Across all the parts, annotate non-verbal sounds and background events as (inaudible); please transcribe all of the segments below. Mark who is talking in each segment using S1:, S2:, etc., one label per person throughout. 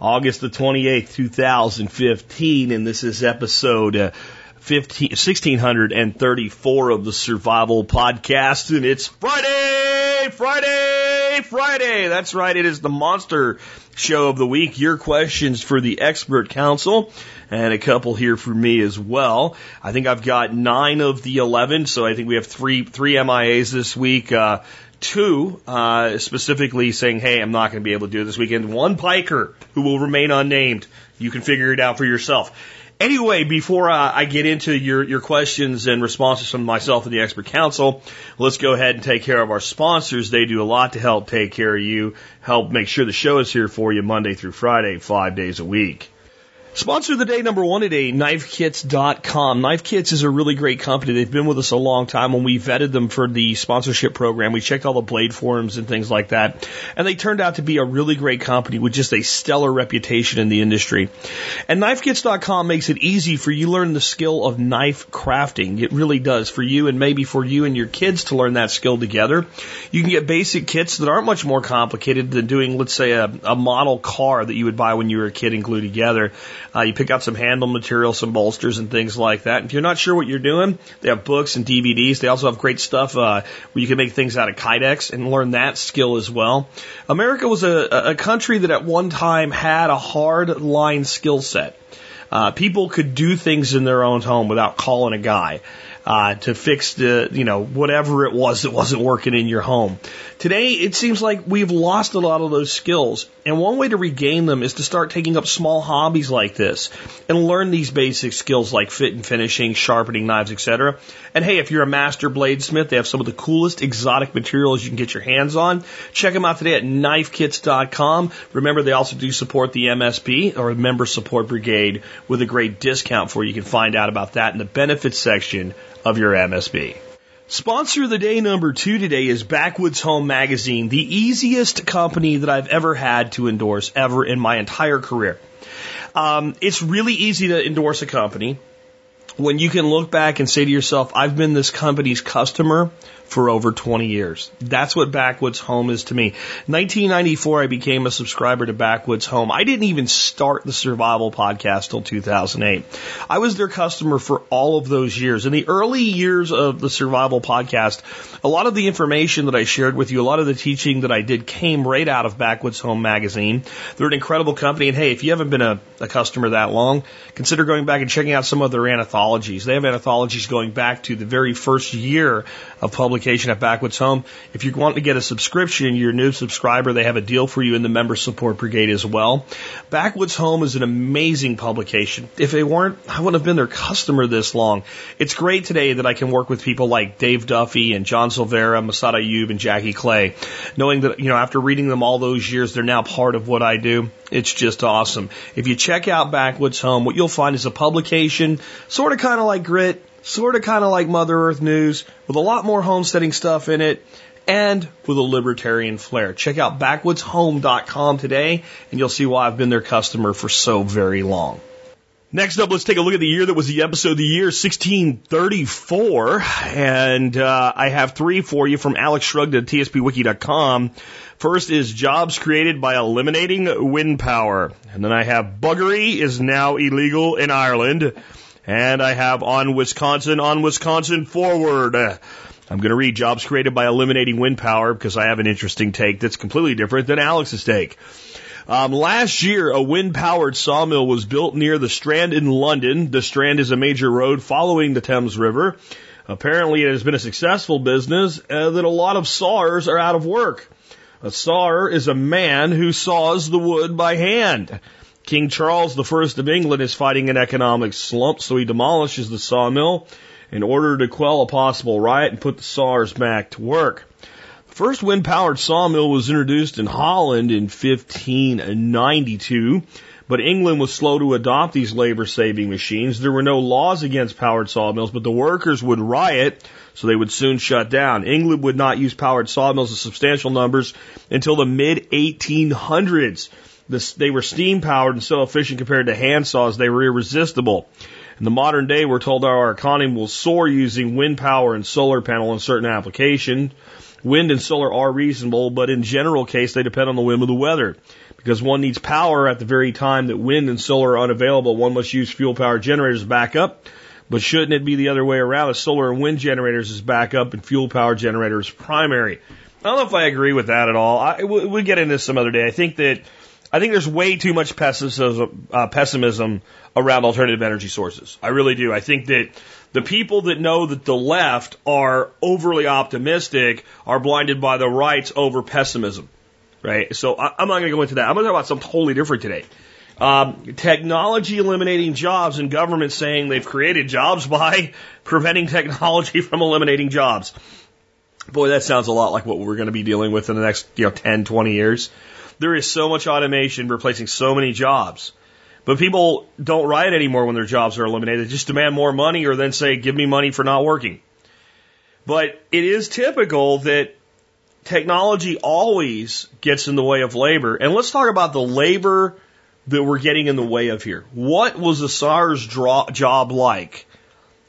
S1: August the 28th, 2015, and this is episode uh, 15, 1634 of the Survival Podcast, and it's Friday, Friday, Friday. That's right. It is the monster show of the week. Your questions for the expert council and a couple here for me as well. I think I've got nine of the 11, so I think we have three, three MIAs this week. Uh, two, uh, specifically saying, hey, I'm not going to be able to do this weekend. One piker who will remain unnamed. You can figure it out for yourself. Anyway, before uh, I get into your, your questions and responses from myself and the expert council, let's go ahead and take care of our sponsors. They do a lot to help take care of you, help make sure the show is here for you Monday through Friday, five days a week. Sponsor of the day number one today, knifekits.com. Knife Kits is a really great company. They've been with us a long time. When we vetted them for the sponsorship program, we checked all the blade forums and things like that. And they turned out to be a really great company with just a stellar reputation in the industry. And knifekits.com makes it easy for you to learn the skill of knife crafting. It really does for you and maybe for you and your kids to learn that skill together. You can get basic kits that aren't much more complicated than doing, let's say, a, a model car that you would buy when you were a kid and glue together. Uh, you pick up some handle material, some bolsters and things like that. And If you're not sure what you're doing, they have books and DVDs. They also have great stuff uh, where you can make things out of Kydex and learn that skill as well. America was a, a country that at one time had a hard line skill set. Uh, people could do things in their own home without calling a guy uh, to fix the, you know, whatever it was that wasn't working in your home. Today, it seems like we've lost a lot of those skills. And one way to regain them is to start taking up small hobbies like this and learn these basic skills like fit and finishing, sharpening knives, etc. And hey, if you're a master bladesmith, they have some of the coolest exotic materials you can get your hands on. Check them out today at knifekits.com. Remember, they also do support the MSB or Member Support Brigade with a great discount for you. You can find out about that in the benefits section of your MSB. Sponsor of the day number two today is Backwoods Home Magazine, the easiest company that I've ever had to endorse ever in my entire career. Um, it's really easy to endorse a company when you can look back and say to yourself, I've been this company's customer for over 20 years. That's what Backwoods Home is to me. 1994, I became a subscriber to Backwoods Home. I didn't even start the survival podcast till 2008. I was their customer for all of those years. In the early years of the survival podcast, a lot of the information that I shared with you, a lot of the teaching that I did came right out of Backwoods Home magazine. They're an incredible company. And hey, if you haven't been a, a customer that long, consider going back and checking out some of their anthologies. They have anthologies going back to the very first year of at Backwoods Home. If you want to get a subscription, you're a new subscriber, they have a deal for you in the member support brigade as well. Backwoods Home is an amazing publication. If they weren't, I wouldn't have been their customer this long. It's great today that I can work with people like Dave Duffy and John Silveira, Massad Ayoob, and Jackie Clay, knowing that, you know, after reading them all those years, they're now part of what I do. It's just awesome. If you check out Backwoods Home, what you'll find is a publication, sort of kind of like Grit, sort of kind of like Mother Earth News, with a lot more homesteading stuff in it, and with a libertarian flair. Check out backwoodshome.com today, and you'll see why I've been their customer for so very long. Next up, let's take a look at the year that was the episode of the year, 1634. And uh, I have three for you from Alex Shrugged at tspwiki.com. First is jobs created by eliminating wind power. And then I have buggery is now illegal in Ireland. And I have on Wisconsin, on Wisconsin forward. I'm going to read jobs created by eliminating wind power because I have an interesting take that's completely different than Alex's take. Um, last year, a wind powered sawmill was built near the Strand in London. The Strand is a major road following the Thames River. Apparently, it has been a successful business uh, that a lot of sawyers are out of work. A sawyer is a man who saws the wood by hand. King Charles I of England is fighting an economic slump, so he demolishes the sawmill in order to quell a possible riot and put the sawyers back to work. The first wind powered sawmill was introduced in Holland in 1592. But England was slow to adopt these labor saving machines. There were no laws against powered sawmills, but the workers would riot, so they would soon shut down. England would not use powered sawmills in substantial numbers until the mid 1800s. They were steam powered and so efficient compared to hand saws, they were irresistible. In the modern day, we're told our economy will soar using wind power and solar panel in certain applications. Wind and solar are reasonable, but in general case, they depend on the whim of the weather. Because one needs power at the very time that wind and solar are unavailable, one must use fuel power generators as backup. But shouldn't it be the other way around? The solar and wind generators is backup and fuel power generators primary. I don't know if I agree with that at all. I, we'll get into this some other day. I think that I think there's way too much pessimism, uh, pessimism around alternative energy sources. I really do. I think that the people that know that the left are overly optimistic are blinded by the right's over pessimism, right? So I, am not going to go into that. I'm going to talk about something totally different today. Um, technology eliminating jobs and government saying they've created jobs (laughs) by preventing technology (laughs) from eliminating jobs. Boy, that sounds a lot like what we're going to be dealing with in the next, you know, 10, 20 years. There is so much automation replacing so many jobs. But people don't riot anymore when their jobs are eliminated. They just demand more money or then say, give me money for not working. But it is typical that technology always gets in the way of labor. And let's talk about the labor that we're getting in the way of here. What was the sawyer's job like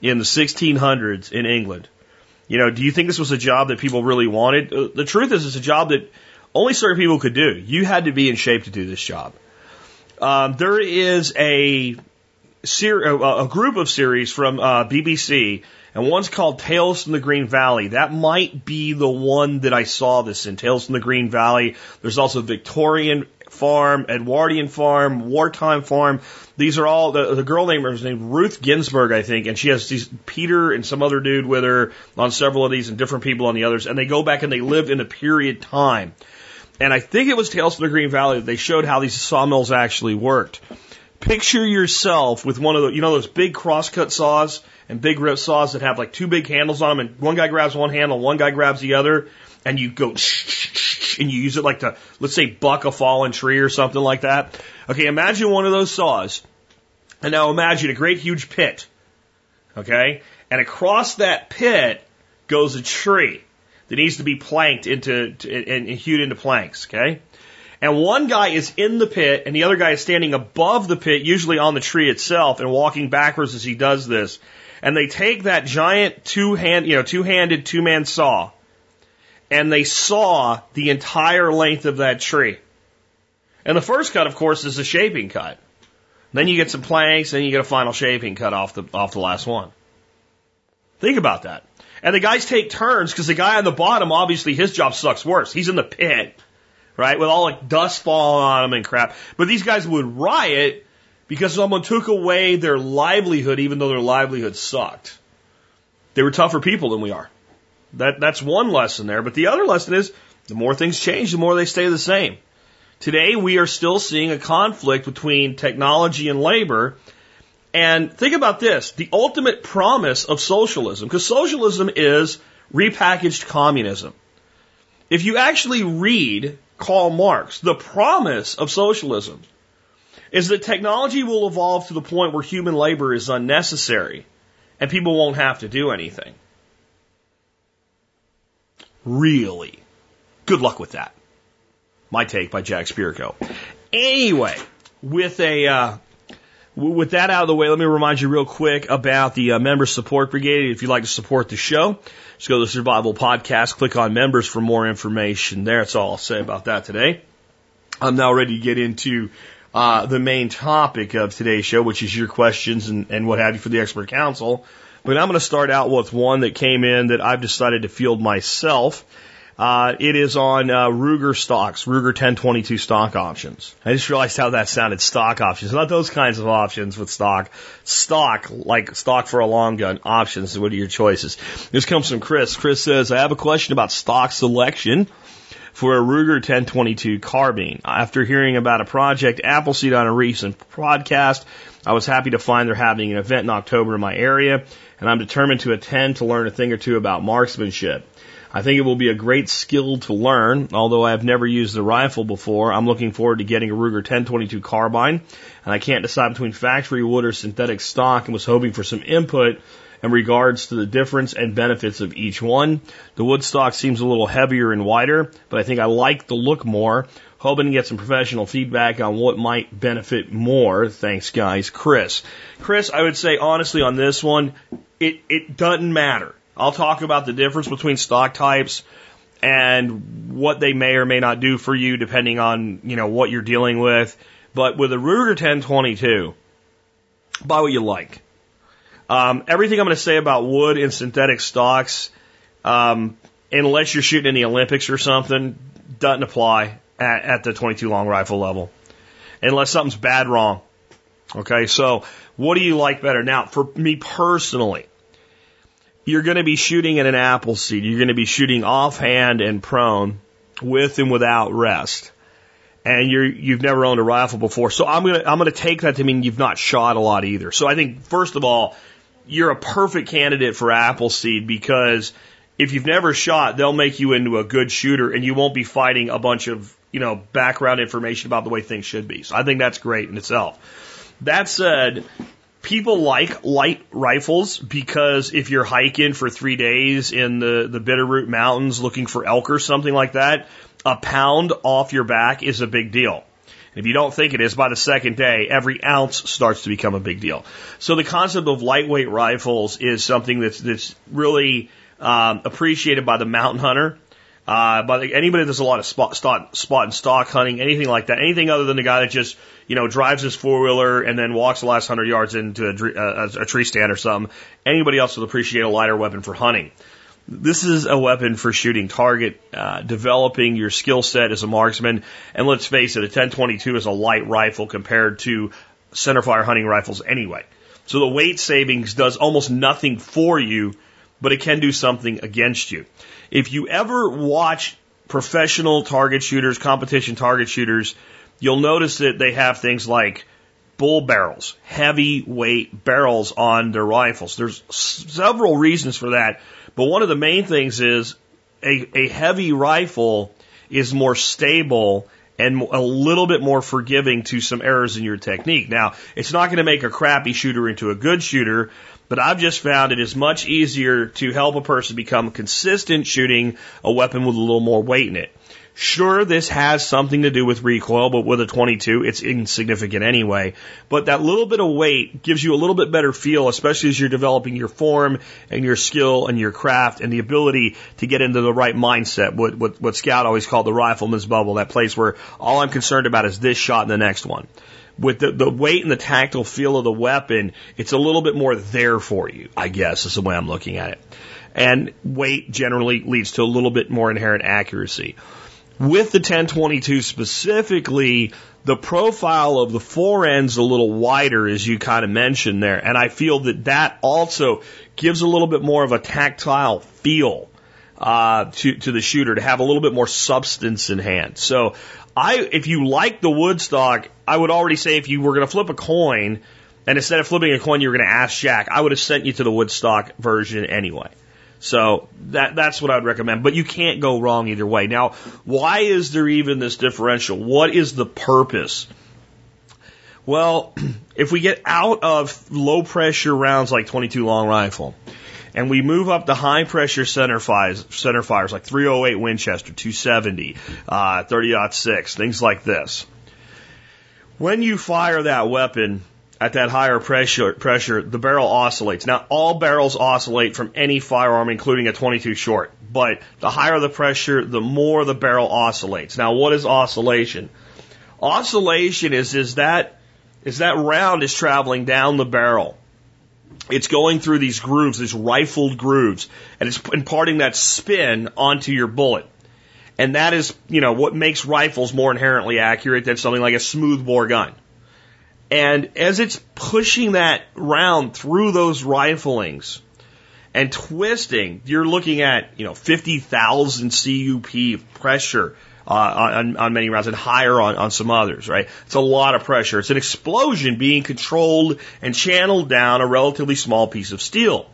S1: in the 1600s in England? You know, do you think this was a job that people really wanted? Uh, the truth is, it's a job that only certain people could do. You had to be in shape to do this job. Um, there is a, ser- a group of series from uh, BBC, and one's called Tales from the Green Valley. That might be the one that I saw this in, Tales from the Green Valley. There's also Victorian Farm, Edwardian Farm, Wartime Farm. These are all the, the girl name is named Ruth Ginsburg, I think, and she has these Peter and some other dude with her on several of these, and different people on the others, and they go back and they live in a period time. And I think it was Tales from the Green Valley that they showed how these sawmills actually worked. Picture yourself with one of the, you know, those big crosscut saws and big rip saws that have like two big handles on them, and one guy grabs one handle, one guy grabs the other, and you go and you use it like to, let's say, buck a fallen tree or something like that. Okay, imagine one of those saws, and now imagine a great huge pit. Okay, and across that pit goes a tree that needs to be planked into and, and hewed into planks. Okay. And one guy is in the pit and the other guy is standing above the pit, usually on the tree itself and walking backwards as he does this. And they take that giant two hand, you know, two handed two man saw and they saw the entire length of that tree. And the first cut, of course, is a shaping cut. Then you get some planks, then you get a final shaping cut off the, off the last one. Think about that. And the guys take turns because the guy on the bottom, obviously his job sucks worse. He's in the pit, right? With all like dust falling on him and crap. But these guys would riot because someone took away their livelihood even though their livelihood sucked. They were tougher people than we are. That, that's one lesson there. But the other lesson is the more things change, the more they stay the same. Today we are still seeing a conflict between technology and labor and think about this the ultimate promise of socialism, because socialism is repackaged communism. If you actually read Karl Marx, the promise of socialism is that technology will evolve to the point where human labor is unnecessary and people won't have to do anything. Really? Good luck with that. My take by Jack Spirko. Anyway, with a uh, with that out of the way, let me remind you real quick about the uh, Member Support Brigade. If you'd like to support the show, just go to the Survival Podcast, click on members for more information there. That's all I'll say about that today. I'm now ready to get into uh, the main topic of today's show, which is your questions and, and what have you for the expert council. But I'm going to start out with one that came in that I've decided to field myself. Uh, it is on uh, Ruger stocks, Ruger 1022 stock options. I just realized how that sounded. Stock options, not those kinds of options with stock. Stock, like stock for a long gun. Options. What are your choices? This comes from Chris. Chris says, "I have a question about stock selection." For a Ruger 1022 carbine. After hearing about a project Appleseed on a recent podcast, I was happy to find they're having an event in October in my area, and I'm determined to attend to learn a thing or two about marksmanship. I think it will be a great skill to learn. Although I have never used the rifle before, I'm looking forward to getting a Ruger 1022 carbine, and I can't decide between factory wood or synthetic stock, and was hoping for some input in regards to the difference and benefits of each one. The wood stock seems a little heavier and wider, but I think I like the look more. Hoping to get some professional feedback on what might benefit more. Thanks, guys. Chris. Chris, I would say honestly on this one, it, it doesn't matter. I'll talk about the difference between stock types and what they may or may not do for you depending on, you know, what you're dealing with. But with a Ruger 1022, buy what you like. Um, everything I'm going to say about wood and synthetic stocks, um, unless you're shooting in the Olympics or something, doesn't apply at, at the 22 long rifle level. Unless something's bad wrong. Okay, so what do you like better? Now, for me personally, you're going to be shooting at an Appleseed. You're going to be shooting offhand and prone with and without rest. And you're, you've never owned a rifle before. So I'm going to, I'm going to take that to mean you've not shot a lot either. So I think, first of all, you're a perfect candidate for Appleseed because if you've never shot, they'll make you into a good shooter and you won't be fighting a bunch of, you know, background information about the way things should be. So I think that's great in itself. That said, people like light rifles because if you're hiking for three days in the, the Bitterroot Mountains looking for elk or something like that, a pound off your back is a big deal. If you don't think it is, by the second day, every ounce starts to become a big deal. So the concept of lightweight rifles is something that's, that's really um, appreciated by the mountain hunter. Uh, the, anybody that does a lot of spot, spot, spot and stock hunting, anything like that, anything other than the guy that just you know, drives his four wheeler and then walks the last hundred yards into a, a, a tree stand or something. Anybody else would appreciate a lighter weapon for hunting. This is a weapon for shooting target, uh, developing your skill set as a marksman. And let's face it, a 1022 is a light rifle compared to centerfire hunting rifles anyway. So the weight savings does almost nothing for you, but it can do something against you. If you ever watch professional target shooters, competition target shooters, you'll notice that they have things like bull barrels, heavy weight barrels on their rifles. There's several reasons for that, but one of the main things is a, a heavy rifle is more stable and a little bit more forgiving to some errors in your technique. Now, it's not going to make a crappy shooter into a good shooter, but I've just found it is much easier to help a person become consistent shooting a weapon with a little more weight in it. Sure, this has something to do with recoil, but with a 22, it's insignificant anyway. But that little bit of weight gives you a little bit better feel, especially as you're developing your form and your skill and your craft and the ability to get into the right mindset. What, what, what Scout always called the rifleman's bubble, that place where all I'm concerned about is this shot and the next one. With the, the weight and the tactile feel of the weapon, it's a little bit more there for you, I guess, is the way I'm looking at it. And weight generally leads to a little bit more inherent accuracy. With the 1022 specifically, the profile of the fore end's a little wider, as you kind of mentioned there, and I feel that that also gives a little bit more of a tactile feel uh, to to the shooter to have a little bit more substance in hand. So, I if you like the wood stock, I would already say if you were going to flip a coin, and instead of flipping a coin, you were going to ask Jack, I would have sent you to the wood stock version anyway. So that that's what I'd recommend. But you can't go wrong either way. Now, why is there even this differential? What is the purpose? Well, (clears throat) if we get out of low pressure rounds like 22 long rifle, and we move up to high pressure center fires, center fires like 308 Winchester, 270, uh, 30 6, things like this. When you fire that weapon, at that higher pressure, pressure, the barrel oscillates. Now, all barrels oscillate from any firearm, including a 22 short. But the higher the pressure, the more the barrel oscillates. Now, what is oscillation? Oscillation is, is that, is that round is traveling down the barrel. It's going through these grooves, these rifled grooves, and it's imparting that spin onto your bullet. And that is, you know, what makes rifles more inherently accurate than something like a smoothbore gun. And as it's pushing that round through those riflings and twisting, you're looking at, you know, 50,000 CUP pressure on, on many rounds and higher on, on some others, right? It's a lot of pressure. It's an explosion being controlled and channeled down a relatively small piece of steel.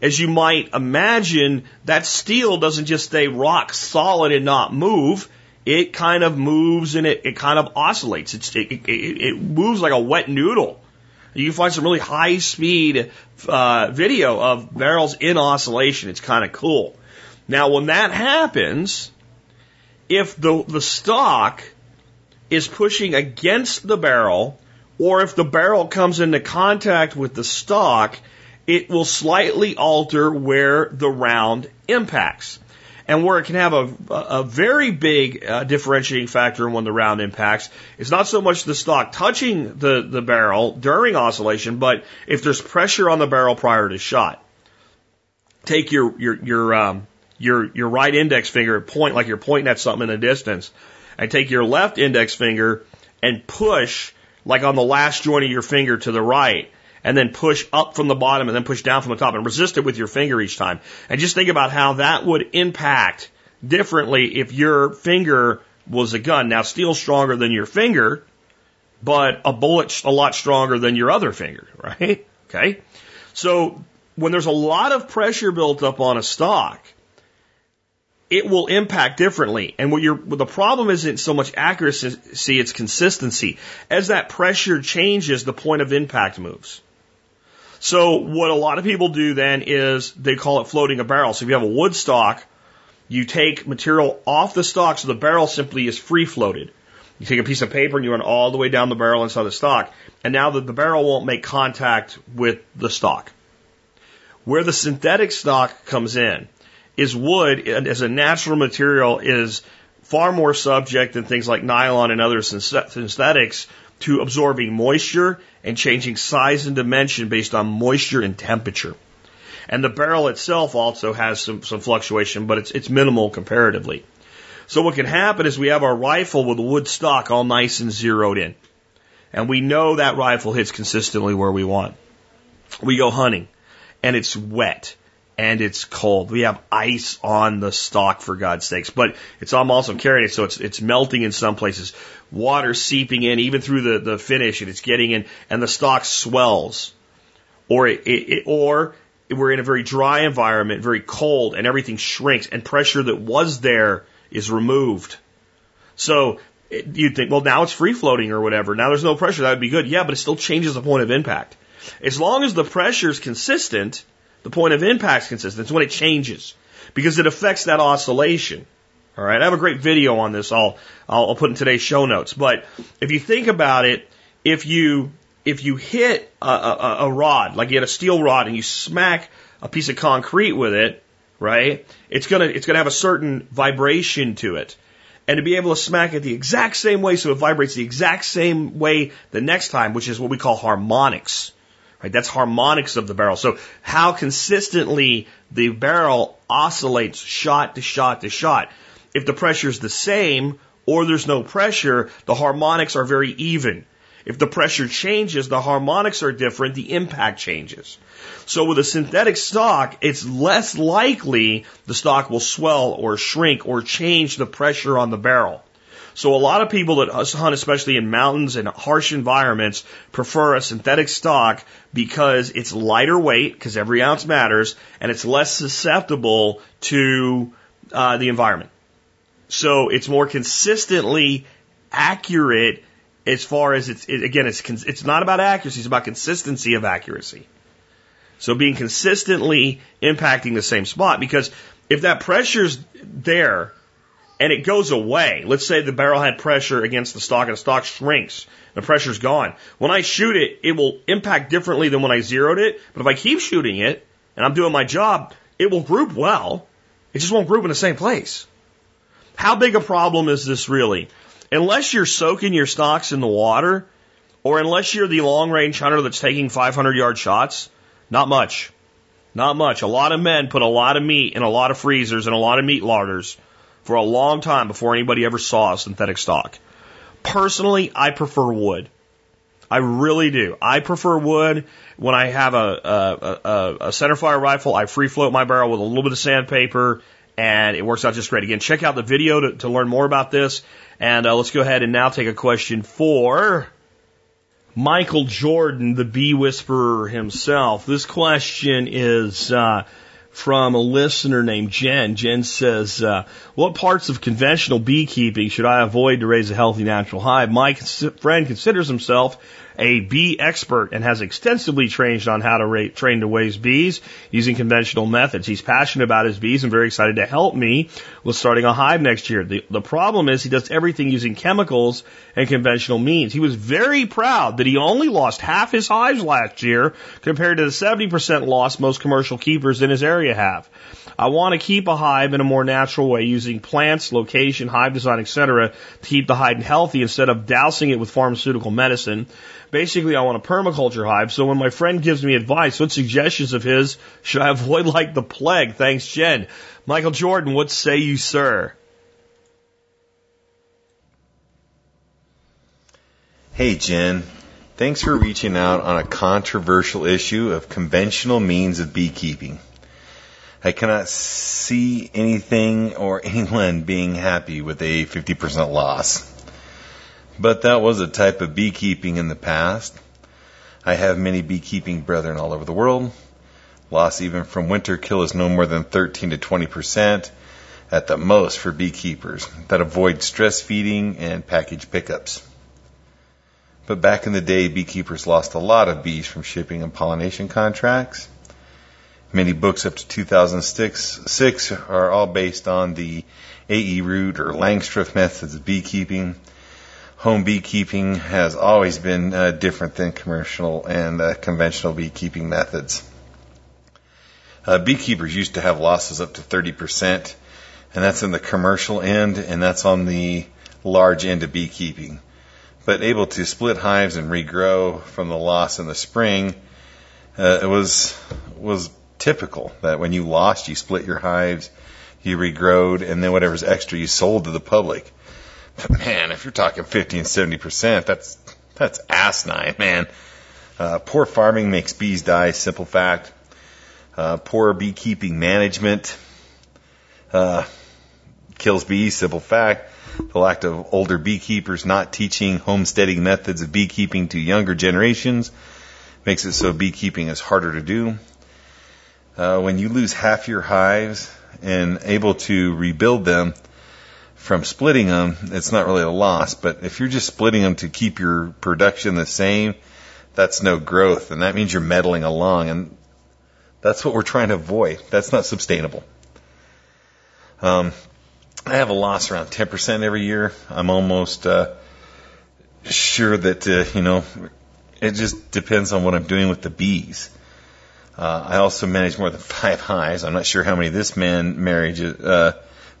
S1: as you might imagine, that steel doesn't just stay rock solid and not move. It kind of moves and it, it kind of oscillates. It, it, it moves like a wet noodle. You can find some really high speed uh, video of barrels in oscillation. It's kind of cool. Now, when that happens, if the, the stock is pushing against the barrel, or if the barrel comes into contact with the stock, it will slightly alter where the round impacts. And where it can have a, a very big uh, differentiating factor when the round impacts is not so much the stock touching the, the barrel during oscillation, but if there's pressure on the barrel prior to shot. Take your, your, your, um, your, your right index finger, point like you're pointing at something in the distance, and take your left index finger and push like on the last joint of your finger to the right and then push up from the bottom and then push down from the top and resist it with your finger each time. And just think about how that would impact differently if your finger was a gun. Now, steel's stronger than your finger, but a bullet's a lot stronger than your other finger, (laughs) right? Okay. So when there's a lot of pressure built up on a stock, it will impact differently. And what you're, the problem isn't so much accuracy, it's consistency. As that pressure changes, the point of impact moves. So what a lot of people do then is they call it floating a barrel. So if you have a wood stock, you take material off the stock so the barrel simply is free floated. You take a piece of paper and you run all the way down the barrel inside the stock. And now the barrel won't make contact with the stock. Where the synthetic stock comes in is wood as a natural material is far more subject than things like nylon and other synthetics to absorbing moisture and changing size and dimension based on moisture and temperature. And the barrel itself also has some, some fluctuation, but it's, it's minimal comparatively. So what can happen is we have our rifle with a wood stock all nice and zeroed in. And we know that rifle hits consistently where we want. We go hunting and it's wet and it's cold. We have ice on the stock for God's sakes, but it's I'm also carrying it, so it's it's melting in some places. Water seeping in even through the the finish, and it's getting in, and the stock swells, or it, it or we're in a very dry environment, very cold, and everything shrinks, and pressure that was there is removed. So you'd think, well, now it's free floating or whatever. Now there's no pressure. That would be good. Yeah, but it still changes the point of impact. As long as the pressure is consistent, the point of impact is consistent. It's when it changes because it affects that oscillation. All right. I have a great video on this. I'll, I'll, put in today's show notes. But if you think about it, if you, if you hit a, a, a rod, like you had a steel rod and you smack a piece of concrete with it, right? It's gonna, it's gonna have a certain vibration to it. And to be able to smack it the exact same way so it vibrates the exact same way the next time, which is what we call harmonics. Right? That's harmonics of the barrel. So how consistently the barrel oscillates shot to shot to shot. If the pressure is the same or there's no pressure, the harmonics are very even. If the pressure changes, the harmonics are different, the impact changes. So with a synthetic stock, it's less likely the stock will swell or shrink or change the pressure on the barrel. So a lot of people that hunt, especially in mountains and harsh environments, prefer a synthetic stock because it's lighter weight, because every ounce matters, and it's less susceptible to uh, the environment. So it's more consistently accurate as far as it's it, again it's it's not about accuracy, it's about consistency of accuracy. So being consistently impacting the same spot because if that pressure's there and it goes away. Let's say the barrel had pressure against the stock and the stock shrinks. The pressure's gone. When I shoot it, it will impact differently than when I zeroed it. But if I keep shooting it and I'm doing my job, it will group well. It just won't group in the same place. How big a problem is this really? Unless you're soaking your stocks in the water, or unless you're the long range hunter that's taking 500 yard shots, not much. Not much. A lot of men put a lot of meat in a lot of freezers and a lot of meat larders for a long time before anybody ever saw a synthetic stock. Personally, I prefer wood. I really do. I prefer wood. When I have a, a, a, a centerfire rifle, I free float my barrel with a little bit of sandpaper, and it works out just great. Again, check out the video to, to learn more about this. And uh, let's go ahead and now take a question for Michael Jordan, the bee whisperer himself. This question is uh, from a listener named Jen. Jen says, uh, "What parts of conventional beekeeping should I avoid to raise a healthy natural hive?" My friend considers himself a bee expert and has extensively trained on how to train to raise bees using conventional methods. He's passionate about his bees and very excited to help me with starting a hive next year. The, the problem is he does everything using chemicals and conventional means. He was very proud that he only lost half his hives last year compared to the 70% loss most commercial keepers in his area have. I want to keep a hive in a more natural way using plants, location, hive design, etc. to keep the hive healthy instead of dousing it with pharmaceutical medicine. Basically, I want a permaculture hive. So when my friend gives me advice, what suggestions of his should I avoid (laughs) like the plague? Thanks, Jen. Michael Jordan, what say you, sir?
S2: Hey, Jen. Thanks for reaching out on a controversial issue of conventional means of beekeeping. I cannot see anything or (laughs) anyone being happy with a 50% loss. But that was a type of beekeeping in the past. I have many beekeeping brethren all over the world. Loss even from winter kill is no more than 13 to 20 percent at the most for beekeepers that avoid stress feeding and package pickups. But back in the day, beekeepers lost a lot of bees from shipping and pollination contracts. Many books up to 2006 are all based on the A.I. Root or Langstroth methods of beekeeping home beekeeping has always been uh, different than commercial and uh, conventional beekeeping methods. Uh, beekeepers used to have losses up to 30%, and that's in the commercial end, and that's on the large end of beekeeping. But able to split hives and regrow from the loss in the spring, uh, it was was typical that when you lost, you split your hives, you regrowed, and then whatever's extra you sold to the public But man, if you're talking 50 and 70 percent, that's that's asinine, man. Uh, poor farming makes bees die. Simple fact. Uh, poor beekeeping management uh, kills bees. Simple fact. The lack of older beekeepers not teaching homesteading methods of beekeeping to younger generations makes it so beekeeping is harder to do. Uh, when you lose half your hives and able to rebuild them, from splitting them, it's not really a loss. But if you're just splitting them to keep your production the same, that's no growth, and that means you're meddling along, and that's what we're trying to avoid. That's not sustainable. Um, I have a loss around 10% every year. I'm almost uh, sure that uh, you know it just depends on what I'm doing with the bees. Uh, I also manage more than (laughs) five hives. I'm not sure how many this man marriage, uh,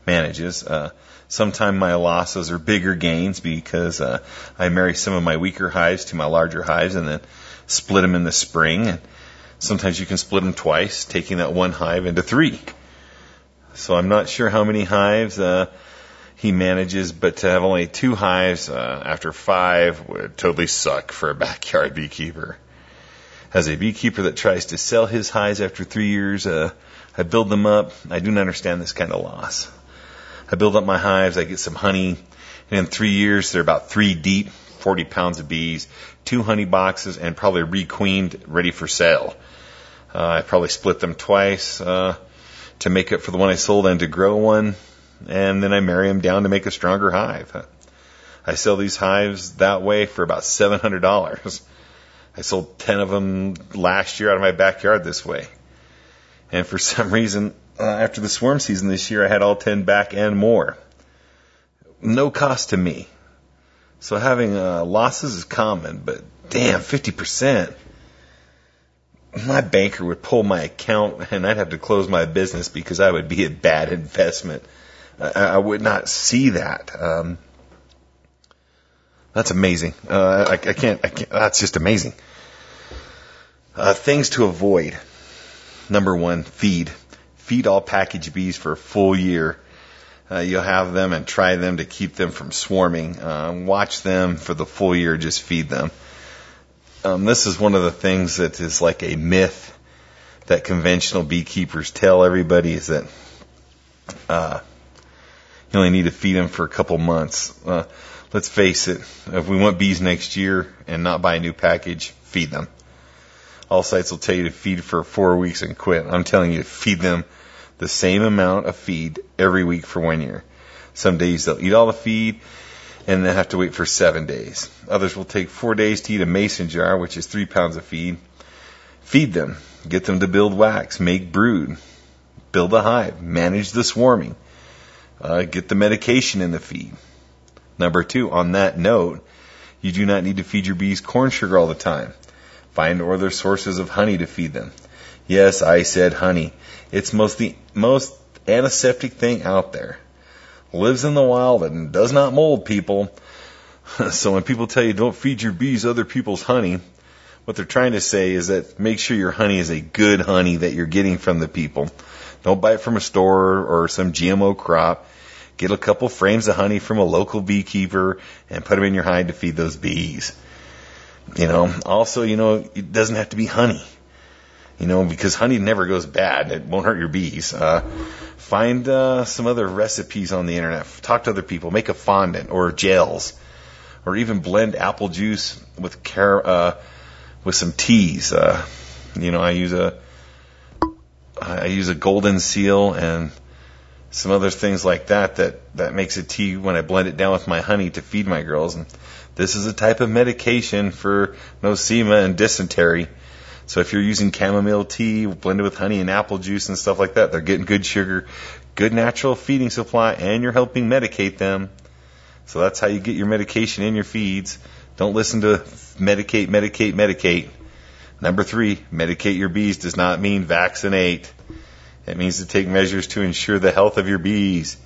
S2: manages. Uh, Sometimes my losses are bigger gains because uh, I marry some of my weaker hives to my larger hives and then split them in the spring. And sometimes you can split them twice, taking that one hive into three. So I'm not sure how many hives uh, he manages, but to have only two hives uh, after five would totally suck for a backyard beekeeper. As a beekeeper that tries to sell his hives after three years, uh, I build them up. I do not understand this kind of loss. I build up my hives, I get some honey, and in three years they're about three deep, 40 pounds of bees, two honey boxes, and probably requeened, ready for sale. Uh, I probably split them twice uh, to make up for the one I sold and to grow one, and then I marry them down to make a stronger hive. I sell these hives that way for about $700. I sold 10 of them last year out of my backyard this way. And for (laughs) some reason, uh, after the swarm season this year, I had all 10 back and more. No cost to me. So having uh, losses is common, but damn, 50%. My banker would pull my account and I'd have to close my business because I would be a bad investment. I, I would not see that. Um, that's amazing. Uh, I, I, can't, I can't, that's just amazing. Uh, things to avoid. Number one, feed feed all package bees for a full year. Uh, you'll have them and try them to keep them from swarming. Uh, watch them for the full year, just feed them. Um, this is one of the things that is like a myth that conventional beekeepers tell everybody is that uh, you only need to feed them for a couple months. Let's face it, if we want bees next year and not buy a new package, feed them. All sites will tell you to feed for four weeks and quit. I'm telling you to feed them the same amount of feed every week for one year. Some days they'll eat all the feed and then have to wait for seven days. Others will take four days to eat a mason jar, which is three pounds of feed. Feed them. Get them to build wax, make brood, build a hive, manage the swarming, uh, get the medication in the feed. Number two, on that note, you do not need to feed your bees corn sugar all the time. Find other sources of honey to feed them. Yes, I said honey. It's most the most antiseptic thing out there. Lives in the wild and does not mold people. (laughs) so when people tell you don't feed your bees other people's honey, what they're trying to say is that make sure your honey is a good honey that you're getting from the people. Don't buy it from a store or some GMO crop. Get a couple frames of honey from a local beekeeper and put them in your hive to feed those bees. You know, also, you know, it doesn't have to be honey. You know, because honey never goes bad. It won't hurt your bees. Uh, find uh, some other recipes on the internet. Talk to other people. Make a fondant or gels, or even blend apple juice with car- uh, with some teas. Uh, you know, I use a I use a golden seal and some other things like that that that makes a tea when I blend it down with my honey to feed my girls. And this is a type of medication for nosema and dysentery. So if you're using chamomile tea blended with honey and apple juice and stuff like that, they're getting good sugar, good natural feeding supply, and you're helping medicate them. So that's how you get your medication in your feeds. Don't listen to medicate, medicate, medicate. Number three, medicate your bees does not mean vaccinate. It means to take measures to ensure the health of your bees.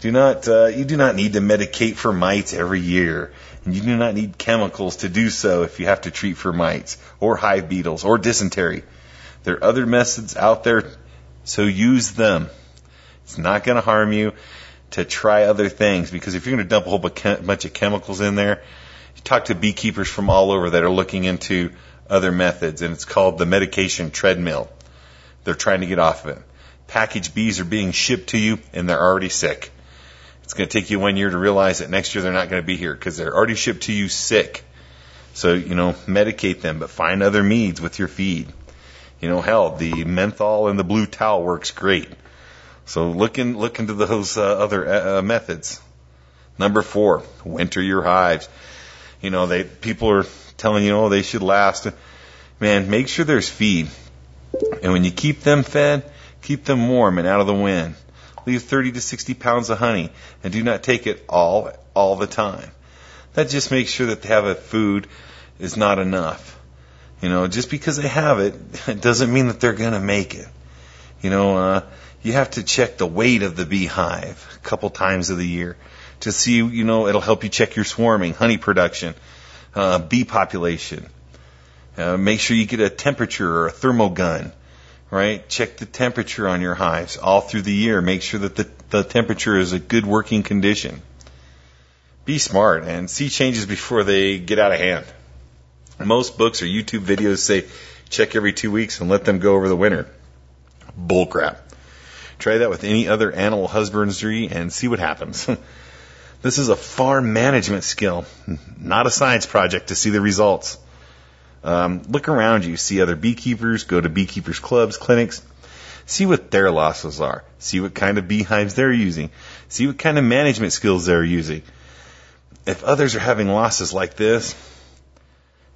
S2: Do not, uh, you do not need to medicate for mites every year. And you do not need chemicals to do so if you have to treat for mites or hive beetles or dysentery. There are other methods out there, so use them. It's not going to harm you to try other things because if you're going to dump a whole bunch of chemicals in there, you talk to beekeepers from all over that are looking into other methods, and it's called the medication treadmill. They're trying to get off of it. Package bees are being shipped to you, and they're already sick. It's going to take you one year to realize that next year they're not going to be here because they're already shipped to you sick. So, you know, medicate them, but find other meads with your feed. You know, hell, the menthol and the blue towel works great. So look, in, look into those uh, other uh, methods. Number four, winter your hives. You know, they people are telling you, oh, they should last. Man, make sure there's feed. And when you keep them fed, keep them warm and out of the wind. Leave 30 to 60 pounds of honey and do not take it all, all the time. That just makes sure that they have a food is not enough. You know, just because they have it, (laughs) it doesn't mean that they're going to make it. You know, uh, you have to check the weight of the beehive a couple times of the year to see, you know, it'll help you check your swarming, honey production, uh, bee population. Uh, make sure you get a temperature or a thermal gun, right? Check the temperature on your hives all through the year. Make sure that the, the temperature is a good working condition. Be smart and see changes before they get out of hand. Most books or YouTube videos say check every two weeks and let them go over the winter. Bullcrap. Try that with any other animal husbandry and see what happens. (laughs) this is a farm management skill, not a science project to see the results. Um, look around you, see other beekeepers, go to beekeepers clubs, clinics, see what their losses are, see what kind of beehives they're using, see what kind of management skills they're using. If others are having losses like this,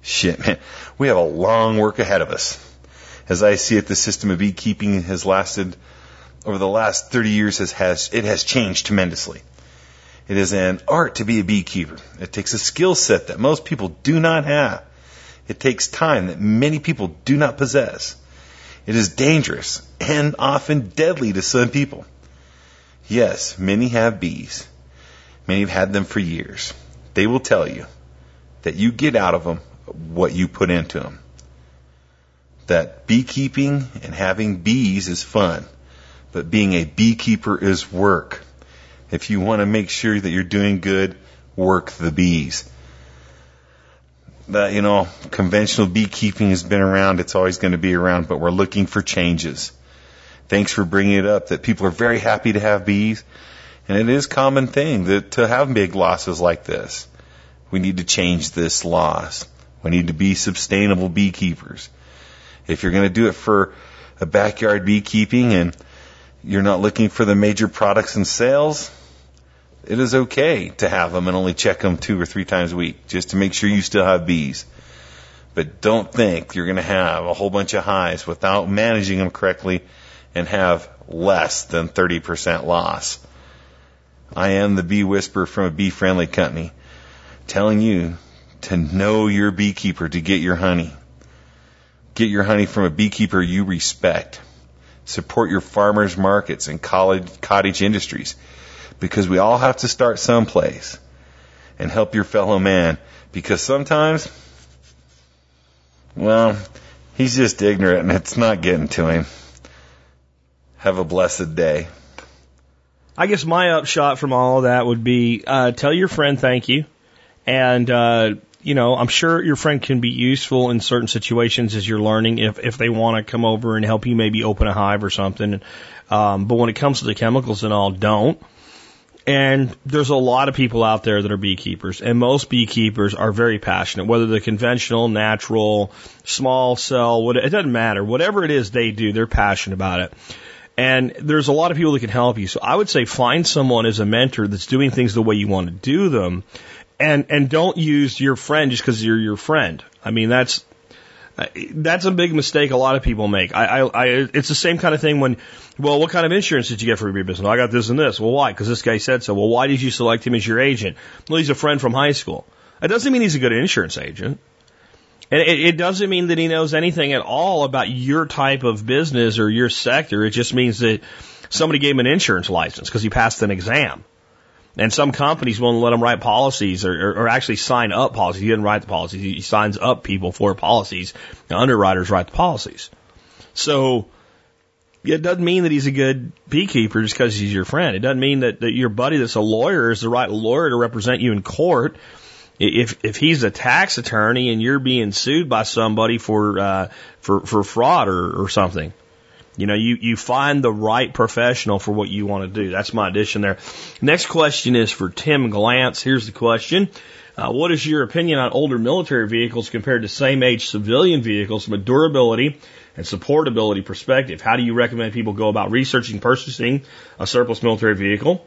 S2: shit, man, we have a long work ahead of us. As I see it, the system of beekeeping has lasted over the last 30 years has, has it has changed tremendously. It is an art to be a beekeeper. It takes a skill set that most people do not have. It takes time that many people do not possess. It is dangerous and often deadly to some people. Yes, many have bees. Many have had them for years. They will tell you that you get out of them what you put into them. That beekeeping and having bees is fun, but being a beekeeper is work. If you want to make sure that you're doing good, work the bees that you know conventional beekeeping has been around it's always going to be around but we're looking for changes thanks for bringing it up that people are very happy to have bees And it is a common thing that to have big losses like this. We need to change this loss. We need to be sustainable beekeepers. If you're going to do it for a backyard beekeeping and you're not looking for the major products and sales, it is okay to have them and only check them two or three times a week just to make sure you still have bees. But don't think you're going to have a whole bunch of hives without managing them correctly and have less than 30% loss. I am the bee whisperer from a bee friendly company telling you to know your beekeeper to get your honey. Get your honey from a beekeeper you respect. Support your farmers markets and college, cottage industries because we all have to start someplace and help your fellow man because sometimes, well, he's just ignorant and it's not getting to him. Have a blessed day.
S1: I guess my upshot from all of that would be uh, tell your friend thank you. And, uh, you know, I'm sure your friend can be useful in certain situations as you're learning if, if they want to come over and help you maybe open a hive or something. Um, but when it comes to the chemicals and all, don't. And there's a lot of people out there that are beekeepers, and most beekeepers are very passionate, whether they're conventional, natural, small cell, what, it doesn't matter. Whatever it is they do, they're passionate about it. And there's a lot of people that can help you. So I would say find someone as a mentor that's doing things the way you want to do them. And, and don't use your friend just because you're your friend. I mean, that's, that's a big mistake a lot of people make. I, I, I, it's the same kind of thing when, well, what kind of insurance did you get for your business? Well, I got this and this. Well, why? Because this guy said so. Well, why did you select him as your agent? Well, he's a friend from high school. That doesn't mean he's a good insurance agent. And it, it doesn't mean that he knows anything at all about your type of business or your sector. It just means that somebody gave him an insurance license because he passed an exam. And some companies won't let him write policies or, or, or actually sign up policies. He didn't write the policies. He signs up people for policies. The underwriters write the policies. So it doesn't mean that he's a good beekeeper just because he's your friend. It doesn't mean that, that your buddy that's a lawyer is the right lawyer to represent you in court. If if he's a tax attorney and you're being sued by somebody for uh, for for fraud or, or something, you know, you, you find the right professional for what you want to do. That's my addition there. Next question is for Tim Glantz. Here's the question. Uh, what is your opinion on older military vehicles compared to same age civilian vehicles from a durability and supportability perspective? How do you recommend people go about researching purchasing a surplus military vehicle?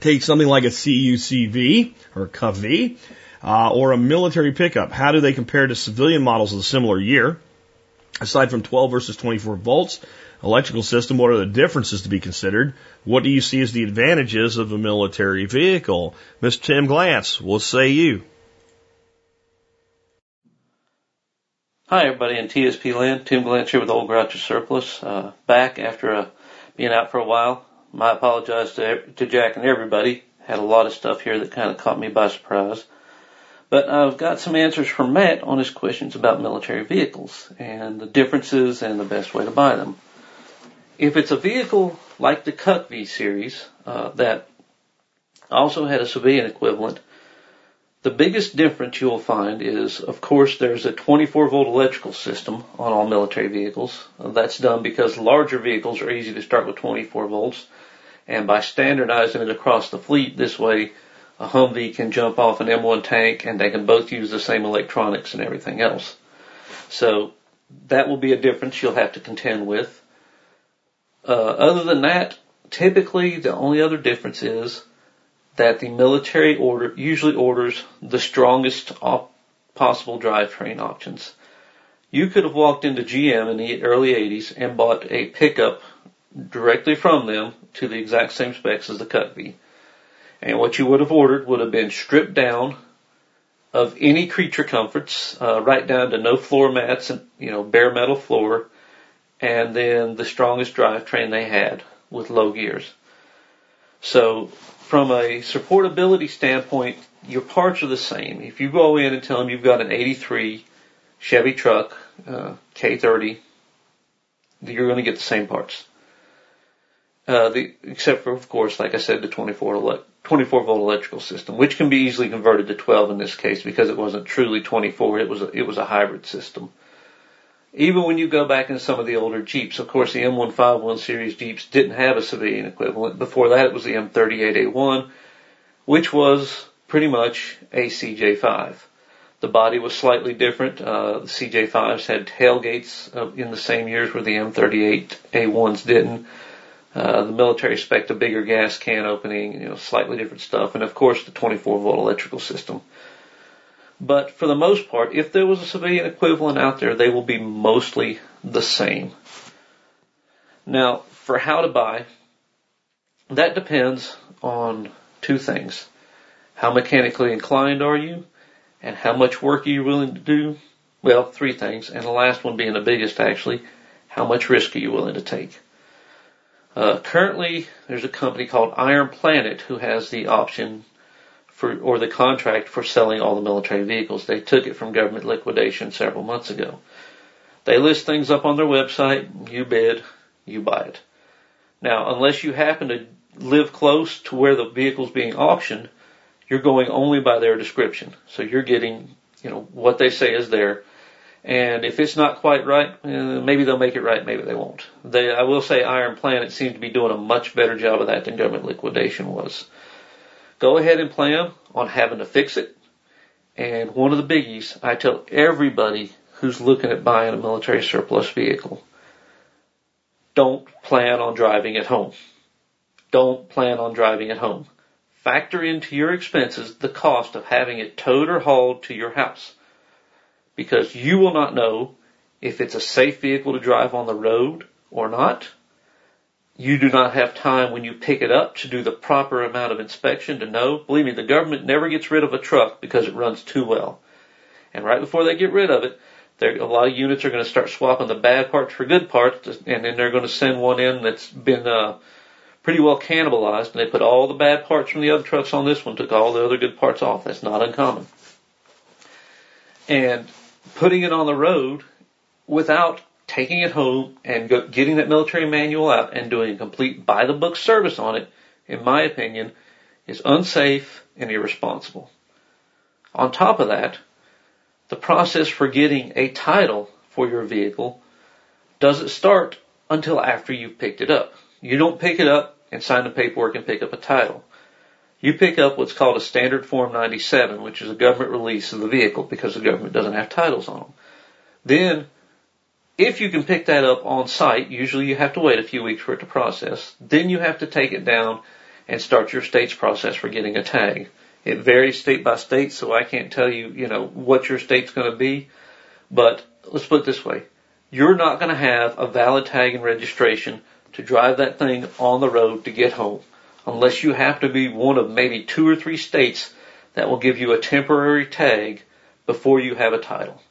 S1: Take something like a CUCV or CUV uh, or a military pickup. How do they compare to civilian models of a similar year? Aside from 12 versus 24 volts, electrical system, what are the differences to be considered? What do you see as the advantages of a military vehicle? Mr. Tim Glantz, what say you?
S3: Hi, everybody in TSP land. Tim Glantz here with Old Grouch's Surplus. Uh, back after uh, being out for a while. My apologize to, to Jack and everybody. Had a lot of stuff here that kind of caught me by surprise. But I've got some answers from Matt on his questions about military vehicles and the differences and the best way to buy them. If it's a vehicle like the CUV series uh, that also had a civilian equivalent, the biggest difference you'll find is, of course, there's a 24 volt electrical system on all military vehicles. Uh, that's done because larger vehicles are easy to start with 24 volts, and by standardizing it across the fleet this way, a Humvee can jump off an M1 tank and they can both use the same electronics and everything else. So that will be a difference you'll have to contend with. Uh, other than that, typically the only other difference is that the military order usually orders the strongest op- possible drivetrain options. You could have walked into GM in the early 80s and bought a pickup directly from them to the exact same specs as the CUV. And what you would have ordered would have been stripped down of any creature comforts, uh, right down to no floor mats and, you know, bare metal floor, and then the strongest drivetrain they had with low gears. So from a supportability standpoint, your parts are the same. If you go in and tell them you've got an 83 Chevy truck, uh, K30, you're going to get the same parts. Uh, the, except for, of course, like I said, the 24 24 volt electrical system, which can be easily converted to 12 in this case because it wasn't truly 24. It was a, it was a hybrid system. Even when you go back in some of the older Jeeps, of course the M151 series Jeeps didn't have a civilian equivalent. Before that it was the M38A1, which was pretty much a CJ5. The body was slightly different. Uh, the CJ5s had tailgates uh, in the same years where the M38A1s didn't. Uh, the military spec a bigger gas can opening, you know, slightly different stuff, and of course the 24 volt electrical system. But for the most part, if there was a civilian equivalent out there, they will be mostly the same. Now, for how to buy, that depends on two things. How mechanically inclined are you? And how much work are you willing to do? Well, three things. And the last one being the biggest actually, how much risk are you willing to take? Uh, currently, there's a company called Iron Planet who has the option for, or the contract for selling all the military vehicles. They took it from government liquidation several months ago. They list things up on their website, you bid, you buy it. Now, unless you happen to live close to where the vehicle's being auctioned, you're going only by their description. So you're getting, you know, what they say is there. And if it's not quite right, eh, maybe they'll make it right, maybe they won't. They, I will say Iron Planet seems to be doing a much better job of that than government liquidation was. Go ahead and plan on having to fix it. And one of the biggies, I tell everybody who's looking at buying a military surplus vehicle, don't plan on driving it home. Don't plan on driving it home. Factor into your expenses the cost of having it towed or hauled to your house. Because you will not know if it's a safe vehicle to drive on the road or not you do not have time when you pick it up to do the proper amount of inspection to know. Believe me, the government never gets rid of a truck because it runs too well. And right before they get rid of it, a lot of units are going to start swapping the bad parts for good parts, and then they're going to send one in that's been uh, pretty well cannibalized, and they put all the bad parts from the other trucks on this one, took all the other good parts off. That's not uncommon. And putting it on the road without taking it home and go, getting that military manual out and doing a complete by the book service on it, in my opinion, is unsafe and irresponsible. On top of that, the process for getting a title for your vehicle doesn't start until after you've picked it up. You don't pick it up and sign the paperwork and pick up a title. You pick up what's called a standard form 97, which is a government release of the vehicle because the government doesn't have titles on them. Then if you can pick that up on site, usually you have to wait a few weeks for it to process. Then you have to take it down and start your state's process for getting a tag. It varies state by state, so I can't tell you, you know, what your state's going to be. But let's put it this way. You're not going to have a valid tag and registration to drive that thing on the road to get home unless you have to be one of maybe two or three states that will give you a temporary tag before you have a title.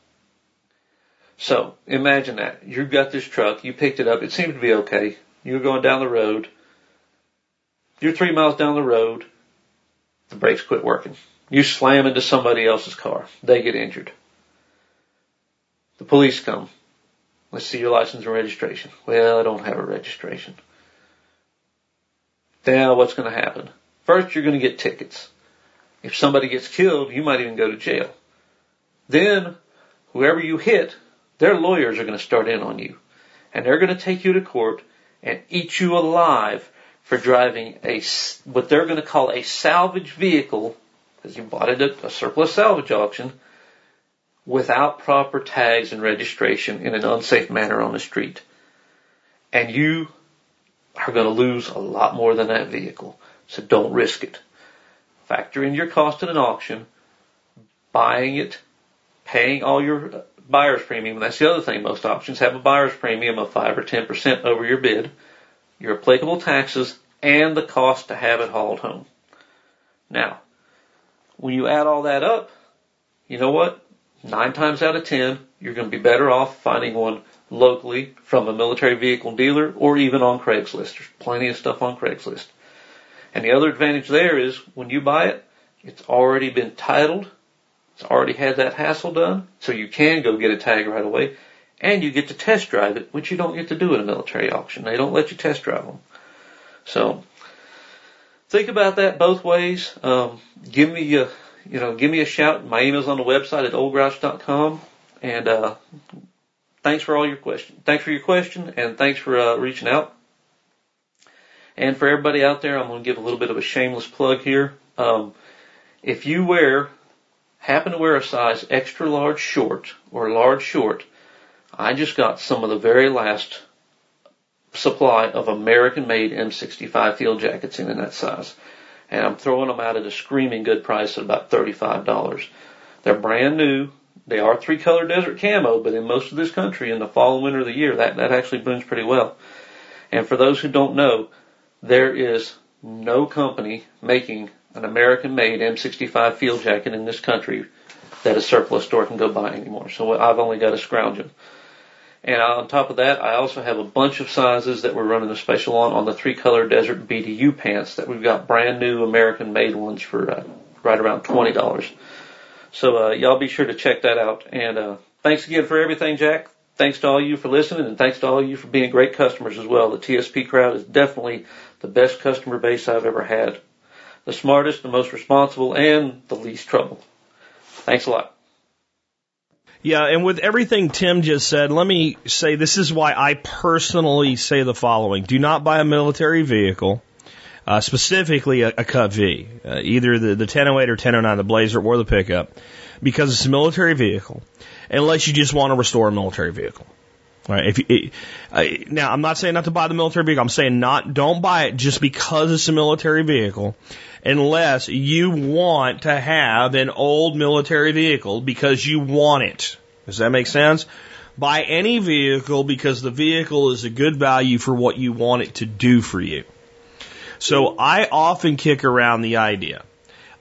S3: So imagine that. You've got this truck, you picked it up, it seemed to be okay. You're going down the road. You're three miles down the road. The brakes quit working. You slam into somebody else's car. They get injured. The police come. Let's see your license and registration. Well, I don't have a registration. Now what's going to happen? First, you're going to get tickets. If somebody gets killed, you might even go to jail. Then, whoever you hit their lawyers are going to start in on you. And they're going to take you to court and eat you alive for driving a, what they're going to call a salvage vehicle, because you bought it at a surplus salvage auction, without proper tags and registration in an unsafe manner on the street. And you are going to lose a lot more than that vehicle. So don't risk it. Factor in your cost at an auction, buying it, paying all your buyer's premium. That's the other thing. Most auctions have a buyer's premium of 5 or 10% over your bid, your applicable taxes, and the cost to have it hauled home. Now, when you add all that up, you know what? Nine times out of ten, you're going to be better off finding one locally from a military vehicle dealer or even on Craigslist. There's plenty of stuff on Craigslist. And the other advantage there is when you buy it, it's already been titled already had that hassle done, so you can go get a tag right away, and you get to test drive it, which you don't get to do at a military auction. They don't let you test drive them. So, think about that both ways. Um, give me a, you know, give me a shout. My email's on the website at oldgrouch.com, and uh, thanks for all your question. Thanks for your question, and thanks for uh, reaching out. And for everybody out there, I'm going to give a little bit of a shameless plug here. Um, if you wear, happen to wear a size extra large short or large short, I just got some of the very last supply of American made M65 field jackets in in that size. And I'm throwing them out at a screaming good price at about $35. They're brand new. They are three color desert camo, but in most of this country in the fall and winter of the year, that, that actually blooms pretty well. And for those who don't know, there is no company making an American made M65 field jacket in this country that a surplus store can go buy anymore. So I've only got to scrounge them. And on top of that, I also have a bunch of sizes that we're running a special on on the three color desert BDU pants that we've got brand new American made ones for uh, right around twenty dollars. So uh, y'all be sure to check that out. And uh, thanks again for everything, Jack. Thanks to all you for listening, and thanks to all you for being great customers as well. The TSP crowd is definitely the best customer base I've ever had. The smartest, the most responsible, and the least trouble. Thanks a lot.
S1: Yeah, and with everything Tim just said, let me say this is why I personally say the following. Do not buy a military vehicle, uh, specifically a, a CUCV, uh, either the, the 1008 or 1009, the Blazer or the pickup, because it's a military vehicle, unless you just want to restore a military vehicle. Right. If you, uh, now, I'm not saying not to buy the military vehicle. I'm saying not, don't buy it just because it's a military vehicle unless you want to have an old military vehicle because you want it. Does that make sense? Buy any vehicle because the vehicle is a good value for what you want it to do for you. So I often kick around the idea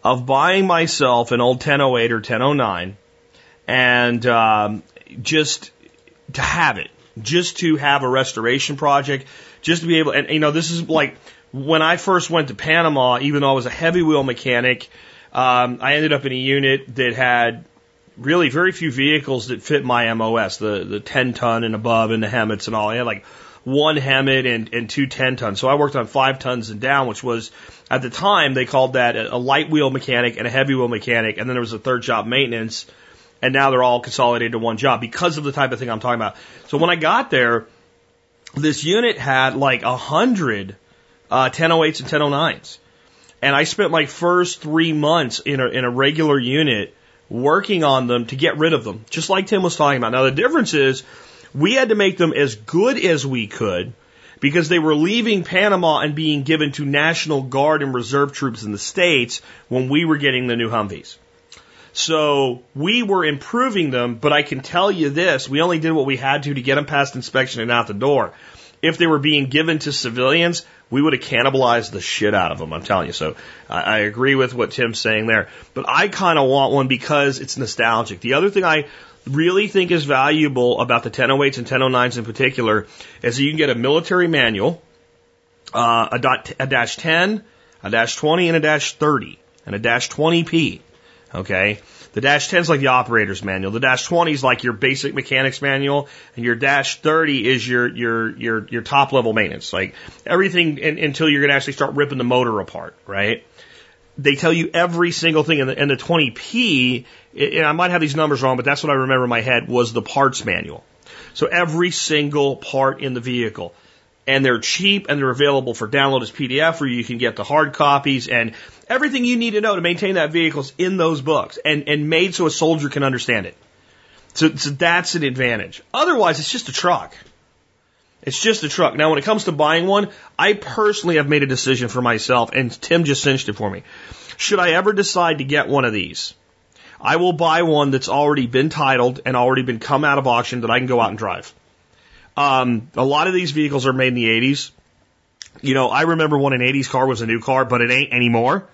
S1: of buying myself an old 1008 or 1009 and um, just to have it, just to have a restoration project, just to be able, and you know, this is like when I first went to Panama, even though I was a heavy wheel mechanic, um, I ended up in a unit that had really very few vehicles that fit my MOS, the, the 10 ton and above and the HEMTTs and all. I had like one HEMTT and, and two 10 tons. So I worked on five tons and down, which was at the time they called that a, a light wheel mechanic and a heavy wheel mechanic. And then there was a third job maintenance. And now they're all consolidated to one job because of the type of thing I'm talking about. So when I got there, this unit had like a hundred uh, 1008s and 1009s. And I spent my first three months in a, in a regular unit working on them to get rid of them, just like Tim was talking about. Now, the difference is we had to make them as good as we could because they were leaving Panama and being given to National Guard and Reserve troops in the States when we were getting the new Humvees. So we were improving them, but I can tell you this, we only did what we had to to get them past inspection and out the door. If they were being given to civilians, we would have cannibalized the shit out of them. I'm telling you. So I, I agree with what Tim's saying there. But I kind of want one because it's nostalgic. The other thing I really think is valuable about the 1008s and 1009s in particular is that you can get a military manual, uh, a, dot, a dash 10, a dash 20, and a dash 30, and a dash 20p. Okay. The dash 10 is like the operator's manual. The dash 20 is like your basic mechanics manual, and your dash 30 is your your your your top level maintenance. Like everything in, until you're going to actually start ripping the motor apart, right? They tell you every single thing, and the, and the 20p, and I might have these numbers wrong, but that's what I remember in my head was the parts manual. So every single part in the vehicle and they're cheap and they're available for download as PDF, or you can get the hard copies and everything you need to know to maintain that vehicle is in those books and, and made so a soldier can understand it. So, so that's an advantage. Otherwise, it's just a truck. It's just a truck. Now, when it comes to buying one, I personally have made a decision for myself, and Tim just cinched it for me. Should I ever decide to get one of these, I will buy one that's already been titled and already been come out of auction that I can go out and drive. Um, a lot of these vehicles are made in the 80s. You know, I remember when an 80s car was a new car, but it ain't anymore.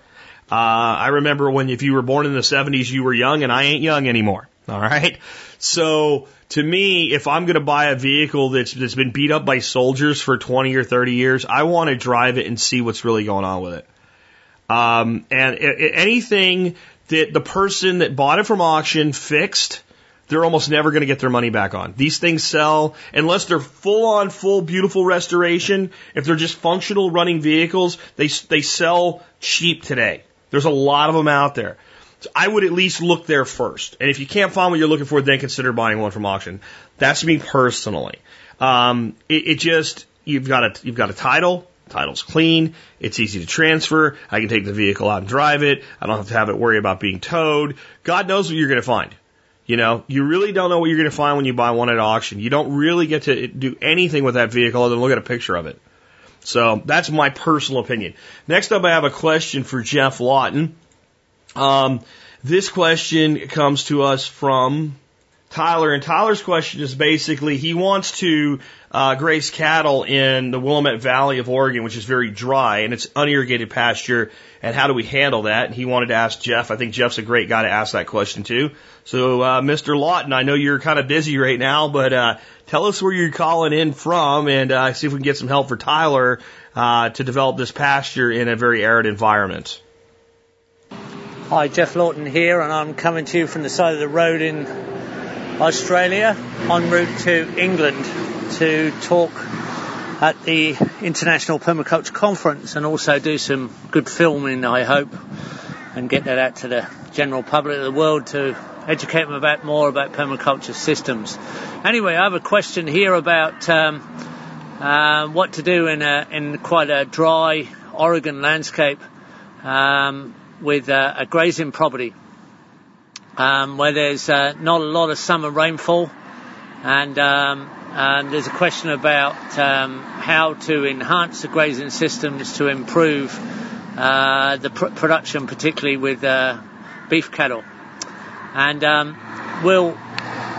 S1: Uh, I remember when if you were born in the 70s, you were young, and I ain't young anymore. (laughs) All right. So to me, if I'm going to buy a vehicle that's that's been beat up by soldiers for 20 or 30 years, I want to drive it and see what's really going on with it. Um, and it, anything that the person that bought it from auction fixed they're almost never going to get their money back on. These things sell unless they're full on full beautiful restoration. If they're just functional running vehicles, they they sell cheap today. There's a lot of them out there. So I would at least look there first. And if you can't find what you're looking for, then consider buying one from auction. That's me personally. Um, it, it just, you've got a, you've got a title. Title's clean. It's easy to transfer. I can take the vehicle out and drive it. I don't have to have it worry about being towed. God knows what you're going to find. You know, you really don't know what you're going to find when you buy one at auction. You don't really get to do anything with that vehicle other than look at a picture of it. So that's my personal opinion. Next up, I have a question for Geoff Lawton. Um, this question comes to us from Tyler, and Tyler's question is basically he wants to uh, graze cattle in the Willamette Valley of Oregon, which is very dry and it's unirrigated pasture. And how do we handle that? And he wanted to ask Geoff. I think Geoff's a great guy to ask that question to. So, uh, Mr. Lawton, I know you're kind of busy right now, but uh, tell us where you're calling in from and uh, see if we can get some help for Tyler uh, to develop this pasture in a very arid environment.
S4: Hi, Geoff Lawton here, and I'm coming to you from the side of the road in Australia en route to England to talk at the International Permaculture Conference and also do some good filming, I hope, and get that out to the general public of the world to educate them about more about permaculture systems. Anyway, I have a question here about um, uh, what to do in a, in quite a dry Oregon landscape um, with a, a grazing property um, where there's uh, not a lot of summer rainfall, and, um, and there's a question about um, how to enhance the grazing systems to improve uh, the pr- production, particularly with uh, beef cattle. And um, will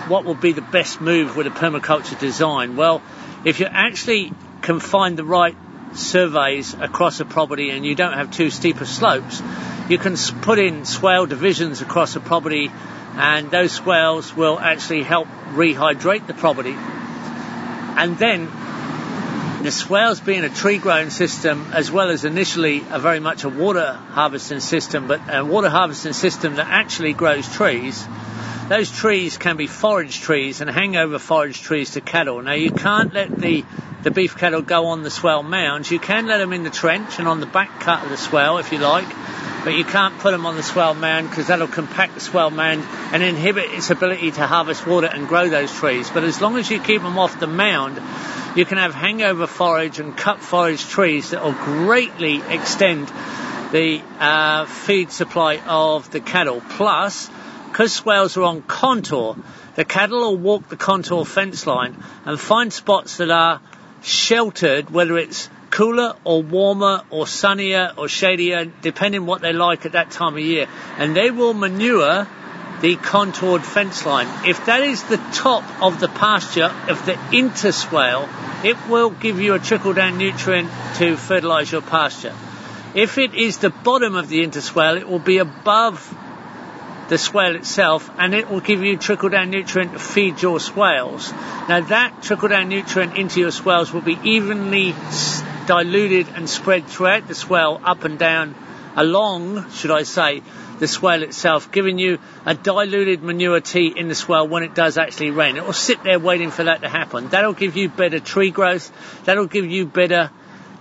S4: what will be the best move with a permaculture design? Well, if you actually can find the right surveys across a property and you don't have too steep of slopes, you can put in swale divisions across a property and those swales will actually help rehydrate the property. And then the swales being a tree growing system as well as initially a very much a water harvesting system, but a water harvesting system that actually grows trees. Those trees can be forage trees and hangover forage trees to cattle. Now you can't let the the beef cattle go on the swale mounds. You can let them in the trench and on the back cut of the swale if you like, but you can't put them on the swale mound because that'll compact the swale mound and inhibit its ability to harvest water and grow those trees. But as long as you keep them off the mound, you can have hangover forage and cut forage trees that will greatly extend the uh, feed supply of the cattle. Plus, because swales are on contour, the cattle will walk the contour fence line and find spots that are sheltered, whether it's cooler or warmer or sunnier or shadier, depending what they like at that time of year. And they will manure the contoured fence line. If that is the top of the pasture of the interswale, it will give you a trickle down nutrient to fertilize your pasture. If it is the bottom of the interswale, it will be above the swale itself and it will give you trickle down nutrient to feed your swales. Now that trickle down nutrient into your swales will be evenly diluted and spread throughout the swale up and down along, should I say, the swale itself, giving you a diluted manure tea in the swale when it does actually rain. It will sit there waiting for that to happen. That'll give you better tree growth. That'll give you better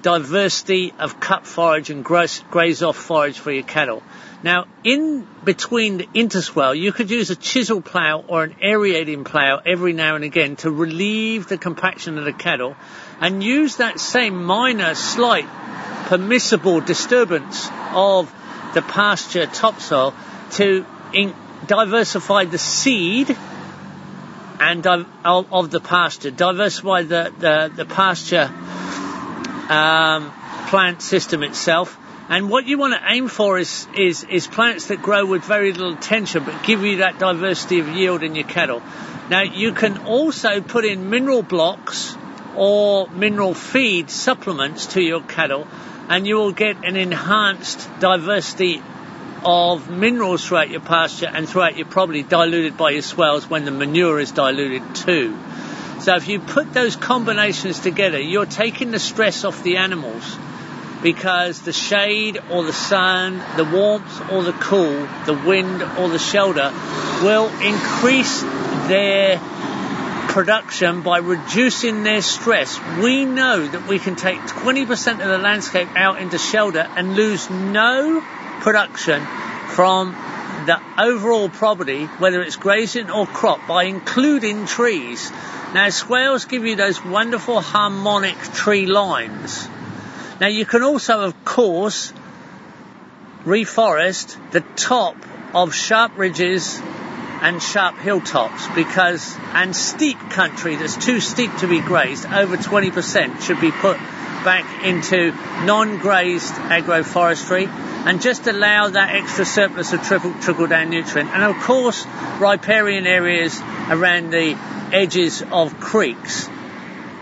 S4: diversity of cut forage and graze, graze off forage for your cattle. Now, in between the interswale, you could use a chisel plough or an aerating plough every now and again to relieve the compaction of the cattle and use that same minor, slight, permissible disturbance of the pasture topsoil to in- diversify the seed and di- of, the pasture, diversify the, the, the pasture um, plant system itself and what you want to aim for is, is, is plants that grow with very little tension but give you that diversity of yield in your cattle. Now you can also put in mineral blocks or mineral feed supplements to your cattle and you will get an enhanced diversity of minerals throughout your pasture and throughout your property diluted by your swales when the manure is diluted too. So if you put those combinations together, you're taking the stress off the animals because the shade or the sun, the warmth or the cool, the wind or the shelter will increase their production by reducing their stress. We know that we can take 20% of the landscape out into shelter and lose no production from the overall property, whether it's grazing or crop, by including trees. Now, swales give you those wonderful harmonic tree lines. Now, you can also, of course, reforest the top of sharp ridges and sharp hilltops because and steep country that's too steep to be grazed over 20% should be put back into non-grazed agroforestry and just allow that extra surplus of trickle, trickle down nutrient and of course riparian areas around the edges of creeks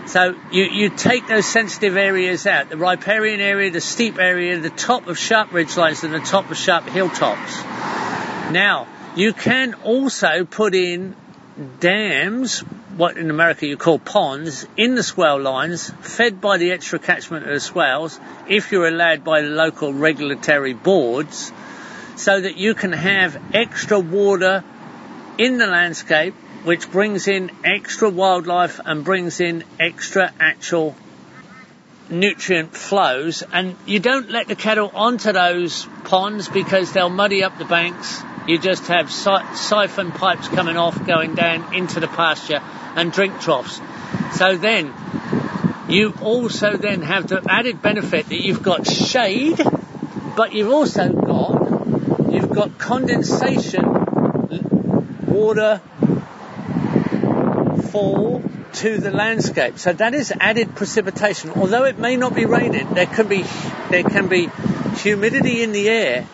S4: so you, you take those sensitive areas out, the riparian area, the steep area, the top of sharp ridgelines and the top of sharp hilltops. Now, you can also put in dams, what in America you call ponds, in the swale lines, fed by the extra catchment of the swales, if you're allowed by the local regulatory boards, so that you can have extra water in the landscape which brings in extra wildlife and brings in extra actual nutrient flows. And you don't let the cattle onto those ponds because they'll muddy up the banks. You just have si- siphon pipes coming off, going down into the pasture and drink troughs. So then you also then have the added benefit that you've got shade, but you've also got you've got condensation, water fall to the landscape. So that is added precipitation. Although it may not be raining, there can be there can be humidity in the air,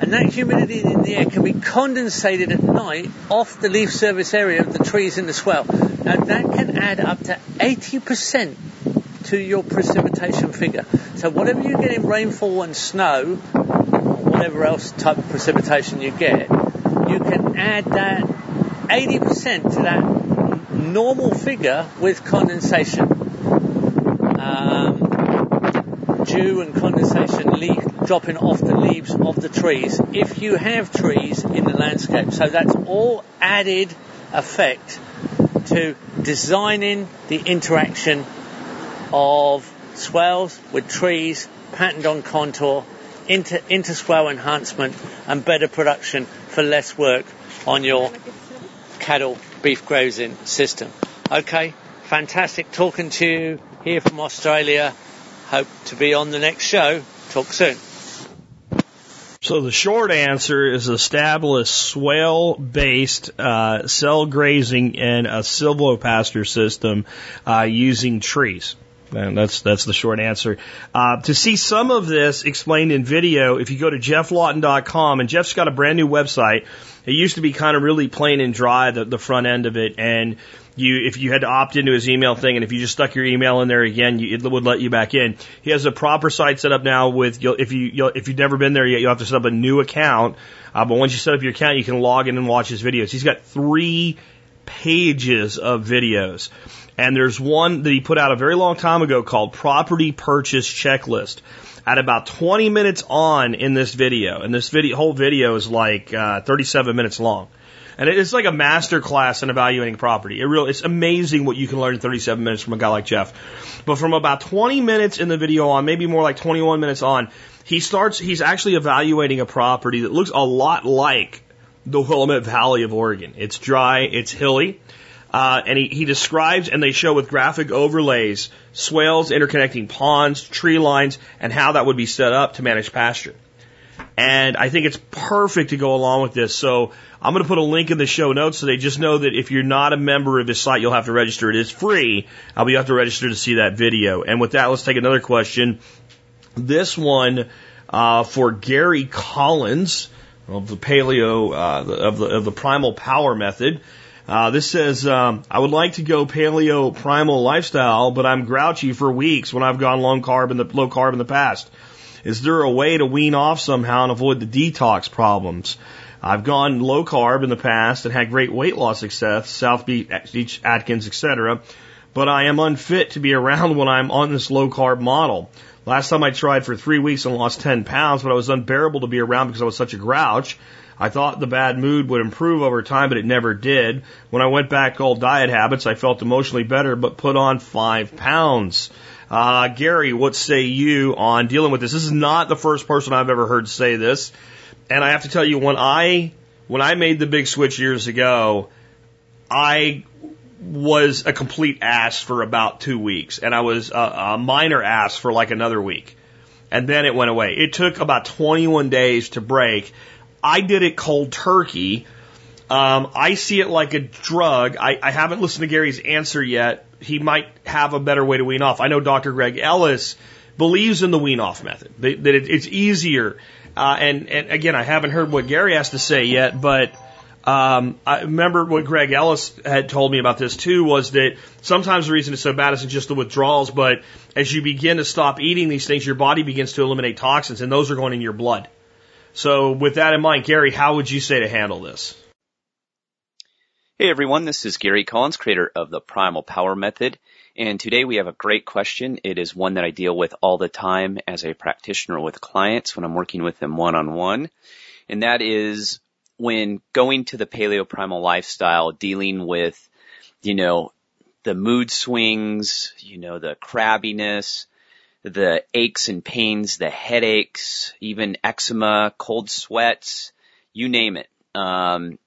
S4: and that humidity in the air can be condensated at night off the leaf surface area of the trees in the swale. Now that can add up to 80% to your precipitation figure. So whatever you get in rainfall and snow, whatever else type of precipitation you get, you can add that 80% to that normal figure with condensation. Um, dew and condensation leaf, dropping off the leaves of the trees if you have trees in the landscape. So that's all added effect to designing the interaction of swales with trees patterned on contour into, into swale enhancement and better production for less work on your cattle beef grazing system. Okay, fantastic talking to you here from Australia. Hope to be on the next show. Talk soon.
S1: So the short answer is establish swale-based uh, cell grazing in a silvopasture system uh, using trees. And that's that's the short answer. Uh, to see some of this explained in video, if you go to geofflawton.com, and Geoff's got a brand new website. It used to be kind of really plain and dry, the, the front end of it, and you if you had to opt into his email thing, and if you just stuck your email in there again, you, it would let you back in. He has a proper site set up now with you'll, if you you'll, if you've never been there yet, you'll have to set up a new account. Uh, but once you set up your account, you can log in and watch his videos. He's got three pages of videos. And there's one that he put out a very long time ago called Property Purchase Checklist. At about 20 minutes on in this video, and this video, whole video is like uh, 37 minutes long. And it's like a master class in evaluating property. It really, it's amazing what you can learn in 37 minutes from a guy like Geoff. But from about 20 minutes in the video on, maybe more like 21 minutes on, he starts, he's actually evaluating a property that looks a lot like the Willamette Valley of Oregon. It's dry, it's hilly, uh, and he, he describes and they show with graphic overlays swales interconnecting ponds, tree lines, and how that would be set up to manage pasture. And I think it's perfect to go along with this. So I'm going to put a link in the show notes so they just know that if you're not a member of this site, you'll have to register. It is free, uh, but you have to register to see that video. And with that, let's take another question. This one uh, for Gary Collins of the paleo uh, of the of the primal power method. Uh, this says, um, I would like to go paleo primal lifestyle, but I'm grouchy for weeks when I've gone low carb in the low carb in the past. Is there a way to wean off somehow and avoid the detox problems? I've gone low carb in the past and had great weight loss success, South Beach, Atkins, etc. But I am unfit to be around when I'm on this low carb model. Last time I tried for three weeks and lost 10 pounds, but I was unbearable to be around because I was such a grouch. I thought the bad mood would improve over time, but it never did. When I went back to old diet habits, I felt emotionally better, but put on five pounds. Uh, Gary, what say you on dealing with this? This is not the first person I've ever heard say this. And I have to tell you, when I when I made the big switch years ago, I was a complete ass for about two weeks, and I was a, a minor ass for like another week, and then it went away. It took about 21 days to break. I did it cold turkey. Um, I see it like a drug. I, I haven't listened to Gary's answer yet. He might have a better way to wean off. I know Dr. Greg Ellis believes in the wean off method, that, it, it's easier. Uh, and, and again, I haven't heard what Gary has to say yet, but um, I remember what Greg Ellis had told me about this too was that sometimes the reason it's so bad isn't just the withdrawals, but as you begin to stop eating these things, your body begins to eliminate toxins, and those are going in your blood. So, with that in mind, Gary, how would you say to handle this?
S5: Hey everyone, this is Gary Collins, creator of the Primal Power Method. And today we have a great question. It is one that I deal with all the time as a practitioner with clients when I'm working with them one on one. And that is when going to the paleo primal lifestyle, dealing with, you know, the mood swings, you know, the crabbiness, the aches and pains, the headaches, even eczema, cold sweats, you name it. Um,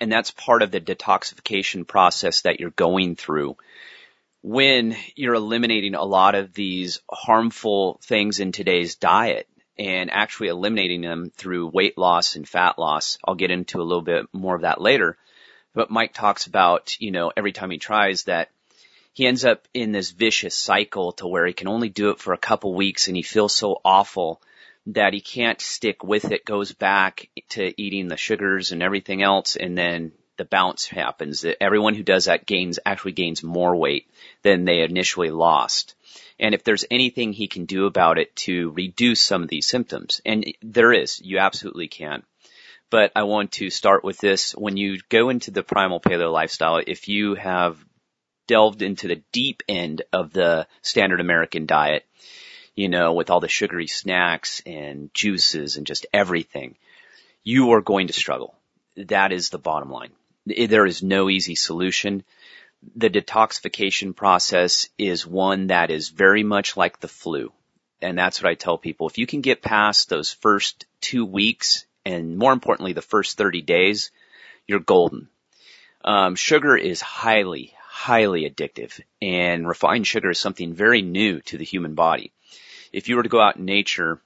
S5: and that's part of the detoxification process that you're going through when you're eliminating a lot of these harmful things in today's diet and actually eliminating them through weight loss and fat loss. I'll get into a little bit more of that later. But Mike talks about, you know, every time he tries that he ends up in this vicious cycle to where he can only do it for a couple weeks and he feels so awful that he can't stick with it, goes back to eating the sugars and everything else, and then the bounce happens. That everyone who does that gains actually gains more weight than they initially lost. And if there's anything he can do about it to reduce some of these symptoms, and there is, you absolutely can. But I want to start with this. When you go into the primal paleo lifestyle, if you have delved into the deep end of the standard American diet, you know, with all the sugary snacks and juices and just everything, you are going to struggle. That is the bottom line. There is no easy solution. The detoxification process is one that is very much like the flu. And that's what I tell people. If you can get past those first two weeks and more importantly, the first 30 days, you're golden. Um, sugar is highly, highly addictive and refined sugar is something very new to the human body. If you were to go out in nature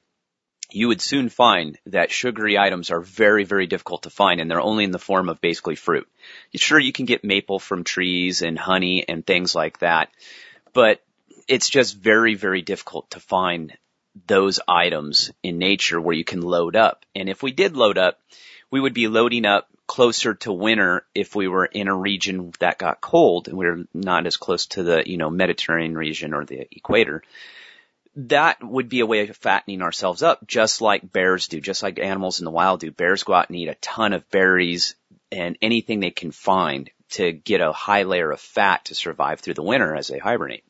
S5: you would soon find that sugary items are very, very difficult to find and they're only in the form of basically fruit. Sure, you can get maple from trees and honey and things like that, but it's just very, very difficult to find those items in nature where you can load up. And if we did load up, we would be loading up closer to winter if we were in a region that got cold and we we're not as close to the, you know, Mediterranean region or the equator that would be a way of fattening ourselves up, just like bears do, just like animals in the wild do. Bears go out and eat a ton of berries and anything they can find to get a high layer of fat to survive through the winter as they hibernate.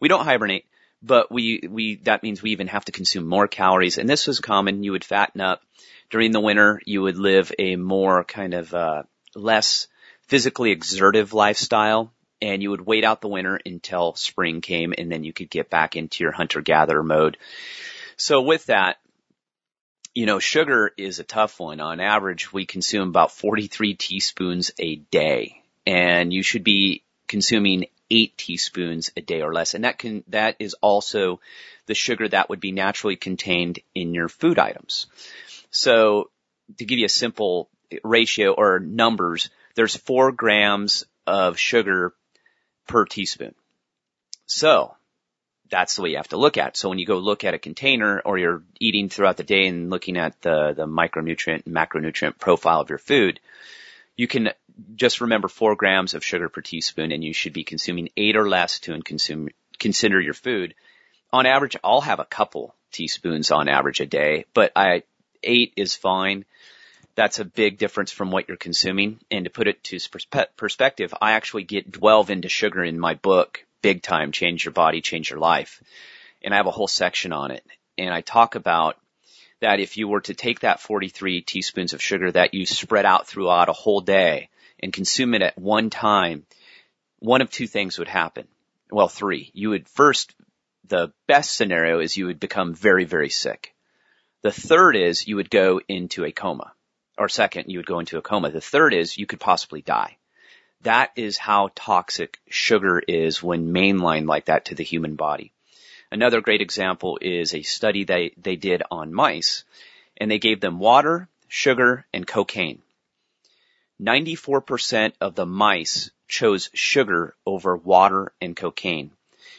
S5: We don't hibernate, but we, we, that means we even have to consume more calories. And this was common. You would fatten up during the winter. You would live a more kind of, uh, less physically exertive lifestyle and you would wait out the winter until spring came and then you could get back into your hunter gatherer mode. So with that, you know, sugar is a tough one. On average, we consume about 43 teaspoons a day and you should be consuming eight teaspoons a day or less. And that can, that is also the sugar that would be naturally contained in your food items. So to give you a simple ratio or numbers, there's four grams of sugar per teaspoon. So that's the way you have to look at it. So when you go look at a container or you're eating throughout the day and looking at the, the micronutrient and macronutrient profile of your food, you can just remember four grams of sugar per teaspoon and you should be consuming eight or less to consume, consider your food. On average, I'll have a couple teaspoons on average a day, but I, eight is fine that's a big difference from what you're consuming. And to put it to perspective, I actually get delve into sugar in my book, big time, change your body, change your life. And I have a whole section on it. And I talk about that if you were to take that 43 teaspoons of sugar that you spread out throughout a whole day and consume it at one time, one of two things would happen. Well, three. You would first, the best scenario is you would become very, very sick The third is you would go into a coma. Or second, you would go into a coma. The third is you could possibly die. That is how toxic sugar is when mainlined like that to the human body. Another great example is a study they, they did on mice and they gave them water, sugar, and cocaine. 94% of the mice chose sugar over water and cocaine.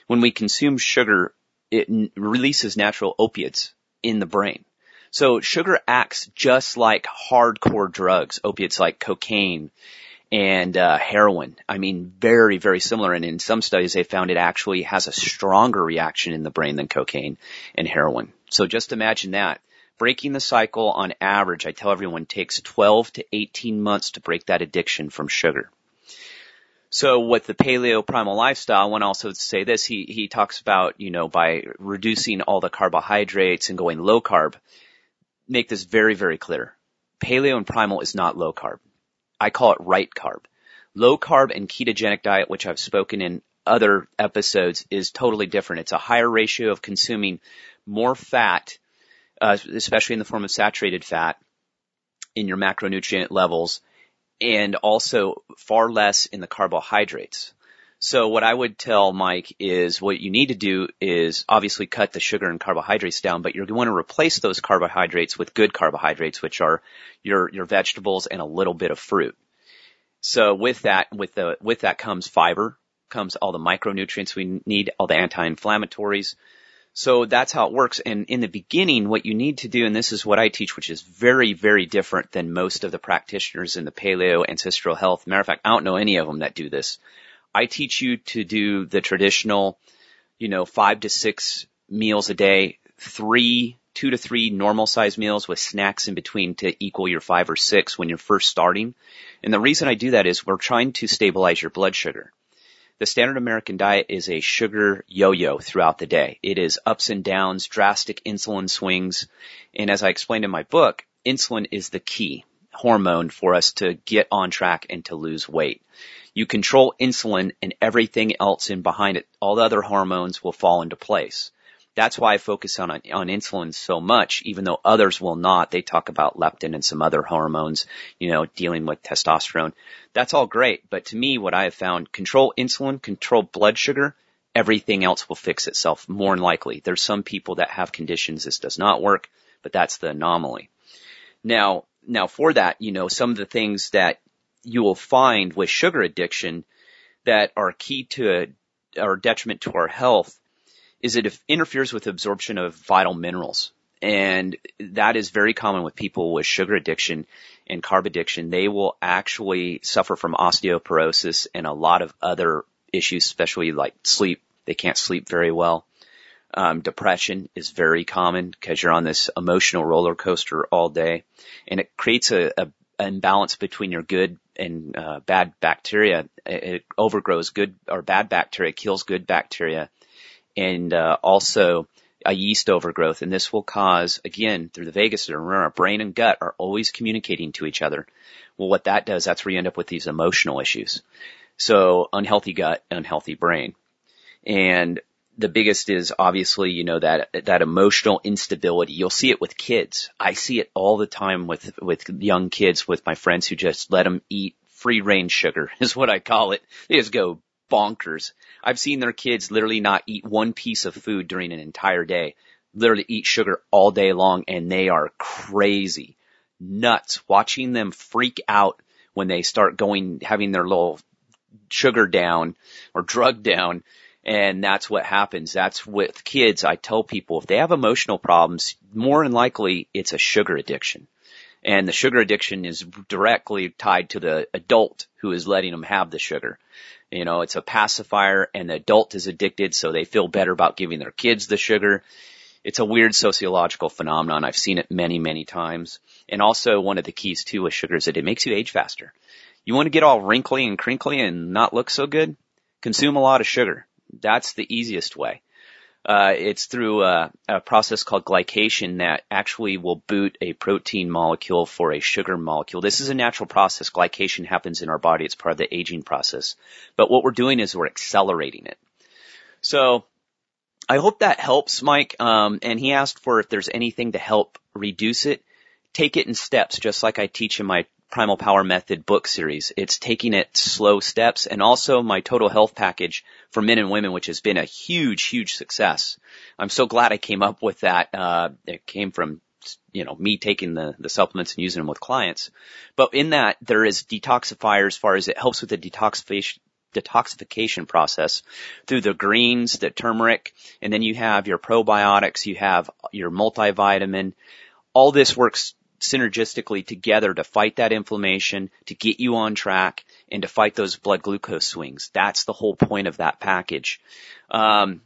S5: When we consume sugar, it releases natural opiates in the brain. So sugar acts just like hardcore drugs, opiates like cocaine and uh, heroin. I mean, very, very similar. And in some studies, they found it actually has a stronger reaction in the brain than cocaine and heroin. So just imagine that. Breaking the cycle on average, I tell everyone, takes 12 to 18 months to break that addiction from sugar. So with the paleo primal lifestyle, I want to also say this. He, he talks about, you know, by reducing all the carbohydrates and going low carb, make this very, very clear. Paleo and primal is not low carb. I call it right carb. Low carb and ketogenic diet, which I've spoken in other episodes, is totally different. It's a higher ratio of consuming more fat uh, especially in the form of saturated fat in your macronutrient levels and also far less in the carbohydrates. So what I would tell Mike is what you need to do is obviously cut the sugar and carbohydrates down, but you're going to replace those carbohydrates with good carbohydrates, which are your, your vegetables and a little bit of fruit. So with that, with the, with that comes fiber, comes all the micronutrients we need, all the anti-inflammatories, so that's how it works. And in the beginning, what you need to do, and this is what I teach, which is very, very different than most of the practitioners in the paleo ancestral health. Matter of fact, I don't know any of them that do this. I teach you to do the traditional, you know, five to six meals a day, three, two to three normal size meals with snacks in between to equal your five or six when you're first starting. And the reason I do that is we're trying to stabilize your blood sugar. The standard American diet is a sugar yo-yo throughout the day. It is ups and downs, drastic insulin swings. And as I explained in my book, insulin is the key hormone for us to get on track and to lose weight. You control insulin and everything else in behind it, all the other hormones will fall into place. That's why I focus on, on insulin so much, even though others will not. They talk about leptin and some other hormones, you know, dealing with testosterone. That's all great. But to me, what I have found, control insulin, control blood sugar, everything else will fix itself more than likely. There's some people that have conditions this does not work, but that's the anomaly. Now, now for that, you know, some of the things that you will find with sugar addiction that are key to our detriment to our health is it interferes with absorption of vital minerals. And that is very common with people with sugar addiction and carb addiction. They will actually suffer from osteoporosis and a lot of other issues, especially like sleep. They can't sleep very well. Um, depression is very common because you're on this emotional roller coaster all day, and it creates a, a imbalance between your good and uh, bad bacteria. It overgrows good or bad bacteria, kills good bacteria, and uh, also a yeast overgrowth. And this will cause, again, through the vagus nerve, our brain and gut are always communicating to each other. Well, what that does, that's where you end up with these emotional issues. So unhealthy gut, unhealthy brain. And the biggest is obviously, you know, that, that emotional instability. You'll see it with kids. I see it all the time with, with young kids, with my friends who just let them eat free range sugar (laughs) is what I call it. They just go bonkers. I've seen their kids literally not eat one piece of food during an entire day, literally eat sugar all day long, and they are crazy, nuts. Watching them freak out when they start going, having their little sugar down or drug down. And that's what happens. That's with kids. I tell people if they have emotional problems, more than likely it's a sugar addiction. And the sugar addiction is directly tied to the adult who is letting them have the sugar. You know, it's a pacifier and the adult is addicted so they feel better about giving their kids the sugar. It's a weird sociological phenomenon. I've seen it many, many times. And also one of the keys too with sugar is that it makes you age faster. You want to get all wrinkly and crinkly and not look so good? Consume a lot of sugar. That's the easiest way. Uh, it's through a, a, process called glycation that actually will boot a protein molecule for a sugar molecule. This is a natural process. Glycation happens in our body. It's part of the aging process. But what we're doing is we're accelerating it. So I hope that helps, Mike. Um, and he asked for if there's anything to help reduce it. Take it in steps, just like I teach in my Primal Power Method book series. It's taking it slow steps and also my total health package for men and women, which has been a huge, huge success. I'm so glad I came up with that. Uh, it came from, you know, me taking the, the supplements and using them with clients. But in that, there is detoxifier as far as it helps with the detoxification, detoxification process through the greens, the turmeric, and then you have your probiotics, you have your multivitamin. All this works synergistically together to fight that inflammation, to get you on track, and to fight those blood glucose swings. That's the whole point of that package. Um,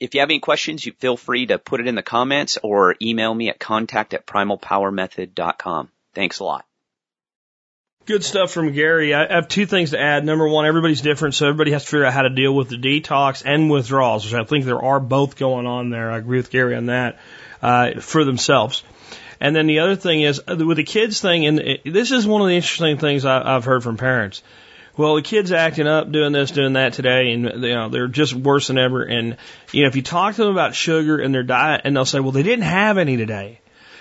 S5: if you have any questions, you feel free to put it in the comments or email me at contact at primalpowermethod.com. Thanks a lot.
S1: Good stuff from Gary. I have two things to add. Number one, everybody's different, so everybody has to figure out how to deal with the detox and withdrawals, which I think there are both going on there. I agree with Gary on that uh, for themselves. And then the other thing is uh, with the kids thing, and this is one of the interesting things I've heard from parents. Well, the kids acting up, doing this, doing that today, and you know they're just worse than ever. And you know if you talk to them about sugar and their diet, and they'll say, "Well, they didn't have any today."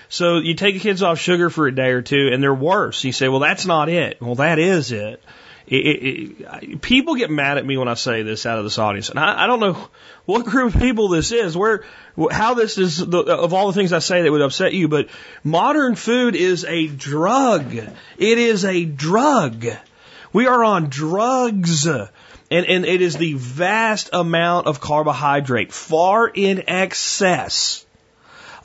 S1: So you take the kids off sugar for a day or two and they're worse. You say, well, that's not it. Well, that is it. It, it, people get mad at me when I say this out of this audience, and I, I don't know what group of people this is, where, how this is the, of all the things I say that would upset you. But modern food is a drug. It is a drug. We are on drugs, and and it is the vast amount of carbohydrate, far in excess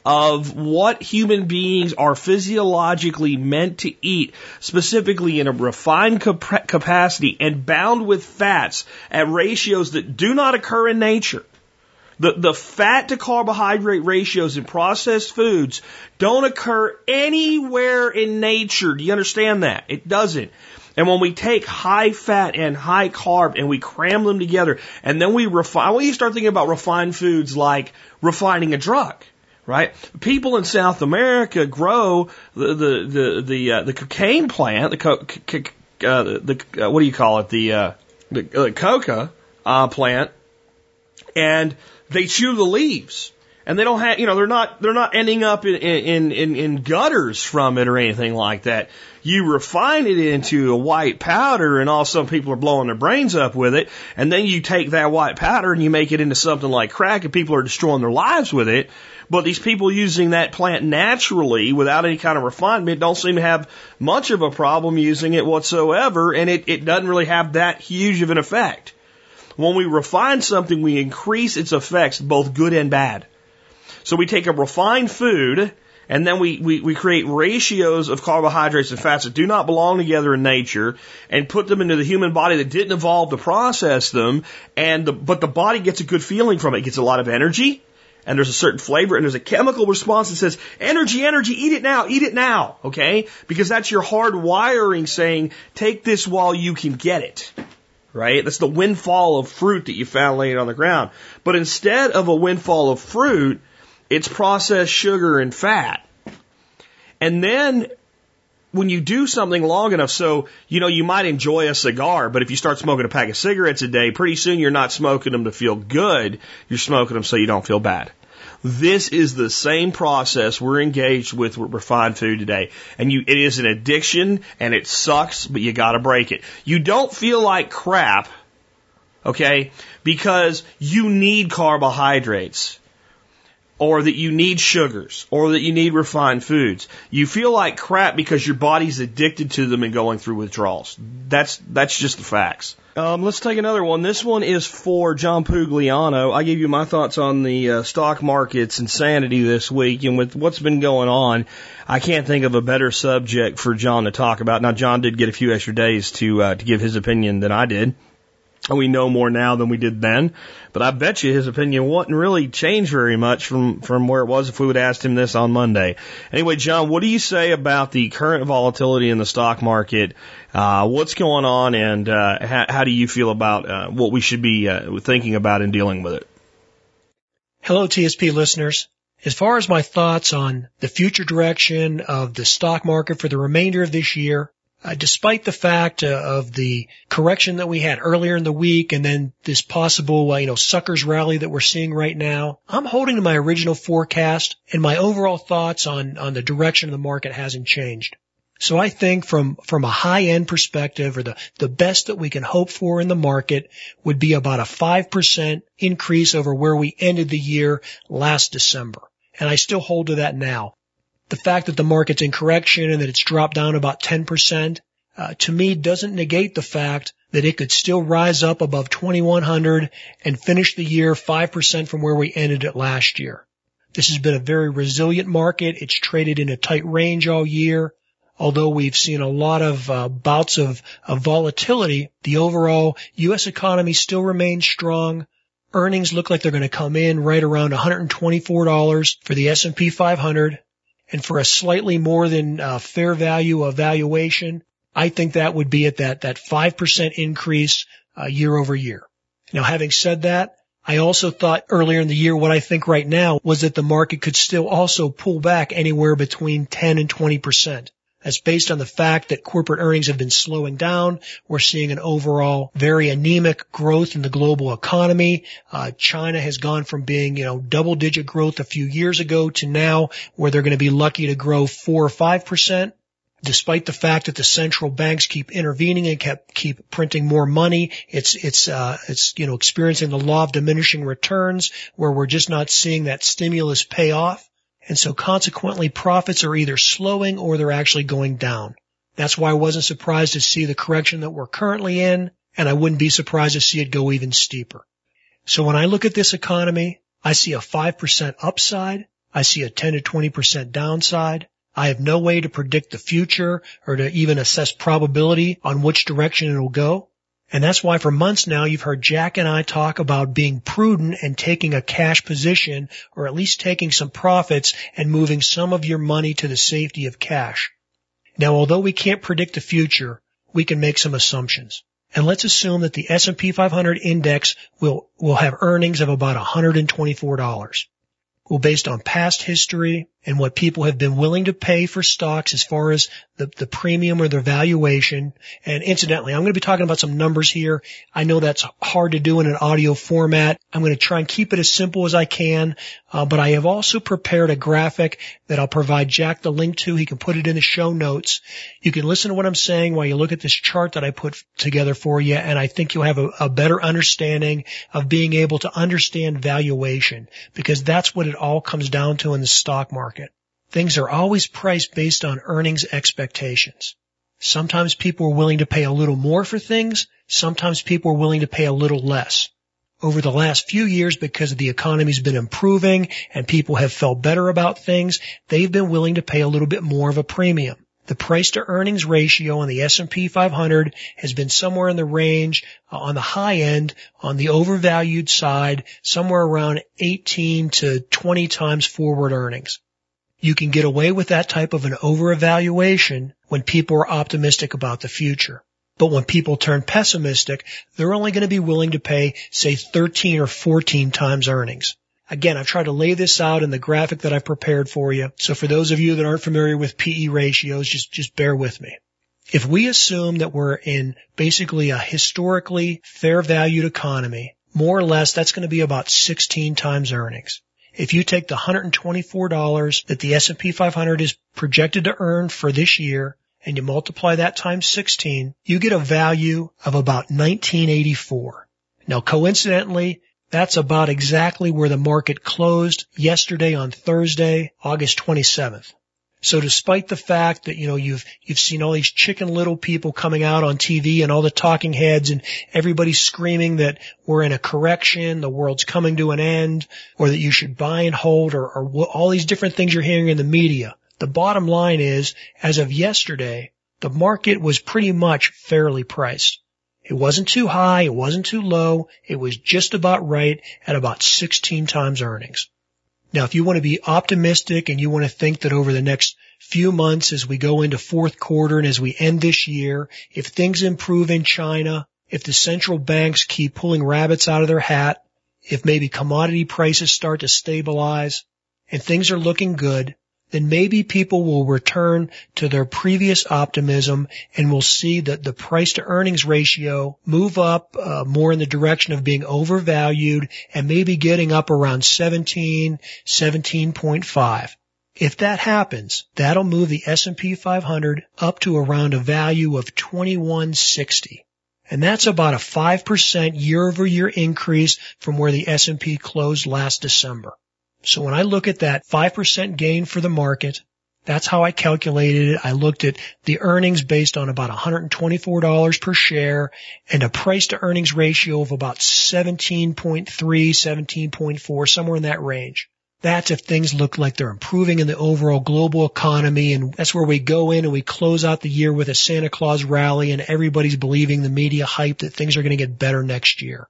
S1: of what human beings are physiologically meant to eat, specifically in a refined capacity and bound with fats at ratios that do not occur in nature. The, the fat to carbohydrate ratios in processed foods don't occur anywhere in nature. Do you understand that? It doesn't. And when we take high fat and high carb and we cram them together and then we refine, well, you start thinking about refined foods like refining a drug right? People in South America grow the the the the, uh, the cocaine plant, the co- c- uh, the uh, what do you call it, the uh, the uh, coca uh, plant, and they chew the leaves. And they don't have, you know, they're not, they're not ending up in, in, in, in gutters from it or anything like that. You refine it into a white powder and all some people are blowing their brains up with it. And then you take that white powder and you make it into something like crack and people are destroying their lives with it. But these people using that plant naturally without any kind of refinement don't seem to have much of a problem using it whatsoever, and it, it doesn't really have that huge of an effect. When we refine something, we increase its effects, both good and bad. So we take a refined food, and then we, we, we create ratios of carbohydrates and fats that do not belong together in nature and put them into the human body that didn't evolve to process them and the, but the body gets a good feeling from it. It gets a lot of energy and there's a certain flavor and there's a chemical response that says, energy, energy, eat it now, eat it now, okay? Because that's your hard wiring saying, take this while you can get it. Right? That's the windfall of fruit that you found laying on the ground. But instead of a windfall of fruit, it's processed sugar and fat. And then when you do something long enough, so, you know, you might enjoy a cigar, but if you start smoking a pack of cigarettes a day, pretty soon you're not smoking them to feel good. You're smoking them so you don't feel bad. This is the same process we're engaged with with refined food today. And you, it is an addiction and it sucks, but you gotta break it. You don't feel like crap, okay, because you need carbohydrates or that you need sugars, or that you need refined foods. You feel like crap because your body's addicted to them and going through withdrawals. That's that's just the facts. Um, let's take another one. This one is for John Pugliano. I gave you my thoughts on the uh, stock market's insanity this week, and with what's been going on, I can't think of a better subject for John to talk about. Now, John did get a few extra days to uh, to give his opinion than I did. We know more now than we did then, but I bet you his opinion wouldn't really change very much from, from where it was if we would asked him this on Monday. Anyway, John, what do you say about the current volatility in the stock market? Uh, what's going on and, uh, how, how, do you feel about, uh, what we should be, uh, thinking about in dealing with it?
S6: Hello, TSP listeners. As far as my thoughts on the future direction of the stock market for the remainder of this year, uh, despite the fact uh, of the correction that we had earlier in the week and then this possible, uh, you know, suckers rally that we're seeing right now, I'm holding to my original forecast and my overall thoughts on, on the direction of the market hasn't changed. So I think from, from a high end perspective or the, the best that we can hope for in the market would be about a 5% increase over where we ended the year last December. And I still hold to that now the fact that the market's in correction and that it's dropped down about 10%, uh, to me doesn't negate the fact that it could still rise up above 2100 and finish the year 5% from where we ended it last year. This has been a very resilient market. It's traded in a tight range all year. Although we've seen a lot of uh, bouts of, of volatility, the overall U.S. economy still remains strong. Earnings look like they're going to come in right around $124 for the S&P 500 and for a slightly more than uh, fair value evaluation, I think that would be at that, that 5% increase uh, year over year. Now having said that, I also thought earlier in the year what I think right now was that the market could still also pull back anywhere between 10 and 20%. That's based on the fact that corporate earnings have been slowing down. We're seeing an overall very anemic growth in the global economy. Uh, China has gone from being, you know, double digit growth a few years ago to now where they're going to be lucky to grow four or five percent despite the fact that the central banks keep intervening and kept, keep printing more money, it's, it's, uh, it's, you know, experiencing the law of diminishing returns where we're just not seeing that stimulus pay off. And so consequently profits are either slowing or they're actually going down. That's why I wasn't surprised to see the correction that we're currently in, and I wouldn't be surprised to see it go even steeper. So when I look at this economy, I see a 5% upside. I see a 10 to 20% downside. I have no way to predict the future or to even assess probability on which direction it'll go. And that's why for months now you've heard Jack and I talk about being prudent and taking a cash position or at least taking some profits and moving some of your money to the safety of cash. Now although we can't predict the future, we can make some assumptions. And let's assume that the S&P 500 index will, will have earnings of about $124. Well, based on past history and what people have been willing to pay for stocks as far as the, the premium or their valuation. And incidentally, I'm going to be talking about some numbers here. I know that's hard to do in an audio format. I'm going to try and keep it as simple as I can. Uh, but I have also prepared a graphic that I'll provide Jack the link to. He can put it in the show notes. You can listen to what I'm saying while you look at this chart that I put together for you. And I think you'll have a, a better understanding of being able to understand valuation because that's what it all comes down to in the stock market. Things are always priced based on earnings expectations. Sometimes people are willing to pay a little more for things. Sometimes people are willing to pay a little less. Over the last few years, because the economy's been improving and people have felt better about things, they've been willing to pay a little bit more of a premium. The price to earnings ratio on the S&P 500 has been somewhere in the range uh, on the high end, on the overvalued side, somewhere around 18 to 20 times forward earnings. You can get away with that type of an overevaluation when people are optimistic about the future. But when people turn pessimistic, they're only going to be willing to pay, say, 13 or 14 times earnings. Again, I've tried to lay this out in the graphic that I've prepared for you. So for those of you that aren't familiar with PE ratios, just, just bear with me. If we assume that we're in basically a historically fair valued economy, more or less that's going to be about 16 times earnings. If you take the $124 that the S&P 500 is projected to earn for this year and you multiply that times 16, you get a value of about 1984. Now coincidentally, that's about exactly where the market closed yesterday on Thursday, August 27th. So despite the fact that, you know, you've, you've seen all these chicken little people coming out on TV and all the talking heads and everybody screaming that we're in a correction, the world's coming to an end, or that you should buy and hold, or, or all these different things you're hearing in the media. The bottom line is, as of yesterday, the market was pretty much fairly priced. It wasn't too high, it wasn't too low, it was just about right at about 16 times earnings. Now, if you want to be optimistic and you want to think that over the next few months as we go into fourth quarter and as we end this year, if things improve in China, if the central banks keep pulling rabbits out of their hat, if maybe commodity prices start to stabilize and things are looking good, then maybe people will return to their previous optimism and will see that the price to earnings ratio move up uh, more in the direction of being overvalued and maybe getting up around 17, 17.5. If that happens, that'll move the S&P 500 up to around a value of 2160. And that's about a 5% year over year increase from where the S&P closed last December. So when I look at that 5% gain for the market, that's how I calculated it. I looked at the earnings based on about $124 per share and a price to earnings ratio of about 17.3, 17.4, somewhere in that range. That's if things look like they're improving in the overall global economy. And that's where we go in and we close out the year with a Santa Claus rally and everybody's believing the media hype that things are going to get better next year.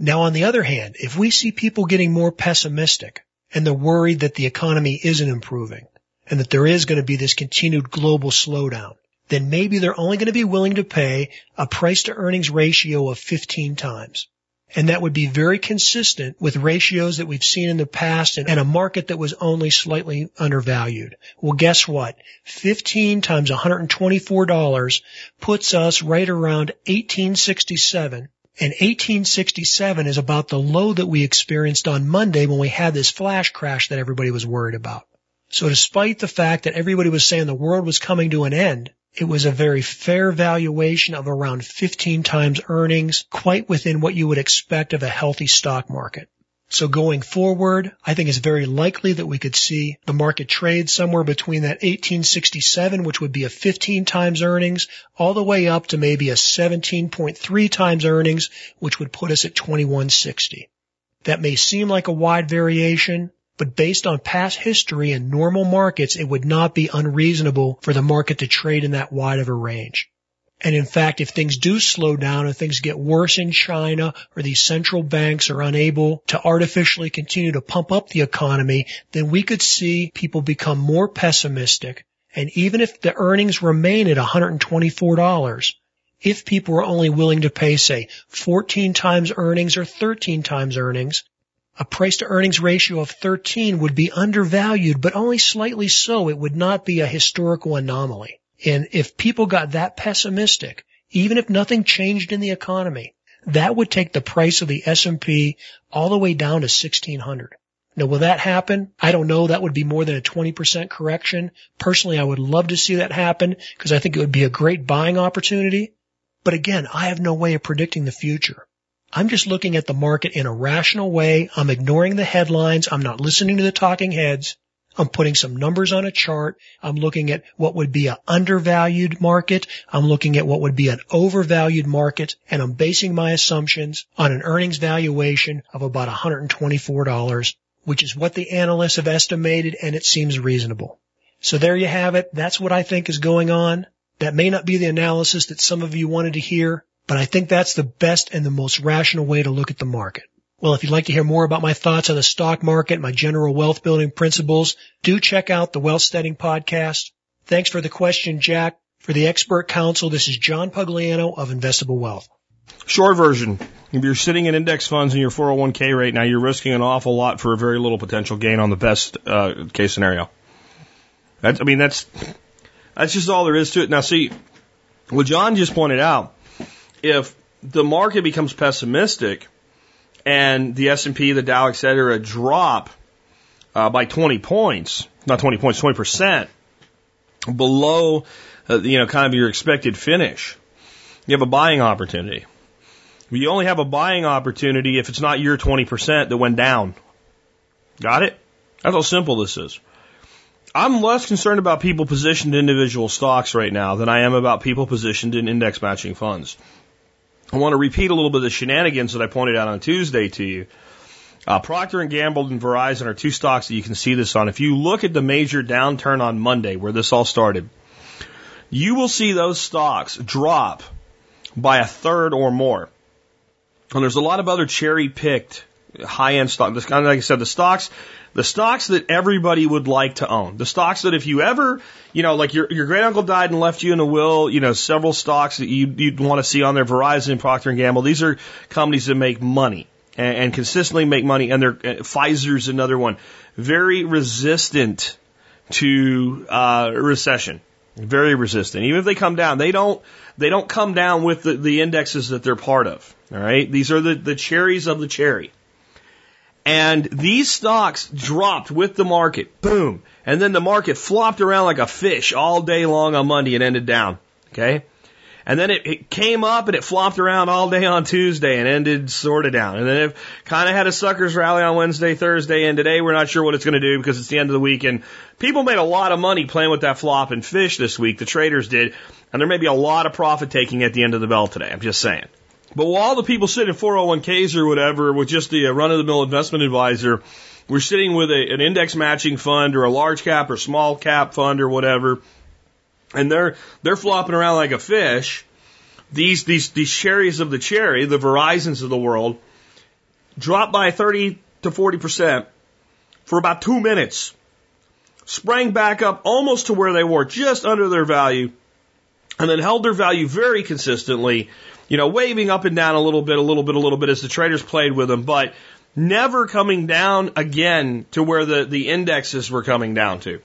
S6: Now, on the other hand, if we see people getting more pessimistic and they're worried that the economy isn't improving and that there is going to be this continued global slowdown, then maybe they're only going to be willing to pay a price to earnings ratio of 15 times. And that would be very consistent with ratios that we've seen in the past and, a market that was only slightly undervalued. Well, guess what? 15 times $124 puts us right around 1867 and 1867 is about the low that we experienced on Monday when we had this flash crash that everybody was worried about. So despite the fact that everybody was saying the world was coming to an end, it was a very fair valuation of around 15 times earnings, quite within what you would expect of a healthy stock market. So going forward, I think it's very likely that we could see the market trade somewhere between that 1867, which would be a 15 times earnings, all the way up to maybe a 17.3 times earnings, which would put us at 2160. That may seem like a wide variation, but based on past history and normal markets, it would not be unreasonable for the market to trade in that wide of a range. And in fact, if things do slow down and things get worse in China or these central banks are unable to artificially continue to pump up the economy, then we could see people become more pessimistic. And even if the earnings remain at $124, if people are only willing to pay, say, 14 times earnings or 13 times earnings, a price to earnings ratio of 13 would be undervalued, but only slightly so. It would not be a historical anomaly. And if people got that pessimistic, even if nothing changed in the economy, that would take the price of the S&P all the way down to 1600. Now, will that happen? I don't know. That would be more than a 20% correction. Personally, I would love to see that happen because I think it would be a great buying opportunity. But again, I have no way of predicting the future. I'm just looking at the market in a rational way. I'm ignoring the headlines. I'm not listening to the talking heads. I'm putting some numbers on a chart. I'm looking at what would be an undervalued market. I'm looking at what would be an overvalued market and I'm basing my assumptions on an earnings valuation of about $124, which is what the analysts have estimated and it seems reasonable. So there you have it. That's what I think is going on. That may not be the analysis that some of you wanted to hear, but I think that's the best and the most rational way to look at the market. Well, if you'd like to hear more about my thoughts on the stock market, my general wealth building principles, do check out the Wealth Steading podcast. Thanks for the question, Jack. For the expert counsel, this is John Pugliano of Investable Wealth.
S1: Short version. If you're sitting in index funds in your 401k right now, you're risking an awful lot for a very little potential gain on the best uh, case scenario. That's, I mean, that's, that's just all there is to it. Now see, what John just pointed out, if the market becomes pessimistic and the S&P, the Dow, et cetera, drop uh, by 20 points, not 20 points, 20 percent below, uh, you know, kind of your expected finish, you have a buying opportunity. You only have a buying opportunity if it's not your 20 percent that went down. Got it? That's how simple this is. I'm less concerned about people positioned in individual stocks right now than I am about people positioned in index matching funds. I want to repeat a little bit of the shenanigans that I pointed out on Tuesday to you. Uh, Procter and Gamble and Verizon are two stocks that you can see this on. If you look at the major downturn on Monday, where this all started, you will see those stocks drop by a third or more. And there's a lot of other cherry picked high end stocks. Kind of like I said, the stocks the stocks that everybody would like to own. The stocks that if you ever, you know, like your, your great uncle died and left you in a will, you know, several stocks that you, you'd want to see on there, Verizon, Procter and Gamble. These are companies that make money and, and consistently make money. And they're, uh, Pfizer's another one. Very resistant to uh, recession. Very resistant. Even if they come down, they don't they don't come down with the, the indexes that they're part of. All right, these are the, the cherries of the cherry. And these stocks dropped with the market, boom, and then the market flopped around like a fish all day long on Monday and ended down. Okay, and then it, it came up and it flopped around all day on Tuesday and ended sort of down. And then it kind of had a suckers rally on Wednesday, Thursday, and today we're not sure what it's going to do because it's the end of the week. And people made a lot of money playing with that flop and fish this week. The traders did. And there may be a lot of profit taking at the end of the bell today. I'm just saying. But while all the people sitting in 401ks or whatever with just the uh, run of the mill investment advisor, we're sitting with a, an index matching fund or a large cap or small cap fund or whatever and they're they're flopping around like a fish. These these these cherries of the cherry, the Verizons of the world, dropped by 30 to 40 percent for about two minutes, sprang back up almost to where they were, just under their value, and then held their value very consistently. You know, waving up and down a little bit, a little bit, a little bit as the traders played with them, but never coming down again to where the, the indexes were coming down to.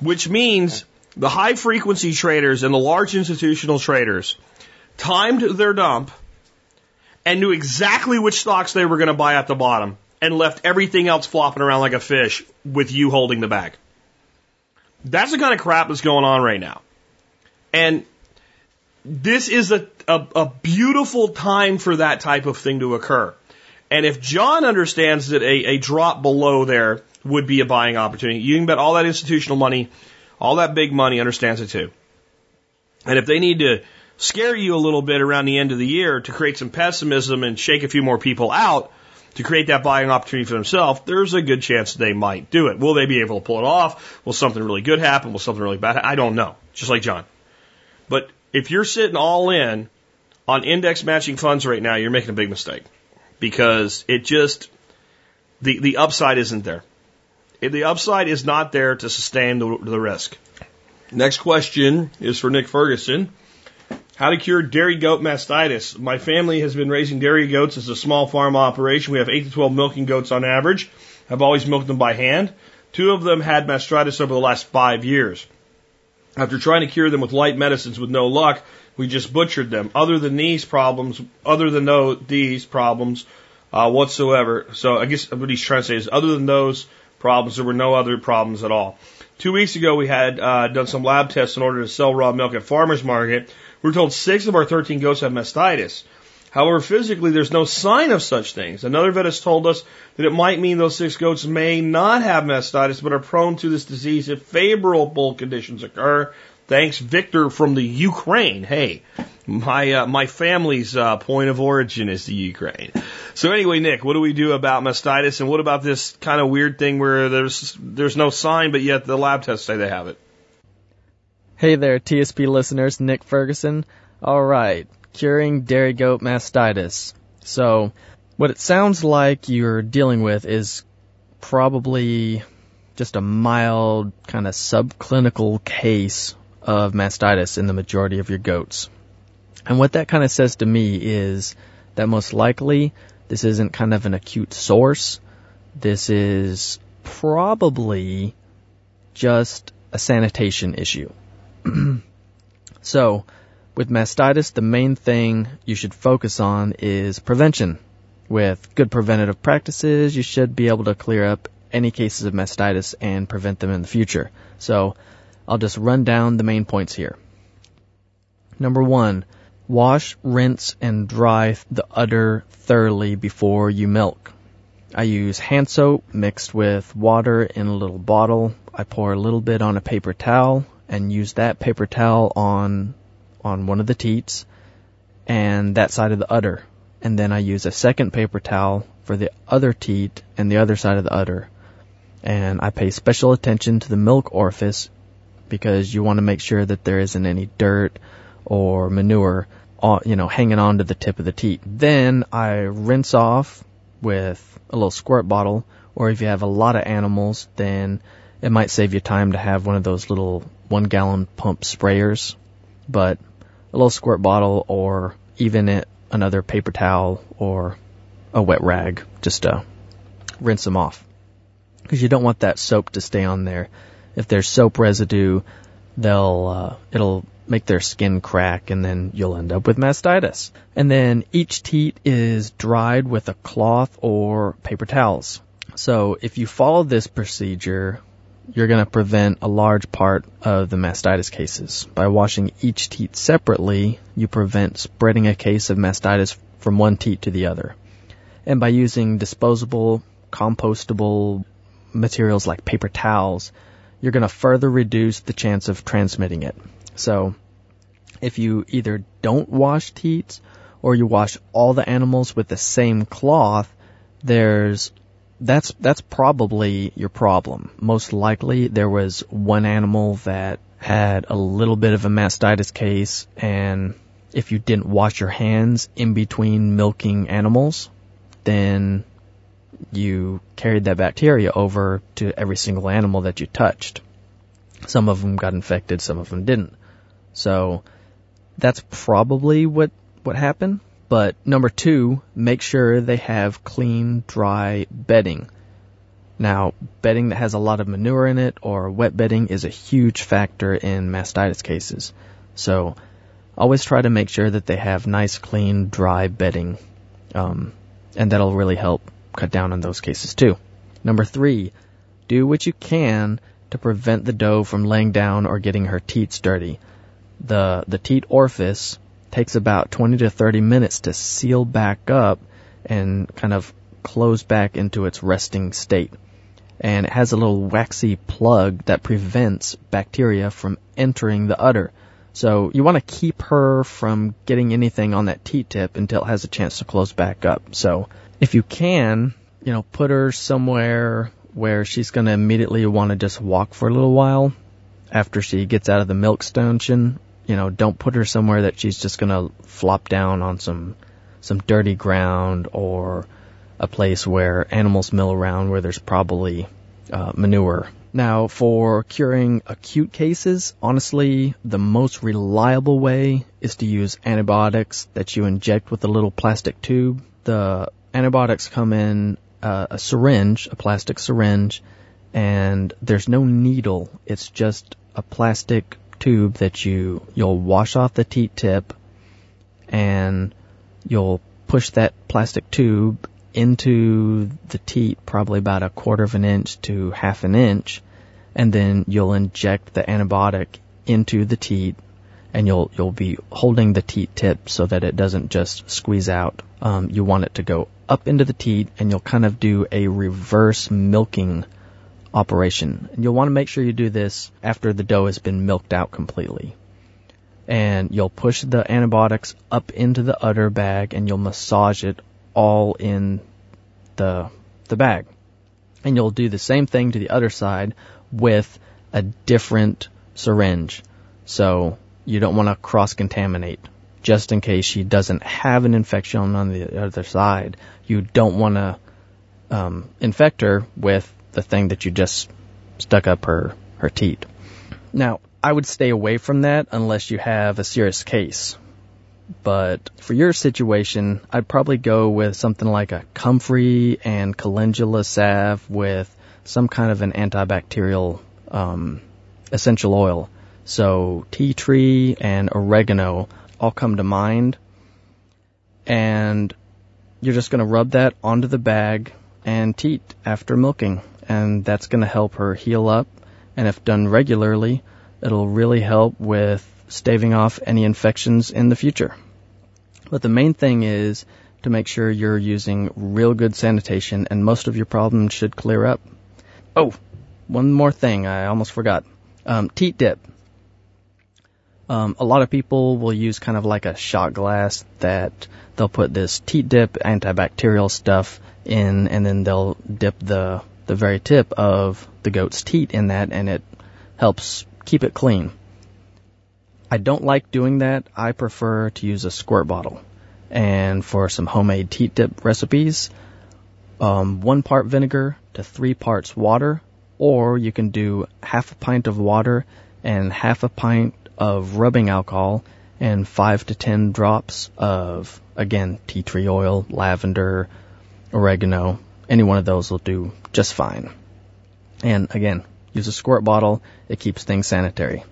S1: Which means the high frequency traders and the large institutional traders timed their dump and knew exactly which stocks they were going to buy at the bottom and left everything else flopping around like a fish with you holding the bag. That's the kind of crap that's going on right now. And this is a, a, a beautiful time for that type of thing to occur. And if John understands that a, a drop below there would be a buying opportunity, you can bet all that institutional money all that big money understands it too. And if they need to scare you a little bit around the end of the year to create some pessimism and shake a few more people out to create that buying opportunity for themselves, there's a good chance they might do it. Will they be able to pull it off? Will something really good happen? Will something really bad? happen? I don't know. Just like John. But if you're sitting all in on index matching funds right now, you're making a big mistake because it just, the, the upside isn't there the upside is not there to sustain the, the risk. Next question is for Nick Ferguson. How to cure dairy goat mastitis. My family has been raising dairy goats as a small farm operation. We have 8 to 12 milking goats on average. I've always milked them by hand. Two of them had mastitis over the last five years. After trying to cure them with light medicines with no luck, we just butchered them. Other than these problems, other than no, these problems uh, whatsoever. So I guess what he's trying to say is, other than those problems. There were no other problems at all. Two weeks ago, we had uh, done some lab tests in order to sell raw milk at farmers market. We were told six of our 13 goats have mastitis. However, physically, there's no sign of such things. Another vet has told us that it might mean those six goats may not have mastitis, but are prone to this disease if favorable conditions occur. Thanks, Victor from the Ukraine. Hey, my uh, my family's uh, point of origin is the Ukraine. So anyway, Nick, what do we do about mastitis, and what about this kind of weird thing where there's there's no sign, but yet the lab tests say they have it?
S7: Hey there, TSP listeners, Nick Ferguson. All right, curing dairy goat mastitis. So, what it sounds like you're dealing with is probably just a mild kind of subclinical case of mastitis in the majority of your goats. And what that kind of says to me is that most likely this isn't kind of an acute source. This is probably just a sanitation issue. (clears throat) so, with mastitis, the main thing you should focus on is prevention. With good preventative practices, you should be able to clear up any cases of mastitis and prevent them in the future. So, I'll just run down the main points here. Number one, wash, rinse, and dry the udder thoroughly before you milk. I use hand soap mixed with water in a little bottle. I pour a little bit on a paper towel and use that paper towel on on one of the teats and that side of the udder. And then I use a second paper towel for the other teat and the other side of the udder. And I pay special attention to the milk orifice because you want to make sure that there isn't any dirt or manure, uh, you know, hanging on to the tip of the teat. Then I rinse off with a little squirt bottle, or if you have a lot of animals, then it might save you time to have one of those little one gallon pump sprayers. But a little squirt bottle or even another paper towel or a wet rag just to rinse them off. Because you don't want that soap to stay on there if there's soap residue, they'll uh, it'll make their skin crack, and then you'll end up with mastitis. And then each teat is dried with a cloth or paper towels. So if you follow this procedure, you're going to prevent a large part of the mastitis cases. By washing each teat separately, you prevent spreading a case of mastitis from one teat to the other. And by using disposable, compostable materials like paper towels, you're going to further reduce the chance of transmitting it. So, if you either don't wash teats or you wash all the animals with the same cloth, there's that's that's probably your problem. Most likely there was one animal that had a little bit of a mastitis case and if you didn't wash your hands in between milking animals, then you carried that bacteria over to every single animal that you touched. Some of them got infected, some of them didn't. So that's probably what what happened. But number two, make sure they have clean, dry bedding. Now, bedding that has a lot of manure in it or wet bedding is a huge factor in mastitis cases. So always try to make sure that they have nice, clean, dry bedding. Um, and that'll really help cut down on those cases too. Number three, do what you can to prevent the doe from laying down or getting her teats dirty. The, the teat orifice takes about 20 to 30 minutes to seal back up and kind of close back into its resting state. And it has a little waxy plug that prevents bacteria from entering the udder. So you want to keep her from getting anything on that teat tip until it has a chance to close back up. So if you can, you know, put her somewhere where she's going to immediately want to just walk for a little while after she gets out of the milk station. You know, don't put her somewhere that she's just to flop down on some some dirty ground or a place where animals mill around where there's probably uh, manure now, for curing acute cases, honestly, the most reliable way is to use antibiotics that you inject with a little plastic tube. The antibiotics come in uh, a syringe, a plastic syringe, and there's no needle. It's just a plastic tube that you you'll wash off the teat tip and you'll push that plastic tube into the teat probably about a quarter of an inch to half an inch, and then you'll inject the antibiotic into the teat, and you'll you'll be holding the teat tip so that it doesn't just squeeze out. Um, you want it to go up into the teat, and you'll kind of do a reverse milking operation. And you'll want to make sure you do this after the doe has been milked out completely. And you'll push the antibiotics up into the udder bag, and you'll massage it all in the the bag. And you'll do the same thing to the other side with a different syringe. So you don't want to cross contaminate. Just in case she doesn't have an infection on the other side, you don't want to um, infect her with the thing that you just stuck up her her teat. Now, I would stay away from that unless you have a serious case. But for your situation, I'd probably go with something like a comfrey and calendula salve with some kind of an antibacterial um, essential oil. So tea tree and oregano all come to mind. And you're just going to rub that onto the bag and teat after milking. And that's going to help her heal up. And if done regularly, it'll really help with staving off any infections in the future. But the main thing is to make sure you're using real good sanitation and most of your problems should clear up. Oh, one more thing I almost forgot. Um, teat dip. Um, a lot of people will use kind of like a shot glass that they'll put this teat dip antibacterial stuff in and then they'll dip the, the very tip of the goat's teat in that and it helps keep it clean. I don't like doing that. I prefer to use a squirt bottle. And for some homemade teat dip recipes, um, one part vinegar to three parts water, or you can do half a pint of water and half a pint of rubbing alcohol and five to ten drops of, again, tea tree oil, lavender, oregano. Any one of those will do just fine. And again, use a squirt bottle. It keeps things sanitary.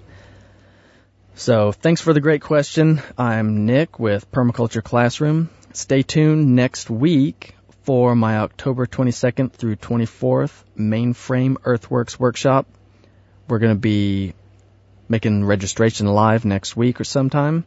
S7: So thanks for the great question. I'm Nick with Permaculture Classroom. Stay tuned next week for my October 22nd through 24th Mainframe Earthworks workshop. We're going to be making registration live next week or sometime.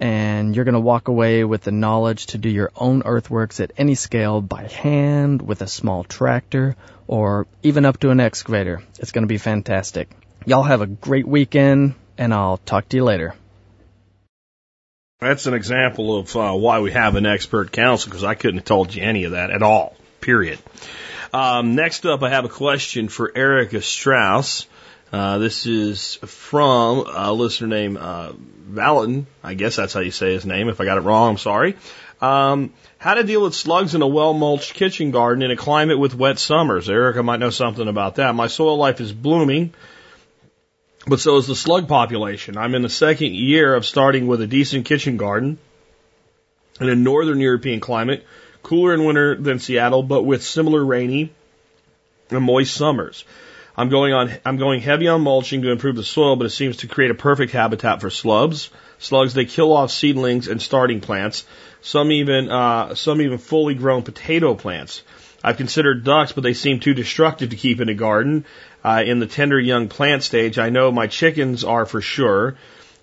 S7: And you're going to walk away with the knowledge to do your own earthworks at any scale by hand, with a small tractor, or even up to an excavator. It's going to be fantastic. Y'all have a great weekend, and I'll talk to you later.
S1: That's an example of uh, why we have an expert council because I couldn't have told you any of that at all. Period. Um, next up, I have a question for Erica Strauss. Uh, this is from a listener named uh, Valentin. I guess that's how you say his name. If I got it wrong, I'm sorry. Um, how to deal with slugs in a well mulched kitchen garden in a climate with wet summers. Erica might know something about that. My soil life is blooming, but so is the slug population. I'm in the second year of starting with a decent kitchen garden in a northern European climate, cooler in winter than Seattle, but with similar rainy and moist summers. I'm going on, I'm going heavy on mulching to improve the soil, but it seems to create a perfect habitat for slugs. Slugs, they kill off seedlings and starting plants. Some even, uh, some even fully grown potato plants. I've considered ducks, but they seem too destructive to keep in a garden. Uh, in the tender young plant stage, I know my chickens are for sure.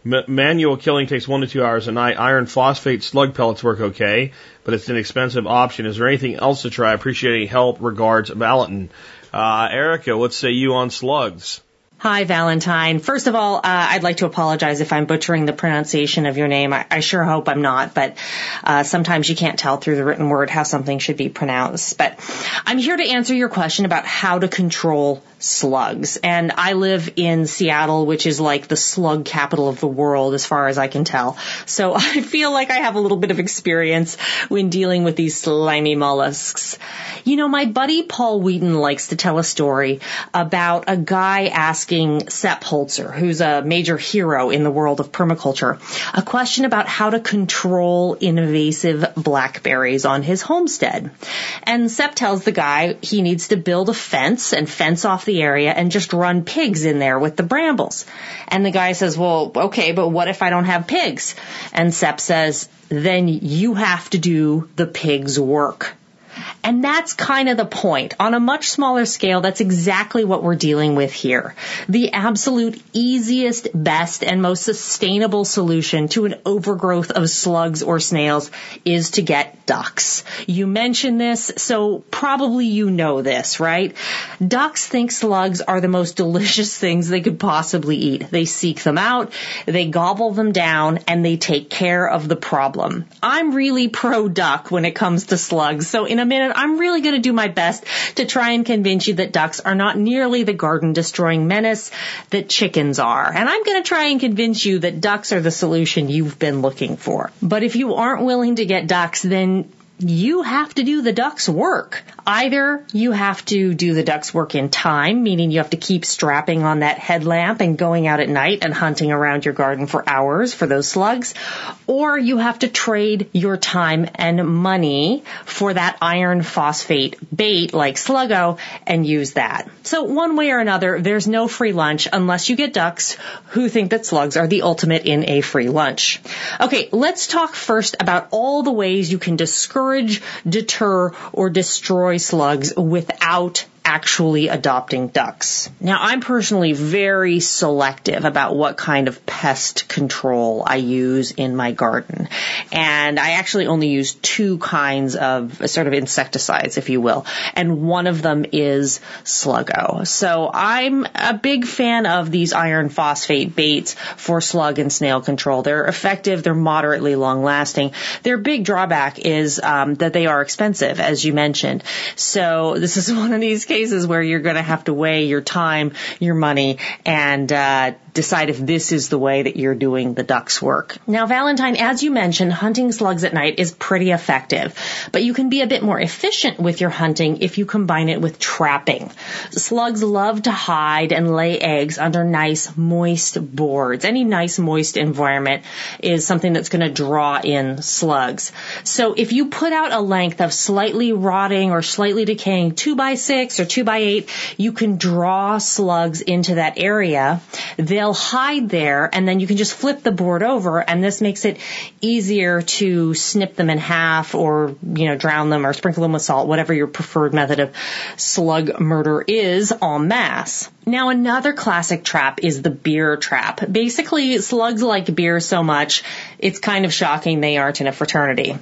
S1: M- manual killing takes one to two hours a night. Iron phosphate slug pellets work okay, but it's an expensive option. Is there anything else to try? Appreciate any help. Regards, Valentin. Uh, Erica, what say you on slugs?
S8: Hi, Valentine. First of all, uh, I'd like to apologize if I'm butchering the pronunciation of your name. I, I sure hope I'm not, but uh, sometimes you can't tell through the written word how something should be pronounced. But I'm here to answer your question about how to control slugs. And I live in Seattle, which is like the slug capital of the world as far as I can tell. So (laughs) I feel like I have a little bit of experience when dealing with these slimy mollusks. You know, my buddy Paul Wheaton likes to tell a story about a guy asking Sepp Holzer, who's a major hero in the world of permaculture, a question about how to control invasive blackberries on his homestead. And Sepp tells the guy he needs to build a fence and fence off the area and just run pigs in there with the brambles. And the guy says, well, okay, but what if I don't have pigs? And Sepp says, then you have to do the pig's work. And that's kind of the point. On a much smaller scale, that's exactly what we're dealing with here. The absolute easiest, best, and most sustainable solution to an overgrowth of slugs or snails is to get ducks. You mentioned this, so probably you know this, right? Ducks think slugs are the most (laughs) delicious things they could possibly eat. They seek them out, they gobble them down, and they take care of the problem. I'm really pro duck when it comes to slugs, so in a minute, I'm really going to do my best to try and convince you that ducks are not nearly the garden destroying menace that chickens are. And I'm going to try and convince you that ducks are the solution you've been looking for. But if you aren't willing to get ducks, then you have to do the duck's work. Either you have to do the duck's work in time, meaning you have to keep strapping on that headlamp and going out at night and hunting around your garden for hours for those slugs, or you have to trade your time and money for that iron phosphate bait like Sluggo and use that. So one way or another, there's no free lunch unless you get ducks who think that slugs are the ultimate in a free lunch. Okay, let's talk first about all the ways you can discourage, deter, or destroy slugs without actually adopting ducks. Now, I'm personally very selective about what kind of pest control I use in my garden. And I actually only use two kinds of sort of insecticides, if you will. And one of them is Sluggo. So I'm a big fan of these iron phosphate baits for slug and snail control. They're effective. They're moderately long lasting. Their big drawback is um, that they are expensive, as you mentioned. So this is (laughs) one of these cases where you're going to have to weigh your time, your money, and uh, decide if this is the way that you're doing the duck's work. Now, Valentine, as you mentioned, hunting slugs at night is pretty effective, but you can be a bit more efficient with your hunting if you combine it with trapping. Slugs love to hide and lay eggs under nice moist boards. Any nice moist environment is something that's going to draw in slugs. So if you put out a length of slightly rotting or slightly decaying two by six or two by eight, you can draw slugs into that area. They'll hide there and then you can just flip the board over and this makes it easier to snip them in half or, you know, drown them or sprinkle them with salt, whatever your preferred method of slug murder is en masse. Now another classic trap is the beer trap. Basically, slugs like beer so much, it's kind of shocking they aren't in a fraternity.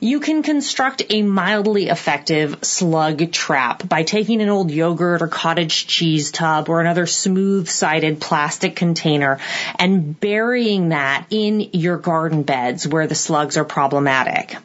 S8: You can construct a mildly effective slug trap by taking an old yogurt or cottage cheese tub or another smooth-sided plastic container and burying that in your garden beds where the slugs are problematic.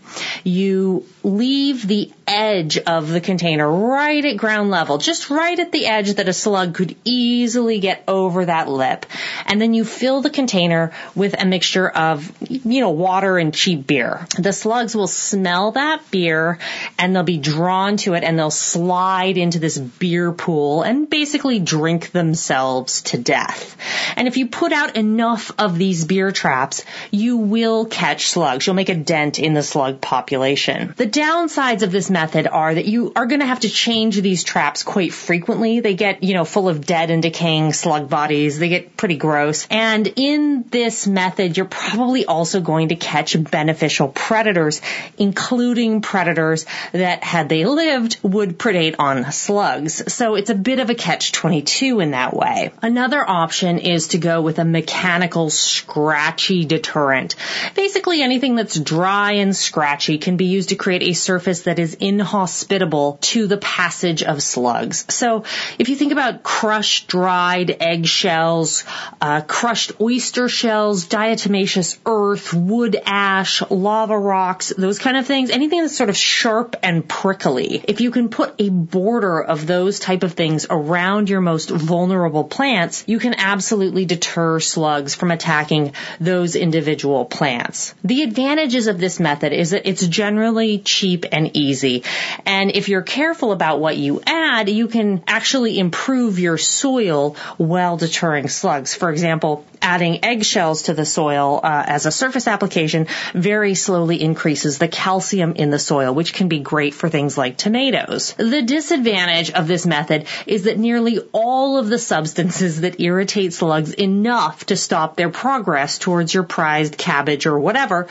S8: You leave the edge of the container right at ground level, just right at the edge that a slug could easily get over that lip. And then you fill the container with a mixture of, you know, water and cheap beer. The slugs will smell that beer and they'll be drawn to it and they'll slide into this beer pool and basically drink themselves to death. And if you put out enough of these beer traps, you will catch slugs. You'll make a dent in the slug population. The downsides of this method are that you are going to have to change these traps quite frequently. They get, you know, full of dead and decaying slug bodies. They get pretty gross. And in this method, you're probably also going to catch beneficial predators, including predators that had they lived would predate on slugs. So it's a bit of a catch 22 in that way. Another option is to go with a mechanical scratchy deterrent. Basically anything that's dry and scratchy can be used to create a surface that is inhospitable to the passage of slugs. So if you think about crushed dried eggshells, uh, crushed oyster shells, diatomaceous earth, wood ash, lava rocks, those kind of things, anything that's sort of sharp and prickly, if you can put a border of those type of things around your most vulnerable plants, you can absolutely deter slugs from attacking those individual plants. The advantages of this method is that it's generally cheap and easy. And if you're careful about what you add, you can actually improve your soil while deterring slugs. For example, adding eggshells to the soil uh, as a surface application very slowly increases the calcium in the soil, which can be great for things like tomatoes. The disadvantage of this method is that nearly all of the substances that irritate slugs enough to stop their progress towards your prized cabbage or whatever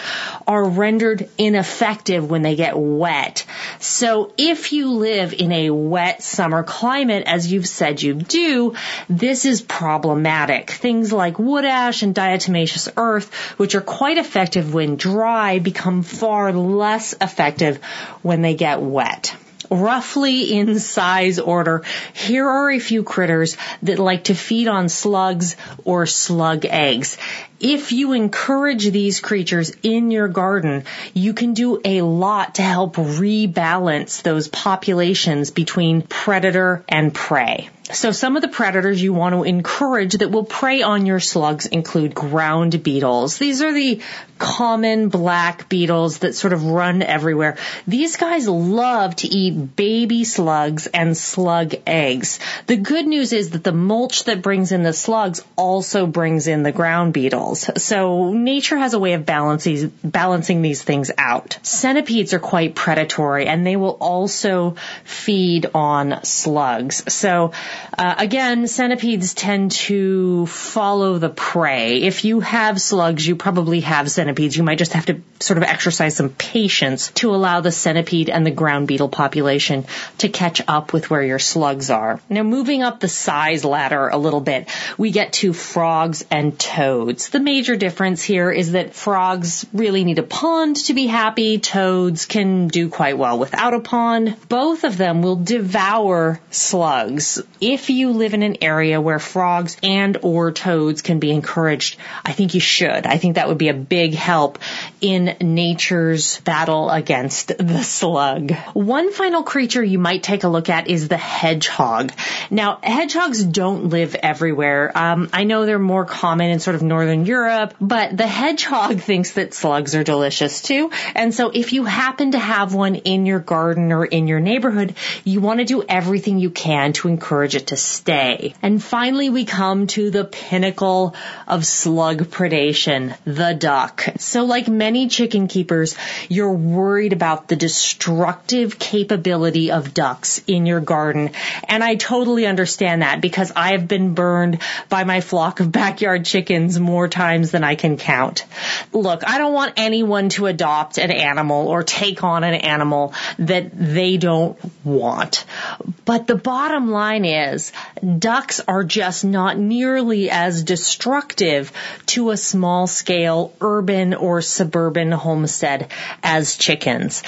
S8: are rendered ineffective when they get wet. So if you live in a wet summer climate, as you've said you do, this is problematic. Things like wood ash and diatomaceous earth, which are quite effective when dry, become far less effective when they get wet roughly in size order, here are a few critters that like to feed on slugs or slug eggs. If you encourage these creatures in your garden, you can do a lot to help rebalance those populations between predator and prey. So some of the predators you want to encourage that will prey on your slugs include ground beetles. These are the common black beetles that sort of run everywhere. These guys love to eat baby slugs and slug eggs. The good news is that the mulch that brings in the slugs also brings in the ground beetles. So nature has a way of balancing, balancing these things out. Centipedes are quite predatory and they will also feed on slugs. So uh, again, centipedes tend to follow the prey. If you have slugs, you probably have centipedes. You might just have to sort of exercise some patience to allow the centipede and the ground beetle population to catch up with where your slugs are. Now moving up the size ladder a little bit, we get to frogs and toads. The major difference here is that frogs really need a pond to be happy. Toads can do quite well without a pond. Both of them will devour slugs. If you live in an area where frogs and or toads can be encouraged, I think you should. I think that would be a big help in nature's battle against the slug. One final creature you might take a look at is the hedgehog. Now, hedgehogs don't live everywhere. Um, I know they're more common in sort of northern Europe, but the hedgehog (laughs) thinks that slugs are delicious too. And so if you happen to have one in your garden or in your neighborhood, you want to do everything you can to encourage it to stay. And finally, we come to the pinnacle of slug predation, the duck. So like many chicken keepers, you're worried about the destructive capability of ducks in your garden. And I totally understand that because I have been burned by my flock of backyard chickens more times than I can count. Look, I don't want anyone to adopt an animal or take on an animal that they don't want. But the bottom line is ducks are just not nearly as destructive to a small scale urban or suburban homestead as chickens.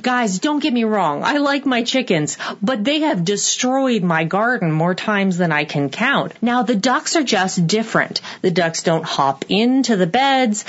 S8: Guys, don't get me wrong. I like my chickens, but they have destroyed my garden more times than I can count. Now the ducks are just different. The ducks don't hop into the beds.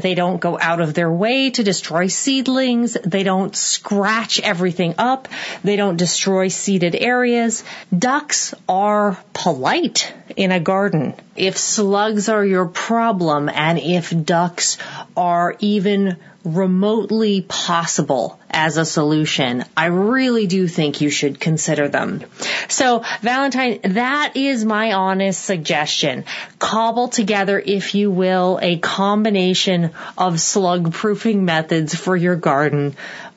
S8: They don't go out of their way to destroy seedlings. They don't scratch everything up. They don't destroy seeded areas. Ducks are polite in a garden. If slugs are your problem and if ducks are even remotely possible as a solution, I really do think you should consider them. So Valentine, that is my honest suggestion. Cobble together, if you will, a combination of slug proofing methods for your garden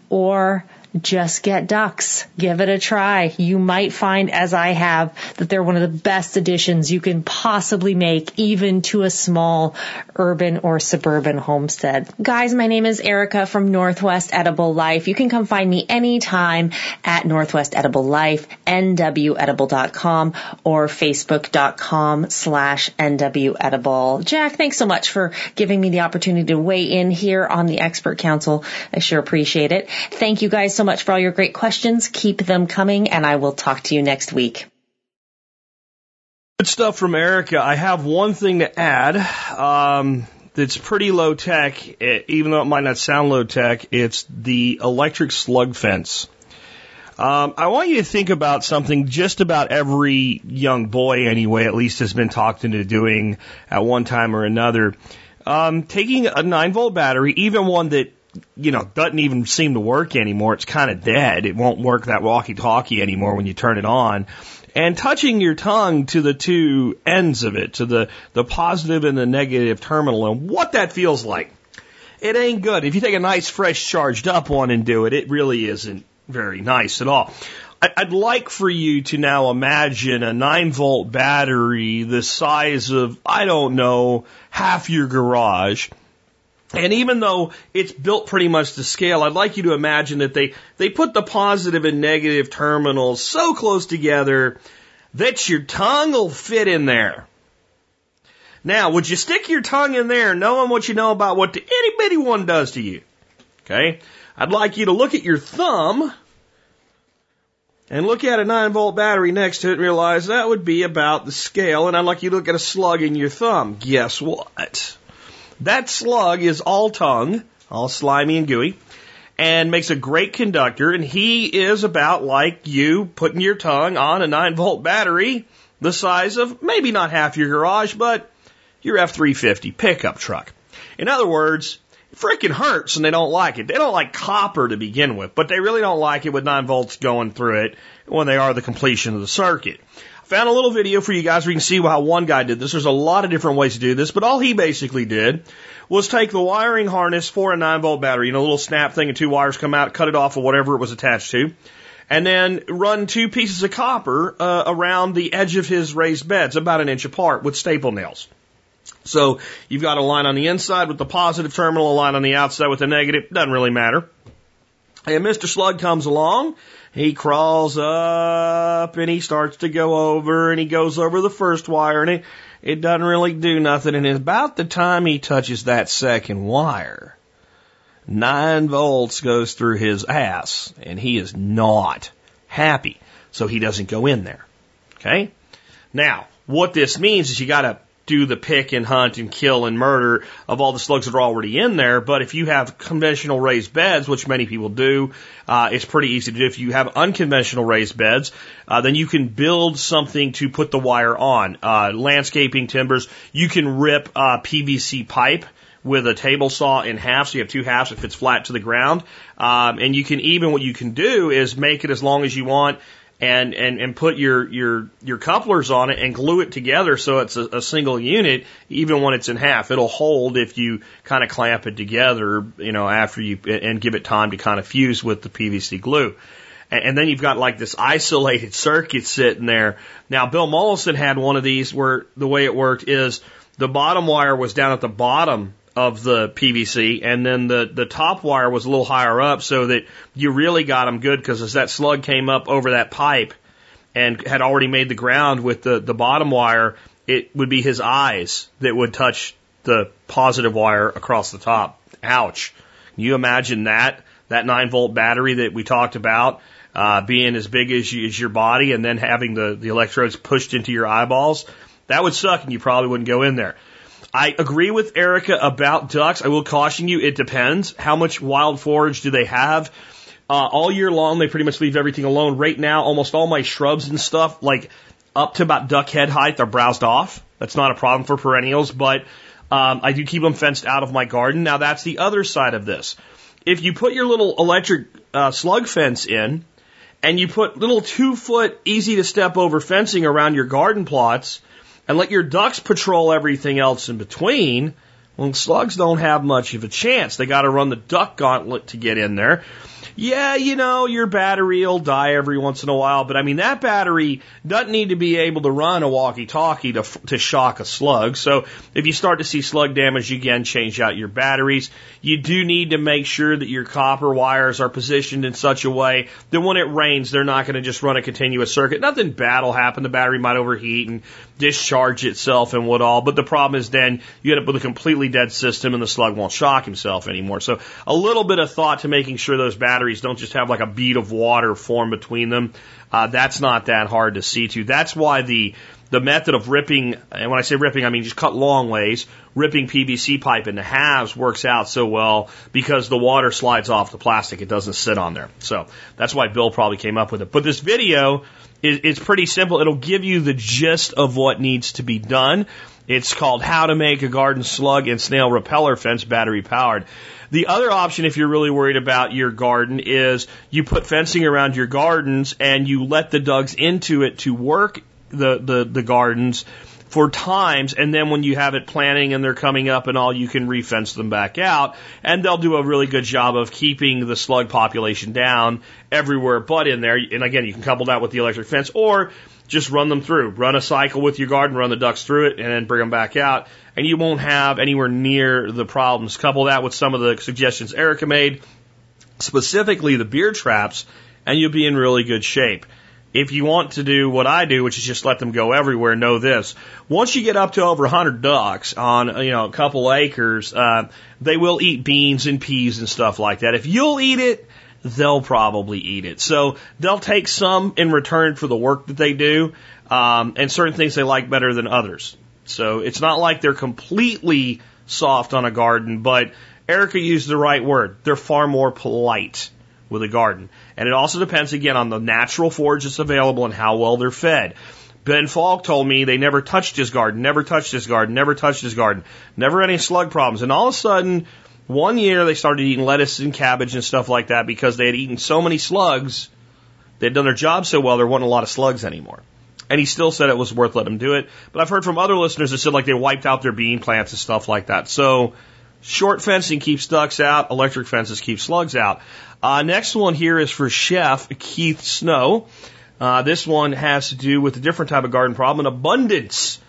S8: or just get ducks. Give it a try. You might find, as I have, that they're one of the best additions you can possibly make, even to a small urban or suburban homestead. Guys, my name is Erica from Northwest Edible Life. You can come find me anytime at Northwest Edible Life, nwedible.com or facebook.com slash nwedible. Jack, thanks so much for giving me the opportunity to weigh in here on the Expert Council. I sure appreciate it. Thank you guys so much for all your great questions. Keep them coming and I will talk to you next week.
S1: Good stuff from Erica. I have one thing to add. Um, that's pretty low tech, even though it might not sound low tech. It's the electric slug fence. Um, I want you to think about something just about every young boy, anyway, at least has been talked into doing at one time or another. Um, taking a 9 volt battery, even one that you know, doesn't even seem to work anymore. It's kind of dead. It won't work that walkie talkie anymore when you turn it on. And touching your tongue to the two ends of it, to the, the positive and the negative terminal, and what that feels like. It ain't good. If you take a nice, fresh, charged up one and do it, it really isn't very nice at all. I'd like for you to now imagine a 9 volt battery the size of, I don't know, half your garage and even though it's built pretty much to scale, I'd like you to imagine that they, they put the positive and negative terminals so close together that your tongue will fit in there. Now, would you stick your tongue in there knowing what you know about what the itty bitty one does to you? Okay? I'd like you to look at your thumb and look at a 9 volt battery next to it and realize that would be about the scale. And I'd like you to look at a slug in your thumb. Guess what? That slug is all tongue, all slimy and gooey, and makes a great conductor. And he is about like you putting your tongue on a 9 volt battery, the size of maybe not half your garage, but your F 350 pickup truck. In other words, it freaking hurts and they don't like it. They don't like copper to begin with, but they really don't like it with 9 volts going through it when they are the completion of the circuit found a little video for you guys where you can see how one guy did this. There's a lot of different ways to do this, but all he basically did was take the wiring harness for a 9 volt battery, you know, a little snap thing and two wires come out, cut it off of whatever it was attached to, and then run two pieces of copper uh, around the edge of his raised beds, about an inch apart, with staple nails. So you've got a line on the inside with the positive terminal, a line on the outside with the negative. Doesn't really matter. And Mr. Slug comes along He crawls up and he starts to go over and he goes over the first wire and it, it doesn't really do nothing. And about the time he touches that second wire, nine volts goes through his ass and he is not happy. So he doesn't go in there. Okay. Now, what this means is you got to do the pick and hunt and kill and murder of all the slugs that are already in there. But if you have conventional raised beds, which many people do, uh, it's pretty easy to do. If you have unconventional raised beds, uh, then you can build something to put the wire on. Uh, landscaping timbers, you can rip uh, PVC pipe with a table saw in half, so you have two halves, it fits flat to the ground. Um, and you can even, what you can do is make it as long as you want and, and, and put your, your, your couplers on it and glue it together so it's a, a single unit, even when it's in half. It'll hold if you kind of clamp it together, you know, after you, and give it time to kind of fuse with the PVC glue. And, and then you've got like this isolated circuit sitting there. Now, Bill Mollison had one of these where the way it worked is the bottom wire was down at the bottom of the PVC, and then the the top wire was a little higher up, so that you really got them good because as that slug came up over that pipe and had already made the ground with the the bottom wire, it would be his eyes that would touch the positive wire across the top. Ouch! Can you imagine that that nine volt battery that we talked about uh, being as big as, you, as your body, and then having the the electrodes pushed into your eyeballs? That would suck, and you probably wouldn't go in there. I agree with Erica about ducks. I will caution you, it depends. How much wild forage do they have? Uh, all year long, they pretty much leave everything alone. Right now, almost all my shrubs and stuff, like up to about duck head height, are browsed off. That's not a problem for perennials, but um, I do keep them fenced out of my garden. Now, that's the other side of this. If you put your little electric uh, slug fence in, and you put little two foot easy to step over fencing around your garden plots, and let your ducks patrol everything else in between, well, slugs don't have much of a chance. They got to run the duck gauntlet to get in there yeah, you know, your battery will die every once in a while, but I mean, that battery doesn't need to be able to run a walkie talkie to, to shock a slug. So if you start to see slug damage, you again, change out your batteries. You do need to make sure that your copper wires are positioned in such a way that when it rains, they're not going to just run a continuous circuit. Nothing bad will happen. The battery might overheat and discharge itself and what all. But the problem is then you end up with a completely dead system and the slug won't shock himself anymore. So a little bit of thought to making sure those batteries don't just have like a bead of water form between them. Uh, that's not that hard to see to. That's why the the method of ripping, and when I say ripping, I mean just cut long ways, ripping PVC pipe into halves works out so well because the water slides off the plastic. It doesn't sit on there. So that's why Bill probably came up with it. But this video it's pretty simple. It'll give you the gist of what needs to be done. It's called How to Make a Garden Slug and Snail Repeller Fence Battery Powered. The other option, if you're really worried about your garden, is you put fencing around your gardens and you let the ducks into it to work the, the, the gardens for times, and then when you have it planting and they're coming up and all, you can refence them back out, and they'll do a really good job of keeping the slug population down everywhere but in there. And again, you can couple that with the electric fence, or just run them through. Run a cycle with your garden, run the ducks through it, and then bring them back out, and you won't have anywhere near the problems. Couple that with some of the suggestions Erica made, specifically the beer traps, and you'll be in really good shape. If you want to do what I do, which is just let them go everywhere, know this. Once you get up to over 100 ducks on, you know, a couple acres, uh, they will eat beans and peas and stuff like that. If you'll eat it, they'll probably eat it. So they'll take some in return for the work that they do, um, and certain things they like better than others. So it's not like they're completely soft on a garden, but Erica used the right word. They're far more polite with a garden. And it also depends again on the natural forage that's available and how well they're fed. Ben Falk told me they never touched his garden, never touched his garden, never touched his garden, never any slug problems. And all of a sudden, one year they started eating lettuce and cabbage and stuff like that because they had eaten so many slugs, they'd done their job so well, there wasn't a lot of slugs anymore. And he still said it was worth letting them do it. But I've heard from other listeners that said like they wiped out their bean plants and stuff like that. So short fencing keeps ducks out, electric fences keep slugs out. Uh, next one here is for Chef Keith Snow. Uh, this one has to do with a different type of garden problem, an abundance.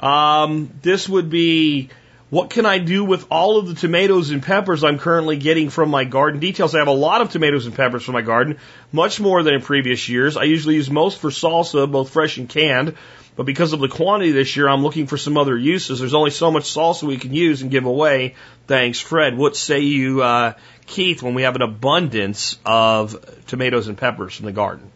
S1: Um, this would be What can I do with all of the tomatoes and peppers I'm currently getting from my garden? Details. I have a lot of tomatoes and peppers from my garden, much more than in previous years. I usually use most for salsa, both fresh and canned. But because of the quantity this year, I'm looking for some other uses. There's only so much salsa we can use and give away. Thanks, Fred. What say you, uh, Keith, when we have an abundance of tomatoes and peppers from the garden?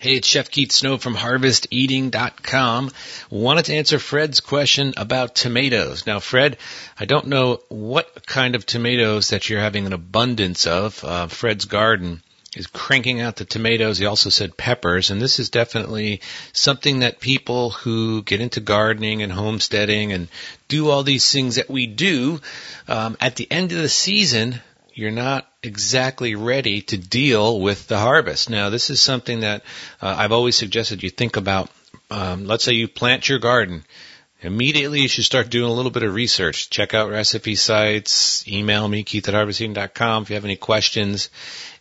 S9: Hey, it's Chef Keith Snow from HarvestEating.com. Wanted to answer Fred's question about tomatoes. Now, Fred, I don't know what kind of tomatoes that you're having an abundance of. Uh, Fred's garden is cranking out the tomatoes. He also said peppers, and this is definitely something that people who get into gardening and homesteading and do all these things that we do um, at the end of the season you're not exactly ready to deal with the harvest. Now, this is something that uh, I've always suggested you think about. Um, let's say you plant your garden. Immediately, you should start doing a little bit of research. Check out recipe sites. Email me, keith at harvesteating.com if you have any questions.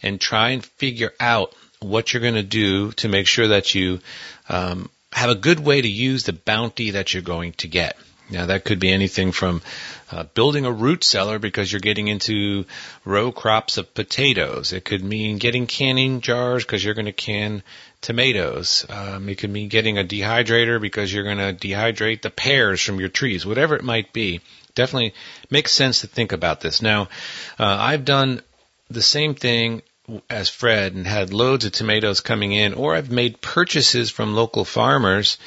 S9: And try and figure out what you're going to do to make sure that you um, have a good way to use the bounty that you're going to get. Now that could be anything from uh, building a root cellar because you're getting into row crops of potatoes. It could mean getting canning jars because you're going to can tomatoes. Um, it could mean getting a dehydrator because you're going to dehydrate the pears from your trees. Whatever it might be, definitely makes sense to think about this. Now, uh, I've done the same thing as Fred and had loads of tomatoes coming in, or I've made purchases from local farmers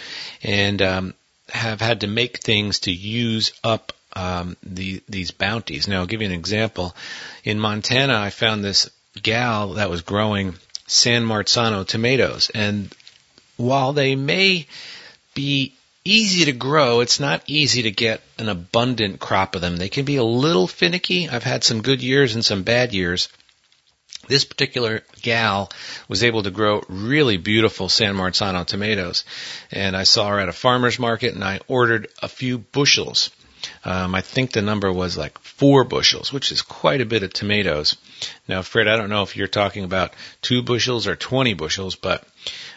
S9: and um, have had to make things to use up um, the, these bounties. Now, I'll give you an example. In Montana, I found this gal that was growing San Marzano tomatoes, and while they may be easy to grow, it's not easy to get an abundant crop of them. They can be a little finicky. I've had some good years and some bad years. This particular gal was able to grow really beautiful San Marzano tomatoes. And I saw her at a farmer's market and I ordered a few bushels. Um, I think the number was like four bushels, which is quite a bit of tomatoes. Now, Fred, I don't know if you're talking about two bushels or 20 bushels, but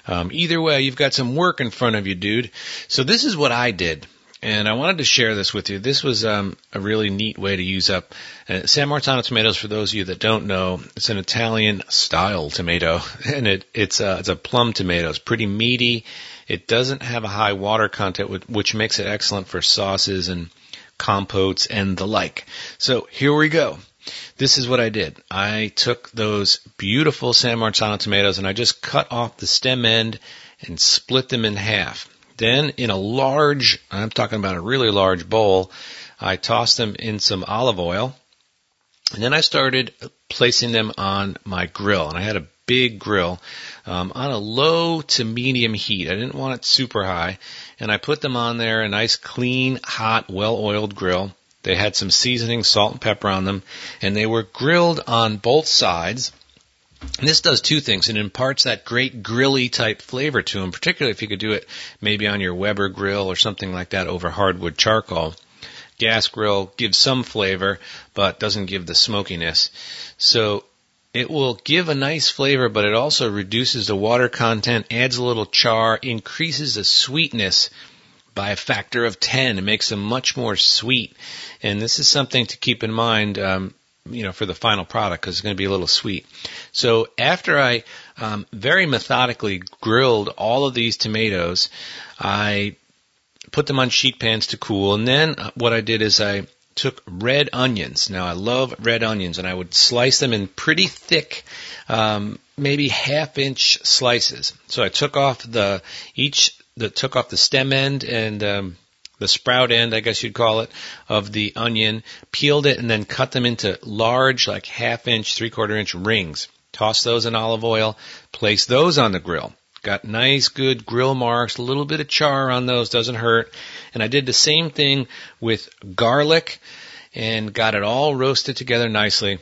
S9: um, either way, you've got some work in front of you, dude. So this is what I did and I wanted to share this with you. This was um, a really neat way to use up uh, San Marzano tomatoes. For those of you that don't know, it's an Italian style tomato, (laughs) and it, it's a, it's a plum tomato. It's pretty meaty. It doesn't have a high water content, which makes it excellent for sauces and compotes and the like. So here we go. This is what I did. I took those beautiful San Marzano tomatoes and I just cut off the stem end and split them in half. Then in a large, I'm talking about a really large bowl, I tossed them in some olive oil. And then I started placing them on my grill. And I had a big grill um, on a low to medium heat. I didn't want it super high. And I put them on there, a nice, clean, hot, well oiled grill. They had some seasoning, salt and pepper on them. And they were grilled on both sides and this does two things. It imparts that great grilly type flavor to them, particularly if you could do it maybe on your Weber grill or something like that over hardwood charcoal. Gas grill gives some flavor, but doesn't give the smokiness. So it will give a nice flavor, but it also reduces the water content, adds a little char, increases the sweetness by a factor of 10. It makes them much more sweet. And this is something to keep in mind. Um, you know, for the final product because it's going to be a little sweet. So after I um, very methodically grilled all of these tomatoes, I put them on sheet pans to cool, and then uh, what I did is I took red onions. Now I love red onions, and I would slice them in pretty thick, um, maybe half inch slices. So I took off the each that took off the stem end and um, the sprout end, I guess you'd call it, of the onion, peeled it, and then cut them into large, like half inch, three quarter inch rings. Toss those in olive oil, place those on the grill. Got nice, good grill marks, a little bit of char on those, doesn't hurt. And I did the same thing with garlic and got it all roasted together nicely.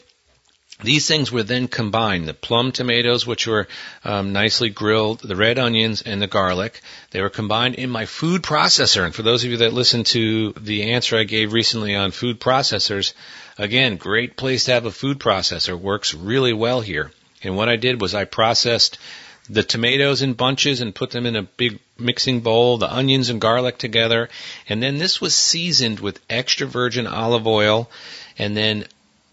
S9: These things were then combined. The plum tomatoes, which were um, nicely grilled, the red onions, and the garlic. They were combined in my food processor. And for those of you that listened to the answer I gave recently on food processors, again, great place to have a food processor. Works really well here. And what I did was I processed the tomatoes in bunches and put them in a big mixing bowl, the onions and garlic together, and then this was seasoned with extra virgin olive oil and then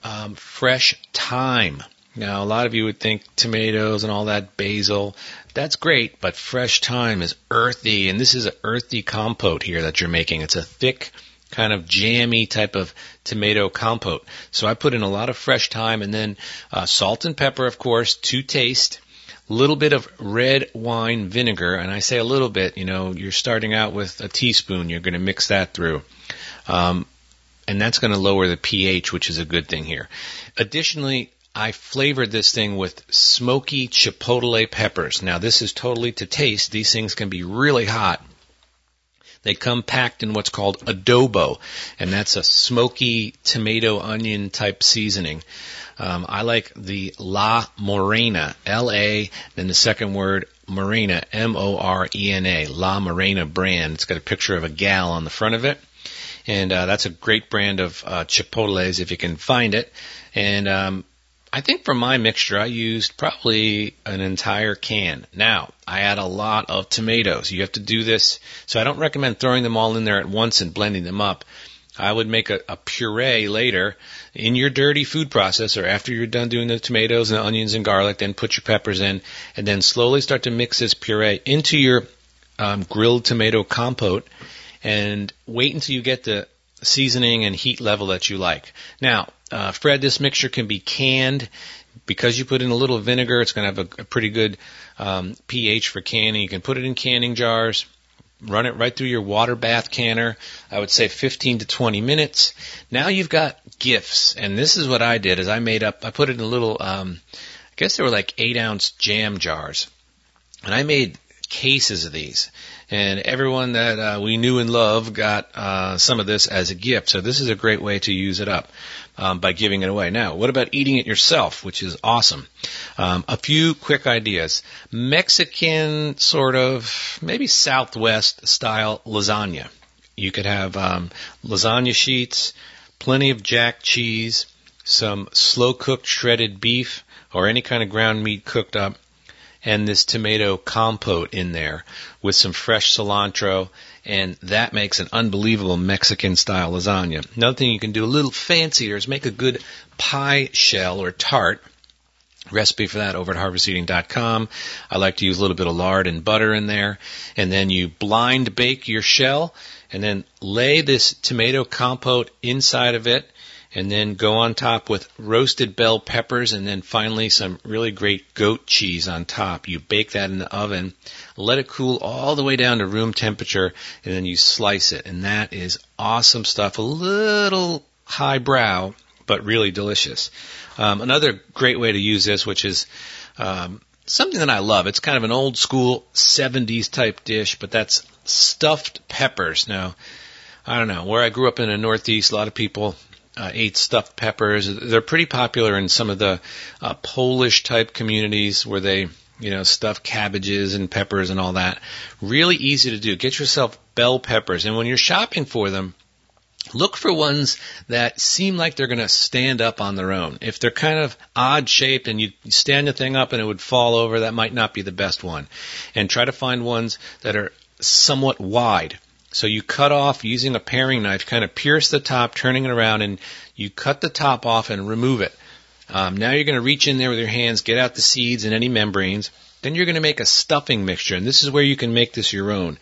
S9: um, fresh thyme. Now, a lot of you would think tomatoes and all that basil, that's great, but fresh thyme is earthy, and this is an earthy compote here that you're making. It's a thick, kind of jammy type of tomato compote. So I put in a lot of fresh thyme and then uh, salt and pepper, of course, to taste. A little bit of red wine vinegar, and I say a little bit, you know, you're starting out with a teaspoon, you're going to mix that through. Um, and that's going to lower the pH, which is a good thing here. Additionally, I flavored this thing with smoky chipotle peppers. Now, this is totally to taste. These things can be really hot. They come packed in what's called adobo, and that's a smoky tomato onion type seasoning. Um, I like the La Morena, L-A, then the second word Morena, M-O-R-E-N-A, La Morena brand. It's got a picture of a gal on the front of it. And uh, that's a great brand of uh, chipotles if you can find it. And um, I think for my mixture, I used probably an entire can. Now, I add a lot of tomatoes. You have to do this, so I don't recommend throwing them all in there at once and blending them up. I would make a, a puree later in your dirty food processor after you're done doing the tomatoes and the onions and garlic. Then put your peppers in, and then slowly start to mix this puree into your um, grilled tomato compote, and wait until you get the seasoning and heat level that you like. Now, uh, Fred, this mixture can be canned because you put in a little vinegar. It's going to have a, a pretty good um, pH for canning. You can put it in canning jars. Run it right through your water bath canner. I would say 15 to 20 minutes. Now you've got gifts, and this is what I did: is I made up. I put it in a little. Um, I guess they were like eight ounce jam jars, and I made cases of these and everyone that uh, we knew and loved got uh, some of this as a gift. So this is a great way to use it up um, by giving it away. Now, what about eating it yourself, which is awesome? Um, a few quick ideas: Mexican sort of, maybe Southwest style lasagna. You could have um, lasagna sheets, plenty of jack cheese, some slow cooked shredded beef, or any kind of ground meat cooked up and this tomato compote in there with some fresh cilantro, and that makes an unbelievable Mexican style lasagna. Another thing you can do a little fancier is make a good pie shell or tart. Recipe for that over at harvesteating.com. I like to use a little bit of lard and butter in there, and then you blind bake your shell, and then lay this tomato compote inside of it and then go on top with roasted bell peppers and then finally some really great goat cheese on top. You bake that in the oven, let it cool all the way down to room temperature, and then you slice it. And that is awesome stuff. A little highbrow, but really delicious. Um, another great way to use this, which is um, something that I love. It's kind of an old school 70s type dish, but that's stuffed peppers. Now, I don't know. Where I grew up in the Northeast, a lot of people uh, ate stuffed peppers. They're pretty popular in some of the uh, Polish type communities where they, you know, stuff cabbages and peppers and all that. Really easy to do. Get yourself bell peppers, and when you're shopping for them, look for ones that seem like they're going to stand up on their own. If they're kind of odd shaped and you stand the thing up and it would fall over, that might not be the best one. And try to find ones that are somewhat wide so you cut off using a paring knife, kind of pierce the top, turning it around, and you cut the top off and remove it. Um, now you're going to reach in there with your hands, get out the seeds and any membranes. Then you're going to make a stuffing mixture, and this is where you can make this your own.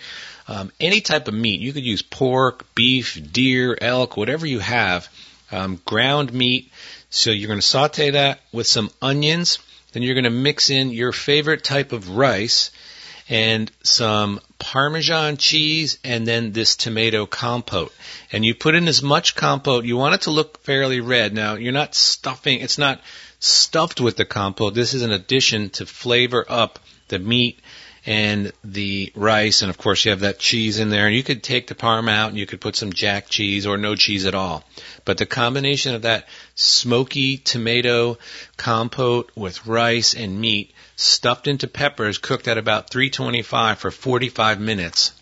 S9: Um, any type of meat, you could use pork, beef, deer, elk, whatever you have. Um, ground meat. So you're going to saute that with some onions. Then you're going to mix in your favorite type of rice and some Parmesan cheese and then this tomato compote. And you put in as much compote. You want it to look fairly red. Now, you're not stuffing, it's not stuffed with the compote. This is an addition to flavor up the meat and the rice, and of course you have that cheese in there. And you could take the parm out and you could put some jack cheese or no cheese at all. But the combination of that smoky tomato compote with rice and meat stuffed into peppers, cooked at about 325 for 45 minutes.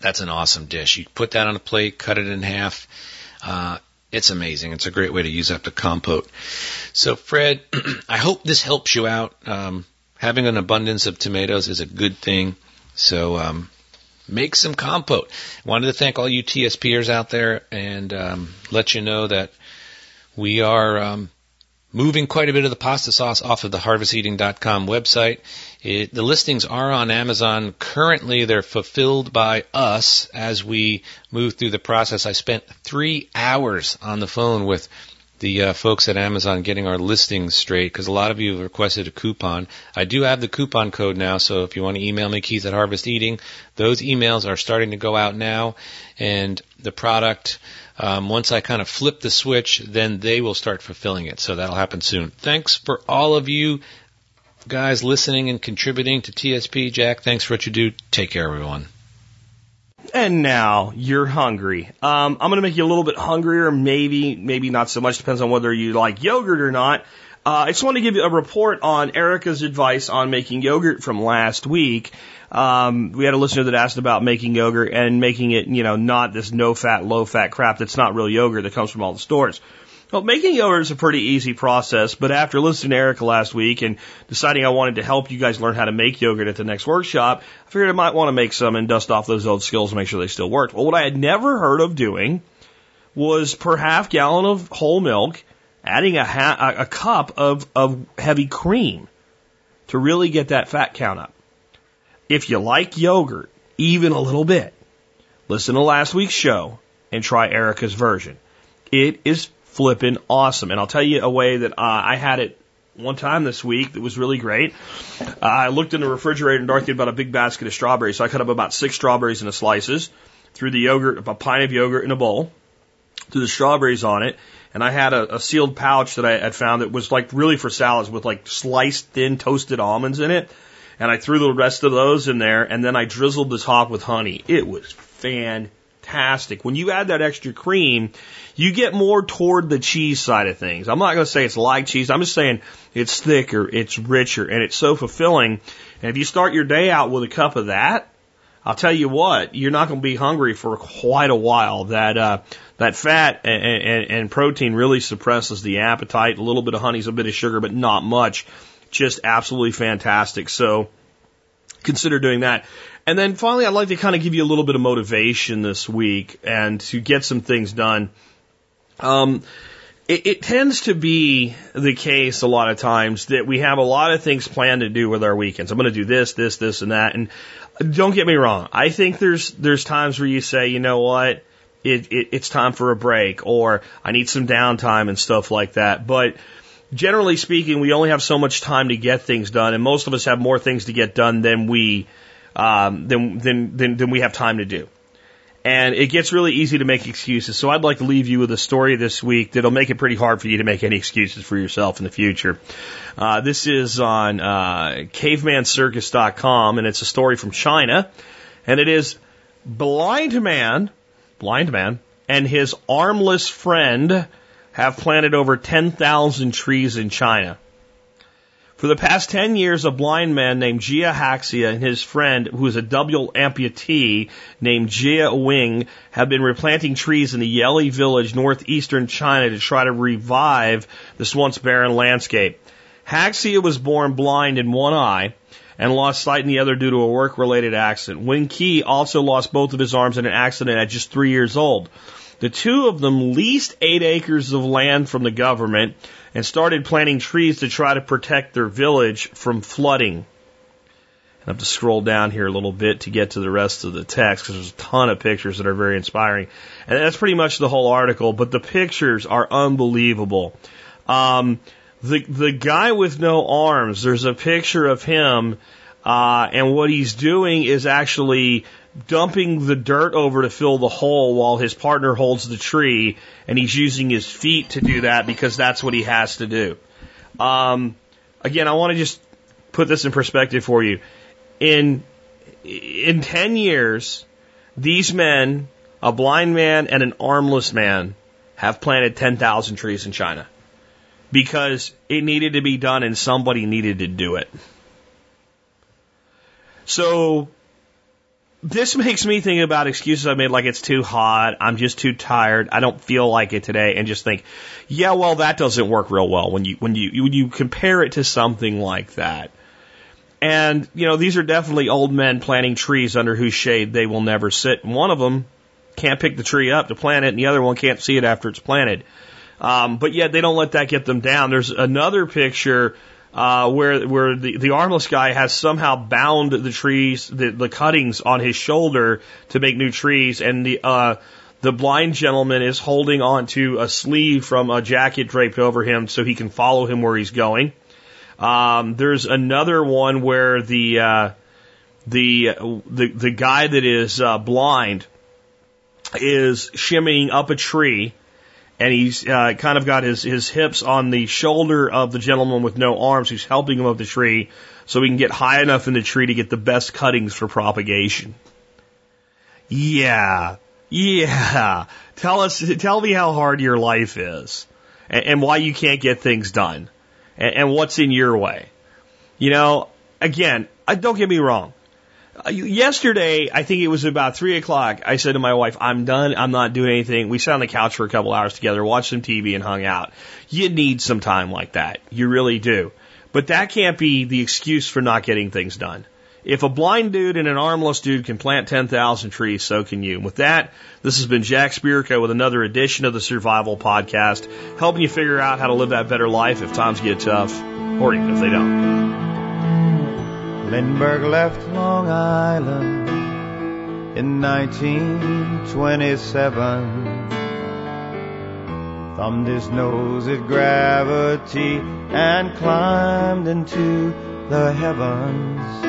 S9: That's an awesome dish. You put that on a plate, cut it in half. Uh, it's amazing. It's a great way to use up the compote. So, Fred, (clears throat) I hope this helps you out. Um, having an abundance of tomatoes is a good thing. So um, make some compote. Wanted to thank all you TSPers out there and um, let you know that we are um, moving quite a bit of the pasta sauce off of the harvesteating.com website. It, the listings are on Amazon. Currently, they're fulfilled by us as we move through the process. I spent three hours on the phone with the uh, folks at Amazon getting our listings straight because a lot of you have requested a coupon. I do have the coupon code now, so if you want to email me, Keith at Harvest Eating, those emails are starting to go out now, and the product. Um, once I kind of flip the switch, then they will start fulfilling it. So that'll happen soon. Thanks for all of you guys listening and contributing to TSP. Jack, thanks for what you do. Take care, everyone.
S1: And now you're hungry. Um, I'm going to make you a little bit hungrier, maybe, maybe not so much. Depends on whether you like yogurt or not. Uh, I just want to give you a report on Erica's advice on making yogurt from last week. Um, we had a listener that asked about making yogurt and making it, you know, not this no fat, low fat crap that's not real yogurt that comes from all the stores. Well, making yogurt is a pretty easy process, but after listening to Erica last week and deciding I wanted to help you guys learn how to make yogurt at the next workshop, I figured I might want to make some and dust off those old skills and make sure they still worked. Well, what I had never heard of doing was per half gallon of whole milk, adding a, ha- a cup of, of heavy cream to really get that fat count up. If you like yogurt, even a little bit, listen to last week's show and try Erica's version. It is flipping awesome. And I'll tell you a way that uh, I had it one time this week that was really great. Uh, I looked in the refrigerator and Dorothy had about a big basket of strawberries. So I cut up about six strawberries into slices, threw the yogurt, a pint of yogurt in a bowl, threw the strawberries on it, and I had a, a sealed pouch that I had found that was like really for salads with like sliced thin toasted almonds in it. And I threw the rest of those in there, and then I drizzled the top with honey. It was fantastic. When you add that extra cream, you get more toward the cheese side of things. I'm not going to say it's like cheese. I'm just saying it's thicker, it's richer, and it's so fulfilling. And if you start your day out with a cup of that, I'll tell you what, you're not going to be hungry for quite a while. That uh, that fat and, and, and protein really suppresses the appetite. A little bit of honey's a bit of sugar, but not much. Just absolutely fantastic. So consider doing that. And then finally, I'd like to kind of give you a little bit of motivation this week and to get some things done. Um, it, it tends to be the case a lot of times that we have a lot of things planned to do with our weekends. I'm going to do this, this, this, and that. And don't get me wrong. I think there's there's times where you say, you know what, it, it it's time for a break, or I need some downtime and stuff like that. But generally speaking, we only have so much time to get things done, and most of us have more things to get done than we um, than, than than than we have time to do. And it gets really easy to make excuses. So I'd like to leave you with a story this week that'll make it pretty hard for you to make any excuses for yourself in the future. Uh, this is on uh, cavemancircus.com, and it's a story from China. And it is blind man, blind man, and his armless friend have planted over 10,000 trees in China. For the past 10 years, a blind man named Jia Haixia and his friend, who is a double amputee named Jia Wing, have been replanting trees in the Yeli village, northeastern China, to try to revive this once barren landscape. Haixia was born blind in one eye and lost sight in the other due to a work-related accident. Wing Qi also lost both of his arms in an accident at just three years old. The two of them leased eight acres of land from the government and started planting trees to try to protect their village from flooding. I have to scroll down here a little bit to get to the rest of the text because there's a ton of pictures that are very inspiring. And that's pretty much the whole article, but the pictures are unbelievable. Um, the, the guy with no arms, there's a picture of him, uh, and what he's doing is actually dumping the dirt over to fill the hole while his partner holds the tree, and he's using his feet to do that because that's what he has to do. Um, again, I want to just put this in perspective for you. In in ten years, these men, a blind man and an armless man, have planted ten thousand trees in China because it needed to be done and somebody needed to do it. So this makes me think about excuses I made like it's too hot, I'm just too tired, I don't feel like it today, and just think, yeah, well, that doesn't work real well when you when you when you compare it to something like that. And, you know, these are definitely old men planting trees under whose shade they will never sit. And one of them can't pick the tree up to plant it, and the other one can't see it after it's planted. Um, but yet they don't let that get them down. There's another picture uh, where where the, the armless guy has somehow bound the trees, the, the cuttings on his shoulder to make new trees, and the uh, the blind gentleman is holding onto a sleeve from a jacket draped over him so he can follow him where he's going. Um, there's another one where the uh, the the the guy that is uh, blind is shimmying up a tree, and he's uh, kind of got his his hips on the shoulder of the gentleman with no arms who's helping him up the tree, so he can get high enough in the tree to get the best cuttings for propagation. Yeah, yeah. Tell us, tell me how hard your life is, and, and why you can't get things done and, and what's in your way. You know, again, I, don't get me wrong. Yesterday, I think it was about three o'clock. I said to my wife, "I'm done. I'm not doing anything." We sat on the couch for a couple hours together, watched some TV, and hung out. You need some time like that. You really do. But that can't be the excuse for not getting things done. If a blind dude and an armless dude can plant 10,000 trees, so can you. And with that, this has been Jack Spirko with another edition of the Survival Podcast, helping you figure out how to live that better life if times get tough, or even if they don't.
S10: Lindbergh left Long Island in 1927. Thumbed his nose at gravity and climbed into the heavens.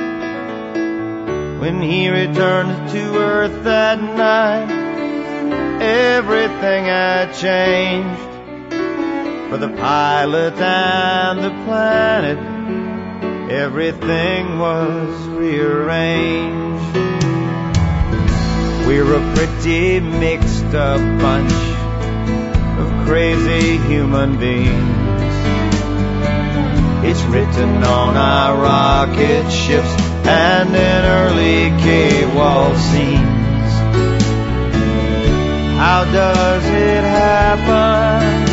S10: When he returned to earth that night, everything had changed. For the pilot and the planet, everything was rearranged. We're a pretty mixed up bunch of crazy human beings. It's written on our rocket ships and in early cave wall scenes. How does it happen?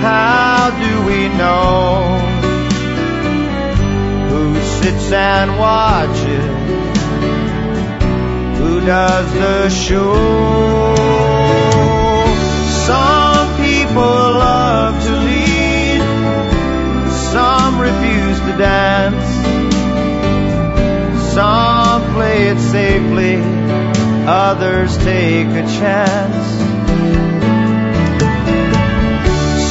S10: How do we know sits and watches? Who does the show? Some people love to lead, some refuse to dance. Some play it safely, others take a chance.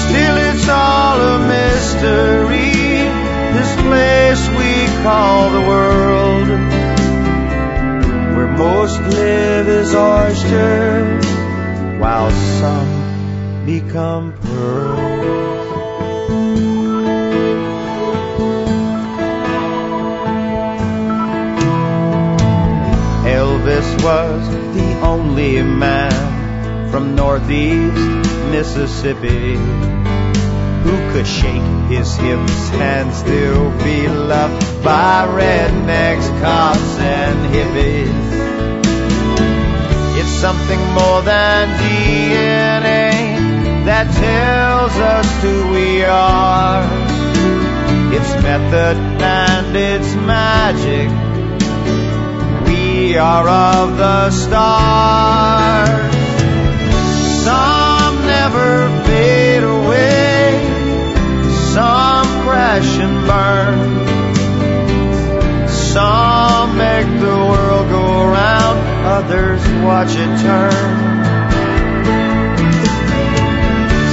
S10: Still, it's all a mystery, this place we call the world. Where most live as oysters, while some become pearls. Elvis was the only man from Northeast Mississippi who could shake his hips and still be loved by rednecks, cops, and hippies. It's something more than DNA that tells us who we are. It's method and it's magic we are of the stars. Crash and burn. Some make the world go round, others watch it turn.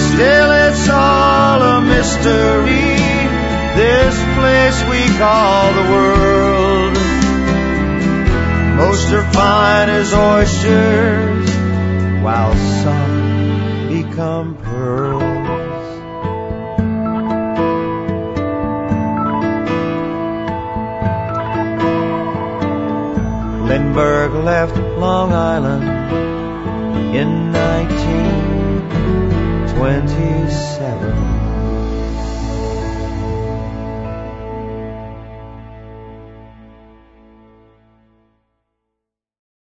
S10: Still, it's all a mystery, this place we call the world. Most are fine as oysters, while some become Lindbergh left Long Island in 1927.